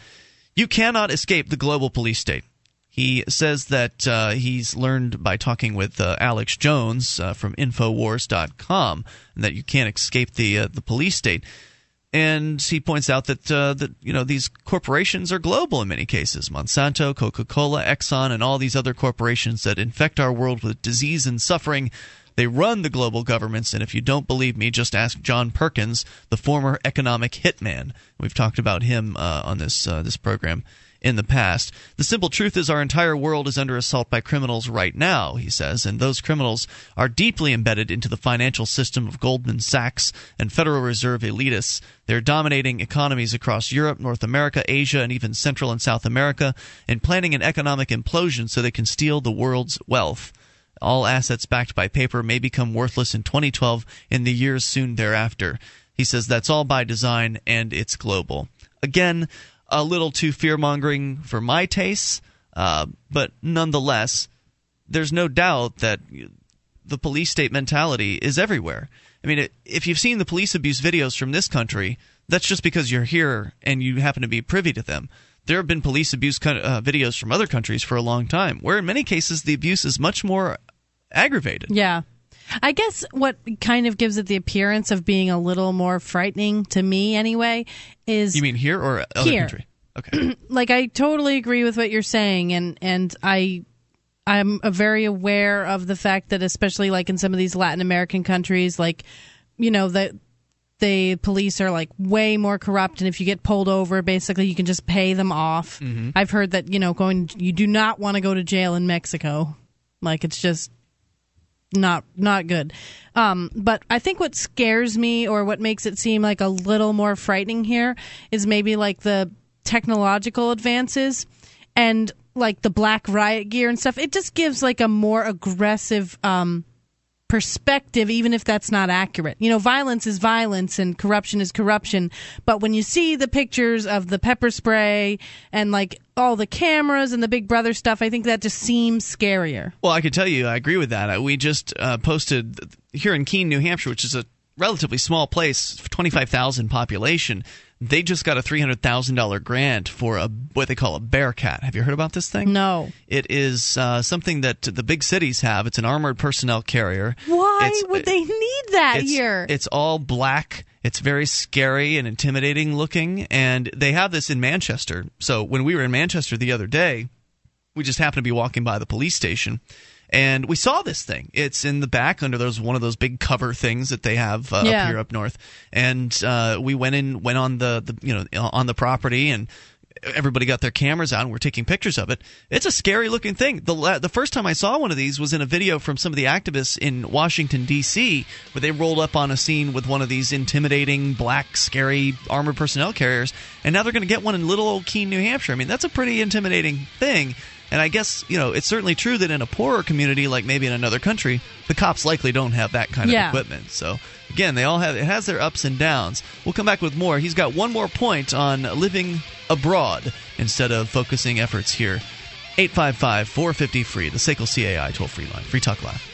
You cannot escape the global police state. He says that uh, he's learned by talking with uh, Alex Jones uh, from Infowars.com that you can't escape the uh, the police state. And he points out that uh, that you know these corporations are global in many cases. Monsanto, Coca-Cola, Exxon, and all these other corporations that infect our world with disease and suffering. They run the global governments, and if you don't believe me, just ask John Perkins, the former economic hitman. We've talked about him uh, on this uh, this program in the past. The simple truth is our entire world is under assault by criminals right now, he says, and those criminals are deeply embedded into the financial system of Goldman Sachs and Federal Reserve elitists. They're dominating economies across Europe, North America, Asia, and even Central and South America, and planning an economic implosion so they can steal the world's wealth. All assets backed by paper may become worthless in 2012 and the years soon thereafter. He says that's all by design and it's global. Again, a little too fear mongering for my tastes, uh, but nonetheless, there's no doubt that the police state mentality is everywhere. I mean, if you've seen the police abuse videos from this country, that's just because you're here and you happen to be privy to them. There have been police abuse uh, videos from other countries for a long time, where in many cases the abuse is much more aggravated. Yeah. I guess what kind of gives it the appearance of being a little more frightening to me, anyway, is you mean here or other here. country? Okay. like I totally agree with what you're saying, and and I I'm very aware of the fact that especially like in some of these Latin American countries, like you know that the police are like way more corrupt, and if you get pulled over, basically you can just pay them off. Mm-hmm. I've heard that you know going you do not want to go to jail in Mexico, like it's just not not good. Um, but I think what scares me or what makes it seem like a little more frightening here is maybe like the technological advances and like the black riot gear and stuff. It just gives like a more aggressive um, perspective, even if that's not accurate. You know, violence is violence and corruption is corruption. But when you see the pictures of the pepper spray and like all the cameras and the Big Brother stuff, I think that just seems scarier. Well, I can tell you, I agree with that. We just uh, posted here in Keene, New Hampshire, which is a relatively small place, 25,000 population. They just got a $300,000 grant for a what they call a Bearcat. Have you heard about this thing? No. It is uh, something that the big cities have. It's an armored personnel carrier. Why It's- would they need that it's, here? It's all black. It's very scary and intimidating looking. And they have this in Manchester. So when we were in Manchester the other day, we just happened to be walking by the police station. And we saw this thing. It's in the back under those one of those big cover things that they have uh, Yeah. up here up north. And uh, we went in, went on the, the you know on the property, and everybody got their cameras out and we're taking pictures of it. It's a scary looking thing. The la- the first time I saw one of these was in a video from some of the activists in Washington D.C. where they rolled up on a scene with one of these intimidating black scary armored personnel carriers, and now they're going to get one in little old Keene, New Hampshire. I mean, that's a pretty intimidating thing. And I guess you know it's certainly true that in a poorer community, like maybe in another country, the cops likely don't have that kind of Yeah. equipment. So again, they all have it has their ups and downs. We'll come back with more. He's got one more point on living abroad instead of focusing efforts here. 855 450 free, the SACL CAI toll free line. Free Talk Live.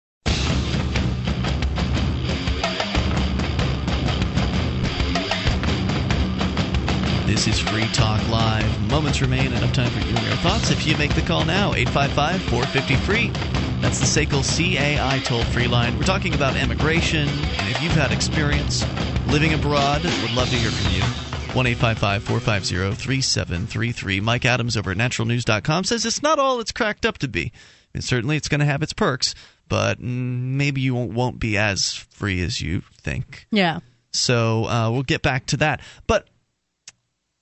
This is Free Talk Live. Moments remain, enough time for you and your thoughts. If you make the call now, 855 450 free. That's the SACL CAI toll free line. We're talking about immigration, and if you've had experience living abroad, would love to hear from you. 1 450 3733. Mike Adams over at naturalnews.com says it's not all it's cracked up to be. And certainly it's going to have its perks, but maybe you won't, won't be as free as you think. Yeah. So uh, we'll get back to that. But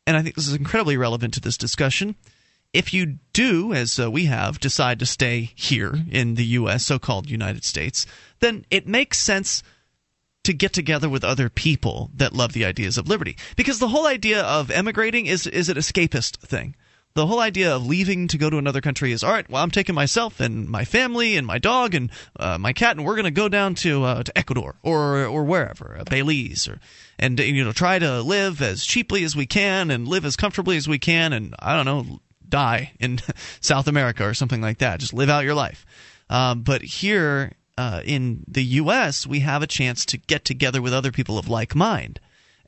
and I think this is incredibly relevant to this discussion. If you do, as uh, we have, decide to stay here in the U.S., so called United States, then it makes sense to get together with other people that love the ideas of liberty. Because the whole idea of emigrating is, is an escapist thing the whole idea of leaving to go to another country is all right. Well, I'm taking myself and my family and my dog and uh, my cat, and we're going to go down to uh, to Ecuador or or wherever, uh, Belize, or and you know try to live as cheaply as we can and live as comfortably as we can, and I don't know, die in South America or something like that. Just live out your life. Um, but here uh, in the U.S., we have a chance to get together with other people of like mind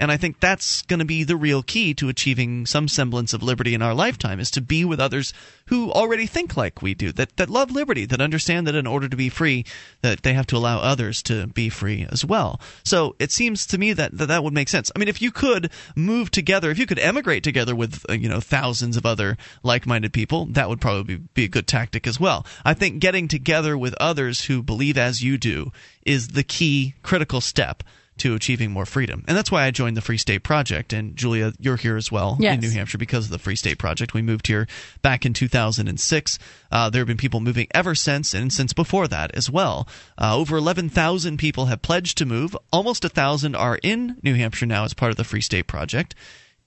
and I think that's going to be the real key to achieving some semblance of liberty in our lifetime is to be with others who already think like we do, that, that love liberty, that understand that in order to be free, that they have to allow others to be free as well. So it seems to me that that, that would make sense. I mean, if you could move together, if you could emigrate together with, uh, you know, thousands of other like-minded people, that would probably be a good tactic as well. I think getting together with others who believe as you do is the key critical step to achieving more freedom. And that's why I joined the Free State Project. And Julia, you're here as well yes. in New Hampshire because of the Free State Project. We moved here back in 2006. Uh, there have been people moving ever since and since before that as well. Uh, over 11,000 people have pledged to move. Almost 1,000 are in New Hampshire now as part of the Free State Project.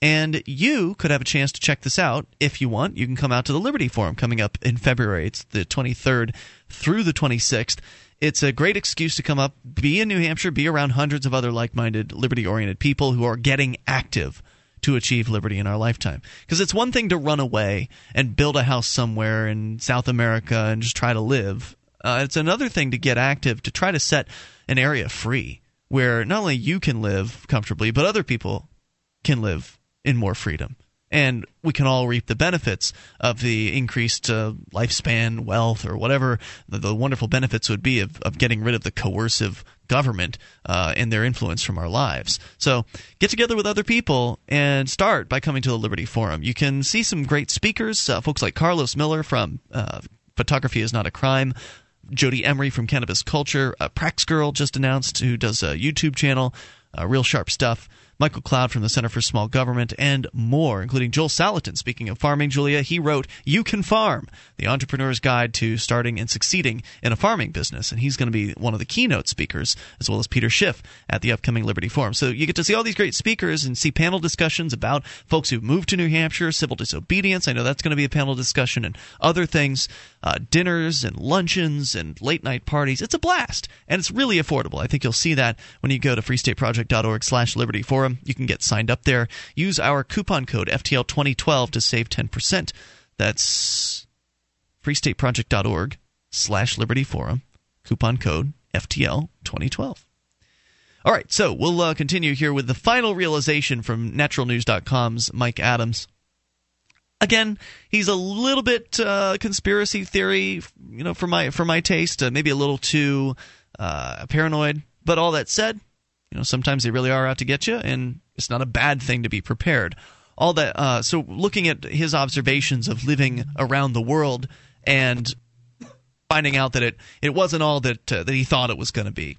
And you could have a chance to check this out if you want. You can come out to the Liberty Forum coming up in February. It's the 23rd through the 26th it's a great excuse to come up, be in New Hampshire, be around hundreds of other like minded, liberty oriented people who are getting active to achieve liberty in our lifetime. Because it's one thing to run away and build a house somewhere in South America and just try to live. Uh, it's another thing to get active to try to set an area free where not only you can live comfortably, but other people can live in more freedom and we can all reap the benefits of the increased uh, lifespan, wealth, or whatever the, the, wonderful benefits would be of, of getting rid of the coercive government uh, and their influence from our lives. So get together with other people and start by coming to the Liberty Forum. You can see some great speakers, uh, folks like Carlos Miller from uh, Photography is Not a Crime. Jodie Emery from Cannabis Culture, Praxgirl just announced, who does a YouTube channel, uh, real sharp stuff. Michael Cloud from the Center for Small Government, and more, including Joel Salatin. Speaking of farming, Julia, he wrote You Can Farm, the entrepreneur's guide to starting and succeeding in a farming business. And he's going to be one of the keynote speakers, as well as Peter Schiff at the upcoming Liberty Forum. So you get to see all these great speakers and see panel discussions about folks who've moved to New Hampshire, civil disobedience. I know that's going to be a panel discussion, and other things, uh, dinners and luncheons and late night parties. It's a blast, and it's really affordable. I think you'll see that when you go to freestateproject.org slash Liberty Forum forum. You can get signed up there. Use our coupon code FTL2012 to save 10%. That's freestateproject.org slash Liberty Forum. Coupon code FTL2012. All right, so we'll uh, continue here with the final realization from naturalnews.com's Mike Adams. Again, he's a little bit uh, conspiracy theory, you know, for my for my taste, uh, maybe a little too uh, paranoid. But all that said, you know, sometimes they really are out to get you, and it's not a bad thing to be prepared. All that. Uh, so, looking at his observations of living around the world and finding out that it it wasn't all that uh, that he thought it was going to be.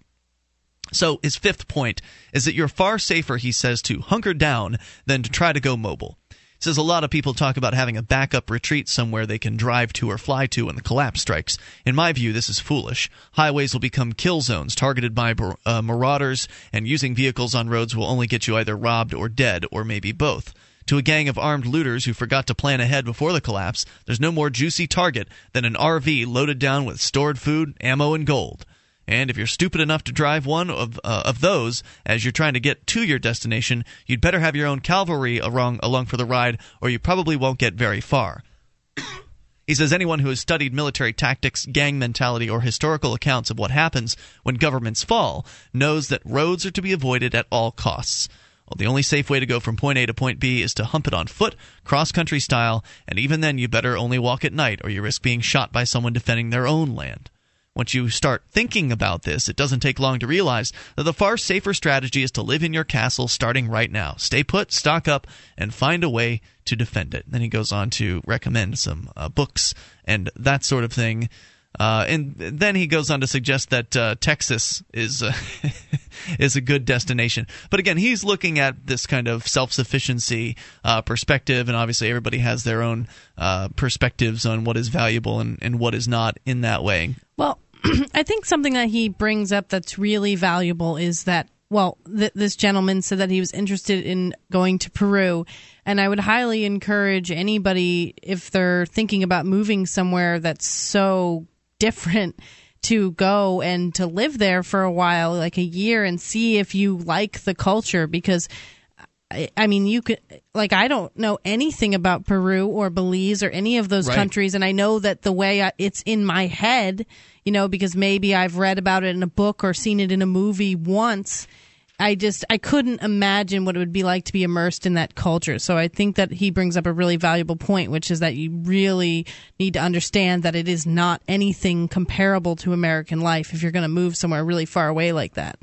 So, his fifth point is that you're far safer, he says, to hunker down than to try to go mobile. Says a lot of people talk about having a backup retreat somewhere they can drive to or fly to when the collapse strikes. In my view, this is foolish. Highways will become kill zones targeted by uh, marauders, and using vehicles on roads will only get you either robbed or dead, or maybe both. To a gang of armed looters who forgot to plan ahead before the collapse, there's no more juicy target than an RV loaded down with stored food, ammo, and gold. And if you're stupid enough to drive one of uh, of those as you're trying to get to your destination, you'd better have your own cavalry along along for the ride, or you probably won't get very far. He says anyone who has studied military tactics, gang mentality, or historical accounts of what happens when governments fall knows that roads are to be avoided at all costs. Well, the only safe way to go from point A to point B is to hump it on foot, cross country style, and even then you better only walk at night or you risk being shot by someone defending their own land. Once you start thinking about this, it doesn't take long to realize that the far safer strategy is to live in your castle starting right now. Stay put, stock up, and find a way to defend it. Then he goes on to recommend some uh, books and that sort of thing. Uh, and then he goes on to suggest that uh, Texas is uh, is a good destination. But again, he's looking at this kind of self sufficiency uh, perspective, and obviously everybody has their own uh, perspectives on what is valuable and, and what is not in that way. Well, I think something that he brings up that's really valuable is that well, th- this gentleman said that he was interested in going to Peru, and I would highly encourage anybody if they're thinking about moving somewhere that's so different to go and to live there for a while, like a year, and see if you like the culture because. I, mean, you could like I don't know anything about Peru or Belize or any of those Right. countries, and I know that the way I, it's in my head, you know, because maybe I've read about it in a book or seen it in a movie once. I just I couldn't imagine what it would be like to be immersed in that culture. So I think that he brings up a really valuable point, which is that you really need to understand that it is not anything comparable to American life if you're going to move somewhere really far away like that.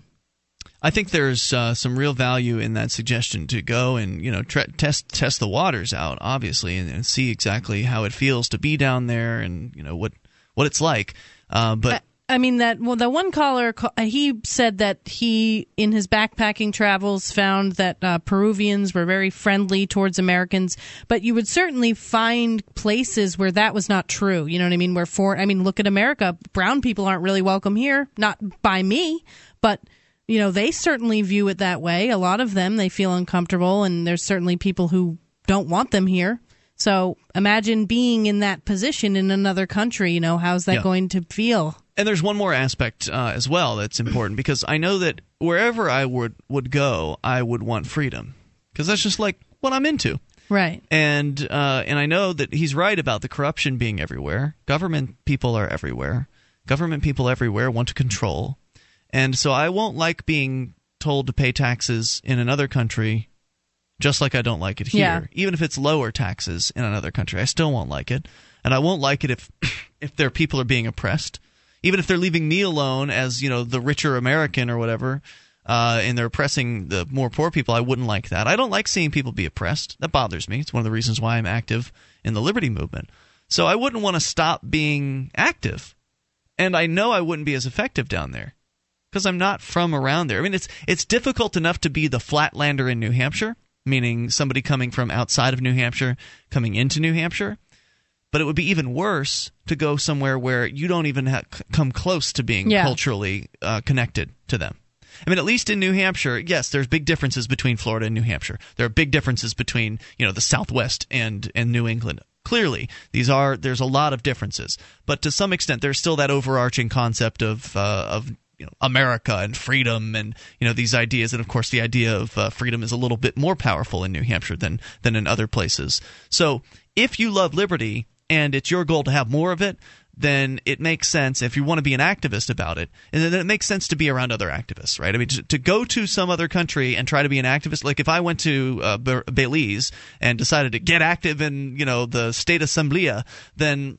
I think there's uh, some real value in that suggestion to go and you know tre- test test the waters out, obviously, and, and see exactly how it feels to be down there, and you know what what it's like. Uh, but I mean that well the one caller he said that he in his backpacking travels found that uh, Peruvians were very friendly towards Americans. But you would certainly find places where that was not true. You know what I mean? Where for I mean look at America. Brown people aren't really welcome here. Not by me but you know they certainly view it that way a lot of them they feel uncomfortable and there's certainly people who don't want them here so imagine being in that position in another country you know how's that Yeah. going to feel And there's one more aspect uh, as well that's important because I know that wherever I would would go, I would want freedom because that's just like what I'm into. Right. And uh, and I know that he's right about the corruption being everywhere. Government people are everywhere. Government people everywhere want to control, and so I won't like being told to pay taxes in another country, just like I don't like it here. Yeah. Even if it's lower taxes in another country, I still won't like it, and I won't like it if if their people are being oppressed. Even if they're leaving me alone as you know the richer American or whatever, uh, and they're oppressing the more poor people, I wouldn't like that. I don't like seeing people be oppressed. That bothers me. It's one of the reasons why I'm active in the liberty movement. So I wouldn't want to stop being active, and I know I wouldn't be as effective down there because I'm not from around there. I mean, it's it's difficult enough to be the flatlander in New Hampshire, meaning somebody coming from outside of New Hampshire coming into New Hampshire. But it would be even worse to go somewhere where you don't even ha- come close to being Yeah. culturally uh, connected to them. I mean, at least in New Hampshire, yes, there's big differences between Florida and New Hampshire. There are big differences between you know the Southwest and and New England. Clearly, these are there's a lot of differences, but to some extent, there's still that overarching concept of uh, of you know America and freedom and you know these ideas, and of course, the idea of uh, freedom is a little bit more powerful in New Hampshire than than in other places. So, if you love liberty and it's your goal to have more of it, then it makes sense if you want to be an activist about it, and then it makes sense to be around other activists, right? I mean, to, go to some other country and try to be an activist, like if I went to uh, Belize and decided to get active in, you know, the state assemblia, then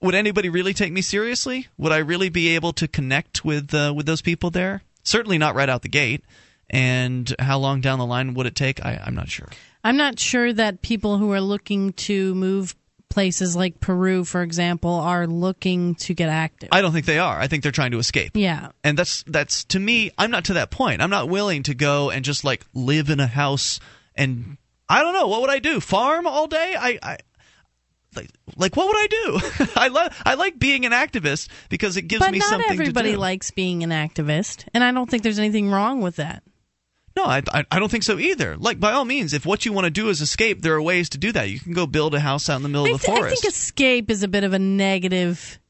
would anybody really take me seriously? Would I really be able to connect with uh, with those people there? Certainly not right out the gate. And how long down the line would it take? I, I'm not sure. I'm not sure that people who are looking to move places like Peru, for example, are looking to get active. I don't think they are. I think they're trying to escape. Yeah. And that's that's to me, I'm not to that point. I'm not willing to go and just like live in a house and I don't know. What would I do? Farm all day? I, I like, like what would I do? I love I like being an activist because it gives but me not something everybody to do. likes being an activist, and I don't think there's anything wrong with that. No, I, I I don't think so either. Like by all means, if what you want to do is escape, there are ways to do that. You can go build a house out in the middle I, of the th- I think escape is a bit of a negative,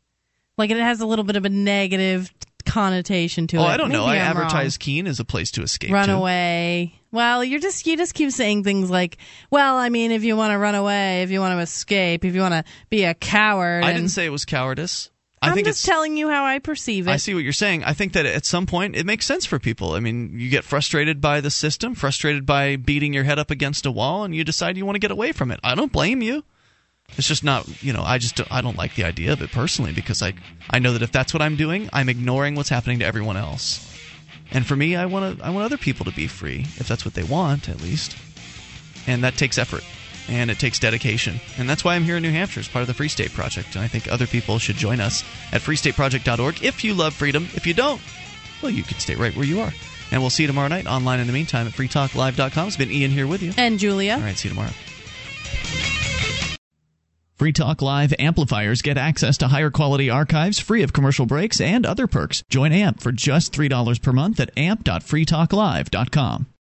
like it has a little bit of a negative connotation to oh, it. I don't know. I I'm advertise Keene as a place to escape. Run to. away. Well, you're just you just keep saying things like, "Well, I mean, if you want to run away, if you want to escape, if you want to be a coward." I didn't say it was cowardice. I I'm think just telling you how I perceive it. I see what you're saying. I think that at some point it makes sense for people. I mean, you get frustrated by the system, frustrated by beating your head up against a wall, and you decide you want to get away from it. I don't blame you. It's just not, you know, I just don't, I don't like the idea of it personally because I I know that if that's what I'm doing, I'm ignoring what's happening to everyone else. And for me, I want to I want other people to be free if that's what they want at least. And that takes effort and it takes dedication. And that's why I'm here in New Hampshire as part of the Free State Project. And I think other people should join us at freestateproject.org if you love freedom. If you don't, well, you can stay right where you are. And we'll see you tomorrow night online in the meantime at freetalklive.com. It's been Ian here with you. And Julia. All right, see you tomorrow. Free Talk Live amplifiers get access to higher quality archives free of commercial breaks and other perks. Join AMP for just $3 per month at amp.freetalklive.com.